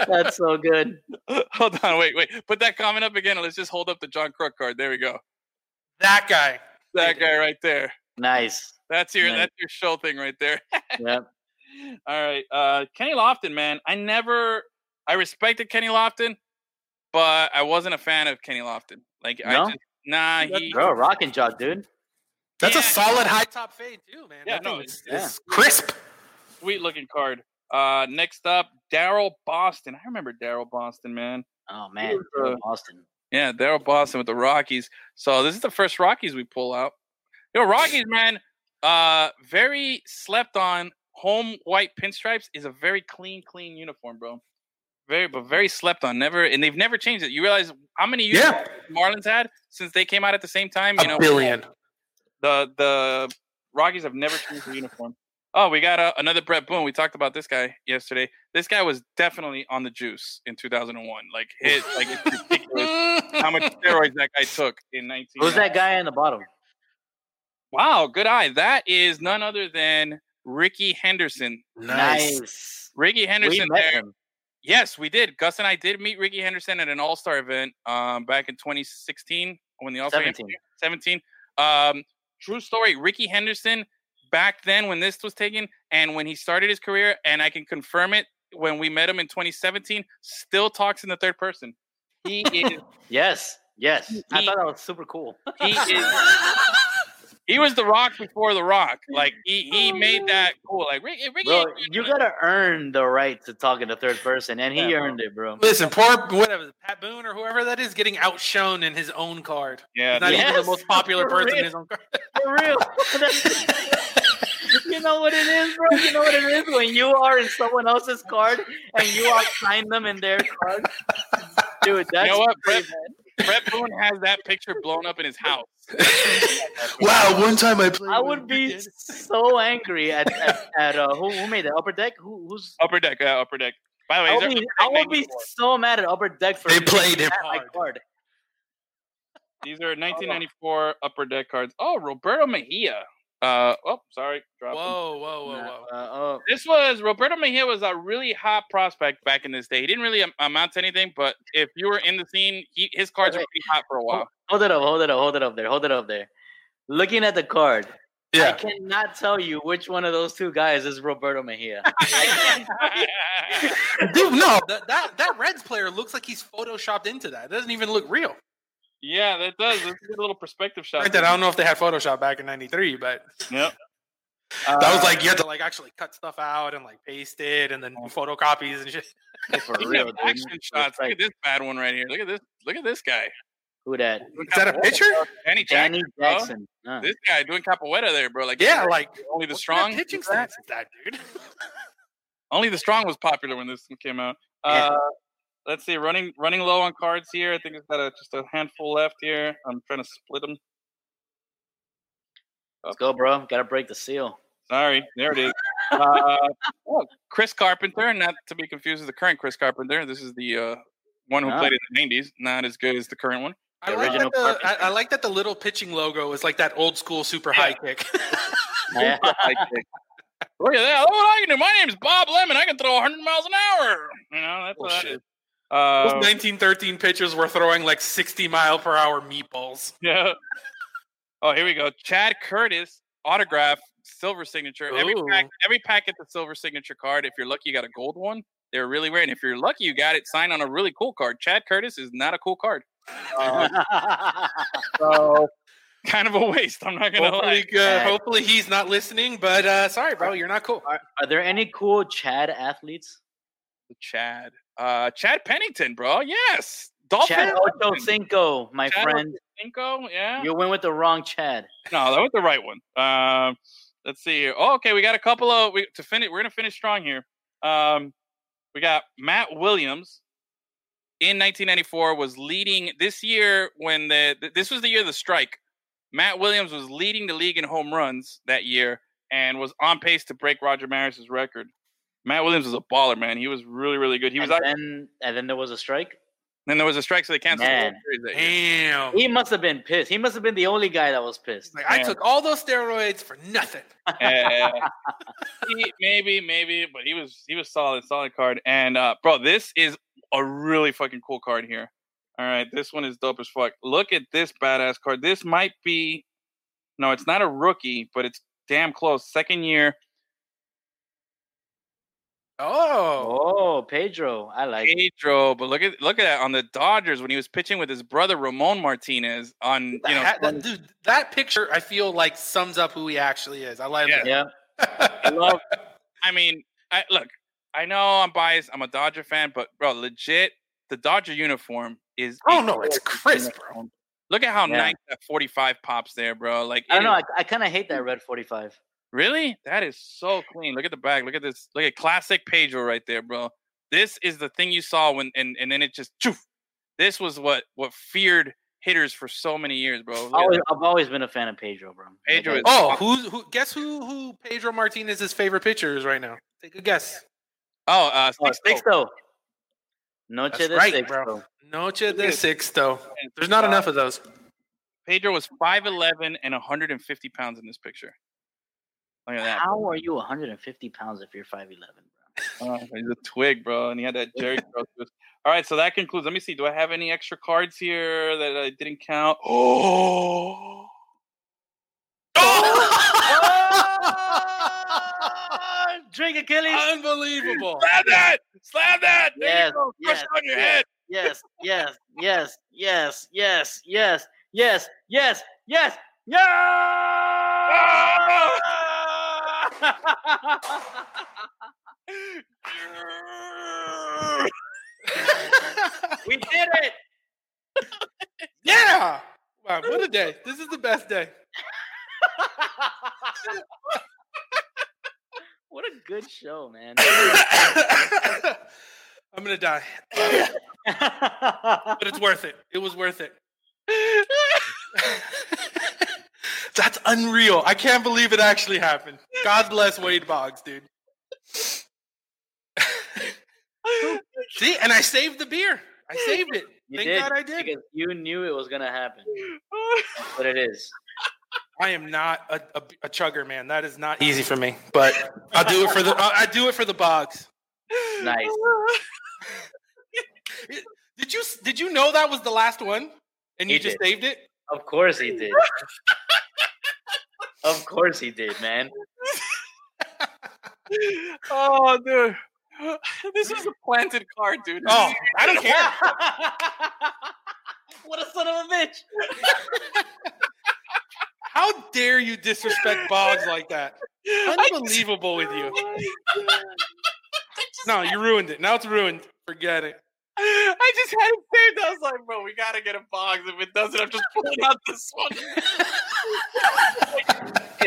That's so good. Hold on, wait, wait. Put that comment up again, and let's just hold up the John Kruk card. There we go. that guy. That guy right there. Nice. That's your Nice. that's your show thing right there. Yep. All right, uh, Kenny Lofton, man. I never, I respected Kenny Lofton, but I wasn't a fan of Kenny Lofton. Like, No? I just nah. He, Bro, rocking job, dude. That's Yeah. a solid high top fade too, man. Yeah, that thing no, is, yeah. is crisp. sweet looking card. Uh, next up, Daryl Boston. I remember Daryl Boston, man. Oh man, was, uh, Boston. Yeah, Daryl Boston with the Rockies. So this is the first Rockies we pull out. Yo, Rockies, man. Uh, very slept on. Home white pinstripes is a very clean, clean uniform, bro. Very, but very slept on. Never, and they've never changed it. You realize how many Yeah. Marlins had since they came out at the same time? You A know, billion. the the Rockies have never changed the uniform. Oh, we got uh, another Bret Boone. We talked about this guy yesterday. This guy was definitely on the juice in 2001. Like hit, like it's ridiculous how much steroids that guy took in 19. Who's that guy in the bottom? Wow, good eye. That is none other than Rickey Henderson. Nice. Rickey Henderson there. him. Yes, we did. Gus and I did meet Rickey Henderson at an All Star event um, back in 2016 when the All Star 17. 17. Um, true story. Rickey Henderson back then when this was taken and when he started his career, and I can confirm it when we met him in 2017, still talks in the third person. He is. Yes, yes. I thought that was super cool. he is. He was the Rock before the Rock. Like he he made oh. that cool. Like Ricky. Ricky Bro, you gotta earn the right to talk in the third person, and he Yeah, earned it, bro. Listen, poor whatever Pat Boone or whoever that is getting outshone in his own card. yeah. He's not dude. even the most popular for person real. in his own card. For real. you know what it is, bro? You know what it is when you are in someone else's card and you outshine them in their card? Dude, that's know what, crazy, Brett? Man. Bret Boone has that picture blown up in his house. wow, one time I played. I would be so angry at at, at uh, who, who made that upper deck? Who who's Upper deck, yeah, upper deck. By the way, I would be, I would be so mad at upper deck for They played him that my card. These are 1994 upper deck cards. Oh, Roberto Mejia. Uh, oh, sorry, dropped. Whoa, whoa, whoa, whoa. uh, oh, This was Roberto Mejia was a really hot prospect back in this day. He didn't really amount to anything, but if you were in the scene, he, his cards were pretty hot for a while. hold it up, hold it up, hold it up there, hold it up there. Looking at the card, I cannot tell you which one of those two guys is Roberto Mejia. Dude, no, that, that that Reds player looks like he's photoshopped into that. It doesn't even look real. Yeah, that does. That's a good little perspective shot. Granted, I don't know if they had Photoshop back in '93, but Yep. that was Uh, like you had to like actually cut stuff out and like paste it and then do photocopies and shit. For Speaking real, of dude. action shots. Look at this bad one right here. Look at this. Look at this guy. Who that? Doing that a picture? bro. Danny Jackson. Danny. Jackson. Uh, This guy doing capoeira there, bro. Like Yeah, like only the strong. kind pitching stance is that, dude? Only the strong was popular when this one came out. Yeah. Uh, let's see, running running low on cards here. I think it's got a, just a handful left here. I'm trying to split them. Let's go, bro. Gotta break the seal. Sorry, there it is. Uh, oh, Cris Carpenter, not to be confused with the current Chris Carpenter. This is the uh, one who Ah. played in the '90s. Not as good as the current one. I The like, original that the, I, I like that the little pitching logo is like that old school super Yeah. high kick. Yeah. Look at that! Look Oh, I can do. My name is Bob Lemon. I can throw 100 miles an hour. You know, that's what that Bullshit. is. Uh, Those 1913 pitchers were throwing like 60 mile per hour meatballs. Yeah. Oh, here we go. Chad Curtis autograph silver signature. Every pack, every pack gets a silver signature card. If you're lucky, you got a gold one. They're really rare. And if you're lucky, you got it signed on a really cool card. Chad Curtis is not a cool card. Uh, so kind of a waste. I'm not gonna lie. Hopefully, uh, hopefully he's not listening. But uh, sorry, bro, you're not cool. are, are there any cool Chad athletes? Chad. Uh, Chad Pennington, bro. Yes. Dolphin. Chad Ocho Cinco, my Chad friend. Cinco. Yeah. You went with the wrong Chad. No, that was the right one. Um, let's see here. Oh, okay, we got a couple of we, to finish. We're gonna finish strong here. Um, we got Matt Williams in 1994 was leading this year when the th- this was the year of the strike. Matt Williams was leading the league in home runs that year and was on pace to break Roger Maris's record. Matt Williams was a baller, man. He was really, really good. He was and out. then and then there was a strike. Then there was a strike, so they canceled the Man. World Series. Damn. He must have been pissed. He must have been the only guy that was pissed. Like I took all those steroids for nothing. Uh, he- maybe, maybe, but he was he was solid, solid card. And uh, bro, this is a really fucking cool card here. All right, this one is dope as fuck. Look at this badass card. This might be no, it's not a rookie, but it's damn close. Second year, Oh. Oh, Pedro, I like. it. Pedro. But look at look at that on the Dodgers when he was pitching with his brother Ramon Martinez on you know that, that- dude, that picture I feel like sums up who he actually is. I like Yeah. Yeah, I love. I mean, I look. I know I'm biased. I'm a Dodger fan, but bro, legit, the Dodger uniform is. Oh no, it's crisp, bro. Look at how Yeah. nice that 45 pops there, bro. Like, I don't it know. I, I kind of hate that red forty-five. Really, that is so clean. Look at the back. Look at this. Look at classic Pedro right there, bro. This is the thing you saw when, and and then it just. Choof. This was what what feared hitters for so many years, bro. Always. I've always been a fan of Pedro, bro. Pedro is- Oh, who's who? Guess who? Who Pedro Martinez's favorite pitcher is right now? Take a guess. Oh, uh, Oh, Sixto. Sixto. Noche That's de right, Sixto. bro. Noche de Dude. Sixto. There's not Uh, enough of those. Pedro was 5'11 and 150 pounds in this picture. Look at that. How are you 150 pounds if you're 5'11, bro? Oh, he's a twig, bro, and he had that Jheri curl. All right, so that concludes. Let me see. Do I have any extra cards here that I didn't count? Oh, Drink Achilles. Unbelievable. slam that! Slam that! There Yes, you go. Yes, it on your yes. head. Yes, yes, yes, yes, yes, yes, yes, yes, yes, yes. Ah! We did it. yeah. Wow, what a day. This is the best day. what a good show, man. I'm gonna die, but it's worth it. It was worth it. That's unreal. I can't believe it actually happened. God bless Wade Boggs, dude. See, and I saved the beer. I saved it. You Thank did, God I did. because you knew it was gonna happen. but it is. I am not a, a, a chugger, man. That is not easy for me. But I'll do it for the. I I do it for the Boggs. Nice. Did you did you know that was the last one, and you just did. saved it? Of course he did. of course he did, man. oh, dude. This is a planted card, dude. Oh, I don't care. what a son of a bitch. How dare you disrespect Boggs like that? Unbelievable with you. Oh, no, you ruined it. Now it's ruined. Forget it. I just had it saved. I was like, bro, we gotta get a box. If it doesn't, I'm just pulling out this one.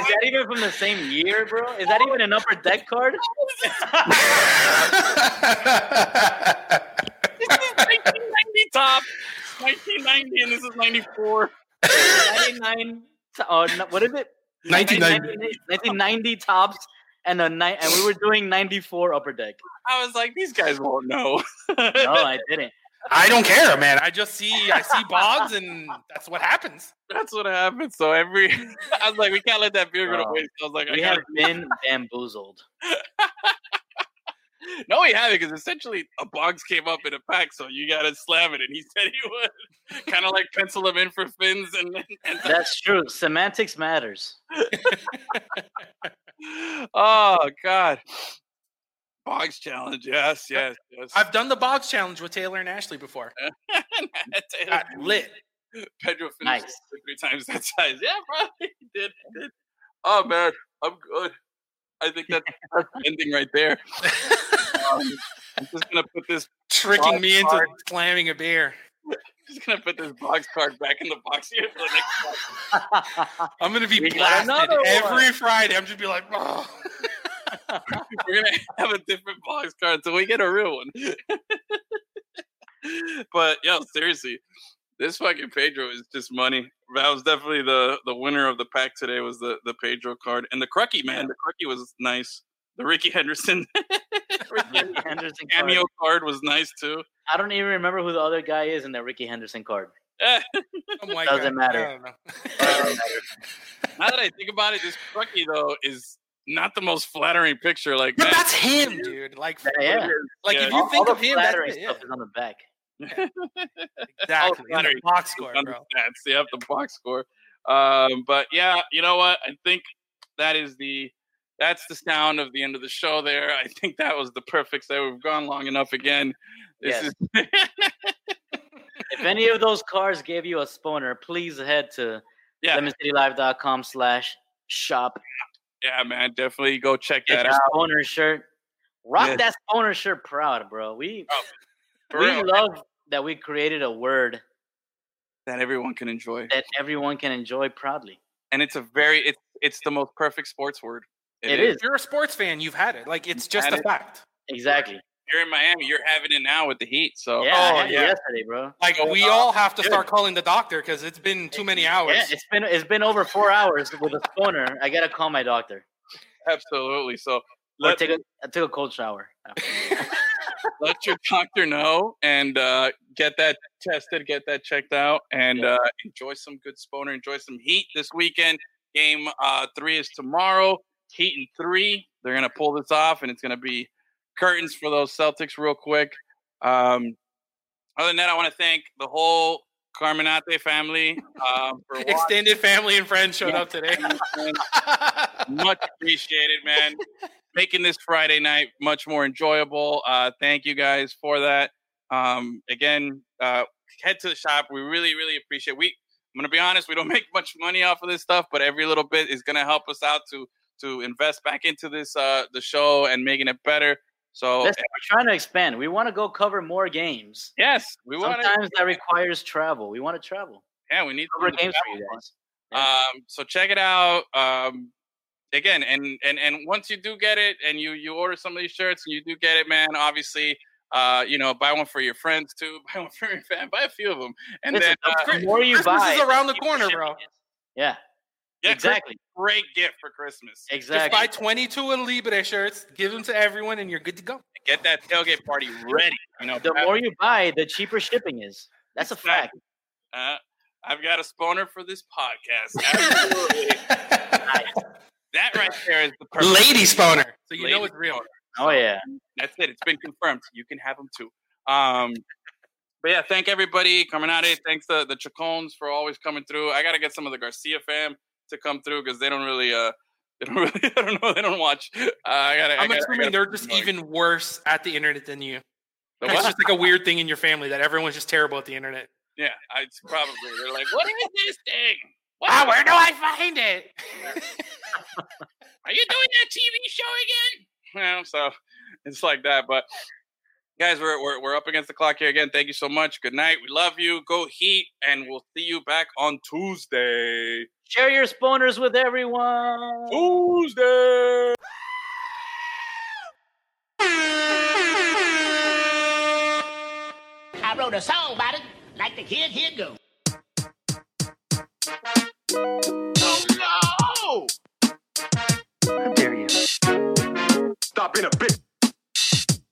Is that even from the same year, bro? Is that even an upper deck card? This is 1990 top, 1990, and this is 94. 99. Oh, no, what is it? 1990. 1990 Topps and a night, and we were doing 94 upper deck. I was like, these guys won't know. No, I didn't. I don't care, man. I just see I see Boggs, and that's what happens. That's what happens. So every, I was like, we can't let that beer go to waste. I was like, We gotta, have been bamboozled. no, he had it because essentially a Boggs came up in a pack, so you gotta slam it, and he said he would. kind of like pencil him in for fins, and, and That's true. Semantics matters. oh god, Boggs challenge. Yes, yes, yes. I've done the Boggs challenge with Taylor and Ashley before. Got lit. Pedro finished Nice. three times that size. Yeah, bro, he did. He did. Oh man, I'm good. I think that's, that's ending right there. Um, I'm just gonna put this. Tricking me into slamming a beer. Just gonna put this box card back in the box here for the next. One. I'm gonna be We blasted every. Friday. I'm just be like, oh. We're gonna have a different Boggs card until we get a real one. but yo, seriously, this fucking Pedro is just money. That was definitely the the winner of the pack today. Was the the Pedro card and the Crucky man. The Crucky was nice. The Rickey Henderson. Rickey Henderson cameo card was nice too. I don't even remember who the other guy is in that Rickey Henderson card. Oh my Doesn't God. matter. I don't know. now that I think about it, this Truckee though is not the most flattering picture. Like But man, that's him, dude. Like, Yeah. like Yeah. if you all, think all of him, that's flattering it, yeah. stuff is on the back. exactly. In the box score, bro. stats. They have the box score. Um, but yeah, you know what? I think that is the that's the sound of the end of the show. There, I think that was the perfect. So we've gone long enough again. This Yes. is If any of those cars gave you a sponer, please head to yeah, lemoncitylive.com slash shop. Yeah, man. Definitely go check Get that your out. Owner shirt. Rock Yes. that sponer shirt proud, bro. We oh, For we real, love that we created a word that everyone can enjoy, that everyone can enjoy proudly. and it's a very it's it's the most perfect sports word. It is. If you're a sports fan, you've had it. Like it's just a it. fact. Exactly. You're in Miami. You're having it now with the Heat. So Yeah, oh, yeah. yesterday, bro. Like we uh, all have to good. start calling the doctor because it's been too many hours. Yeah, it's been it's been over four hours with a sponer. I gotta call my doctor. absolutely. So Or let take a I took a cold shower. let your doctor know and uh, get that tested, get that checked out, and Yeah. uh, enjoy some good sponer. Enjoy some heat this weekend. Game uh, three is tomorrow. Heat and three. They're gonna pull this off, and it's gonna be curtains for those Celtics real quick. Um, other than that, I want to thank the whole Carmenate family um, for. Extended family and friends showed up today. much appreciated, man. Making this Friday night much more enjoyable. Uh, thank you guys for that. Um, again, uh, head to the shop. We really, really appreciate. We, I'm gonna be honest, we don't make much money off of this stuff, but every little bit is gonna help us out to to invest back into this uh, the show and making it better. So Listen, we're trying to expand. We want to go cover more games. yes, we want to. Sometimes that requires travel. We want to travel. Yeah, we need Cover games for you guys. Yeah. Um, so check it out. Um, again, and and and once you do get it, and you you order some of these shirts, and you do get it, man. Obviously, uh, you know, buy one for your friends too. Buy one for your fan. Buy a few of them, and Listen, then uh, the more you Christmas buy, is around the corner, bro. Yeah, yeah, exactly, Great gift for Christmas. Exactly. Just exactly. buy 22 of Libre shirts, give them to everyone, and you're good to go. Get that tailgate party ready. You know, the more you buy, the cheaper shipping is. That's a fact. uh, I've got a sponer for this podcast. Absolutely. that right there is the perfect Lady sponer. So you know it's real. Oh yeah. That's it. It's been confirmed. You can have them too. Um, but yeah, thank everybody. Carmenate, thanks the the Chacones for always coming through. I gotta get some of the Garcia fam to come through because they don't really uh they don't really I don't know they don't watch. Uh, I gotta. I I'm gotta, assuming they're just even worse at the internet than you. It's just like a weird thing in your family that everyone's just terrible at the internet. Yeah, it's probably they're like, what is this thing? What Ah, where do I find it? are you doing that TV show again? You know, so it's like that. But guys, we're, we're we're up against the clock here again. Thank you so much. Good night. We love you. Go Heat, and we'll see you back on Tuesday. Share your sponers with everyone. Tuesday. I wrote a song about it. Like the kid, here go. Oh no! How dare you? Stop being a bitch.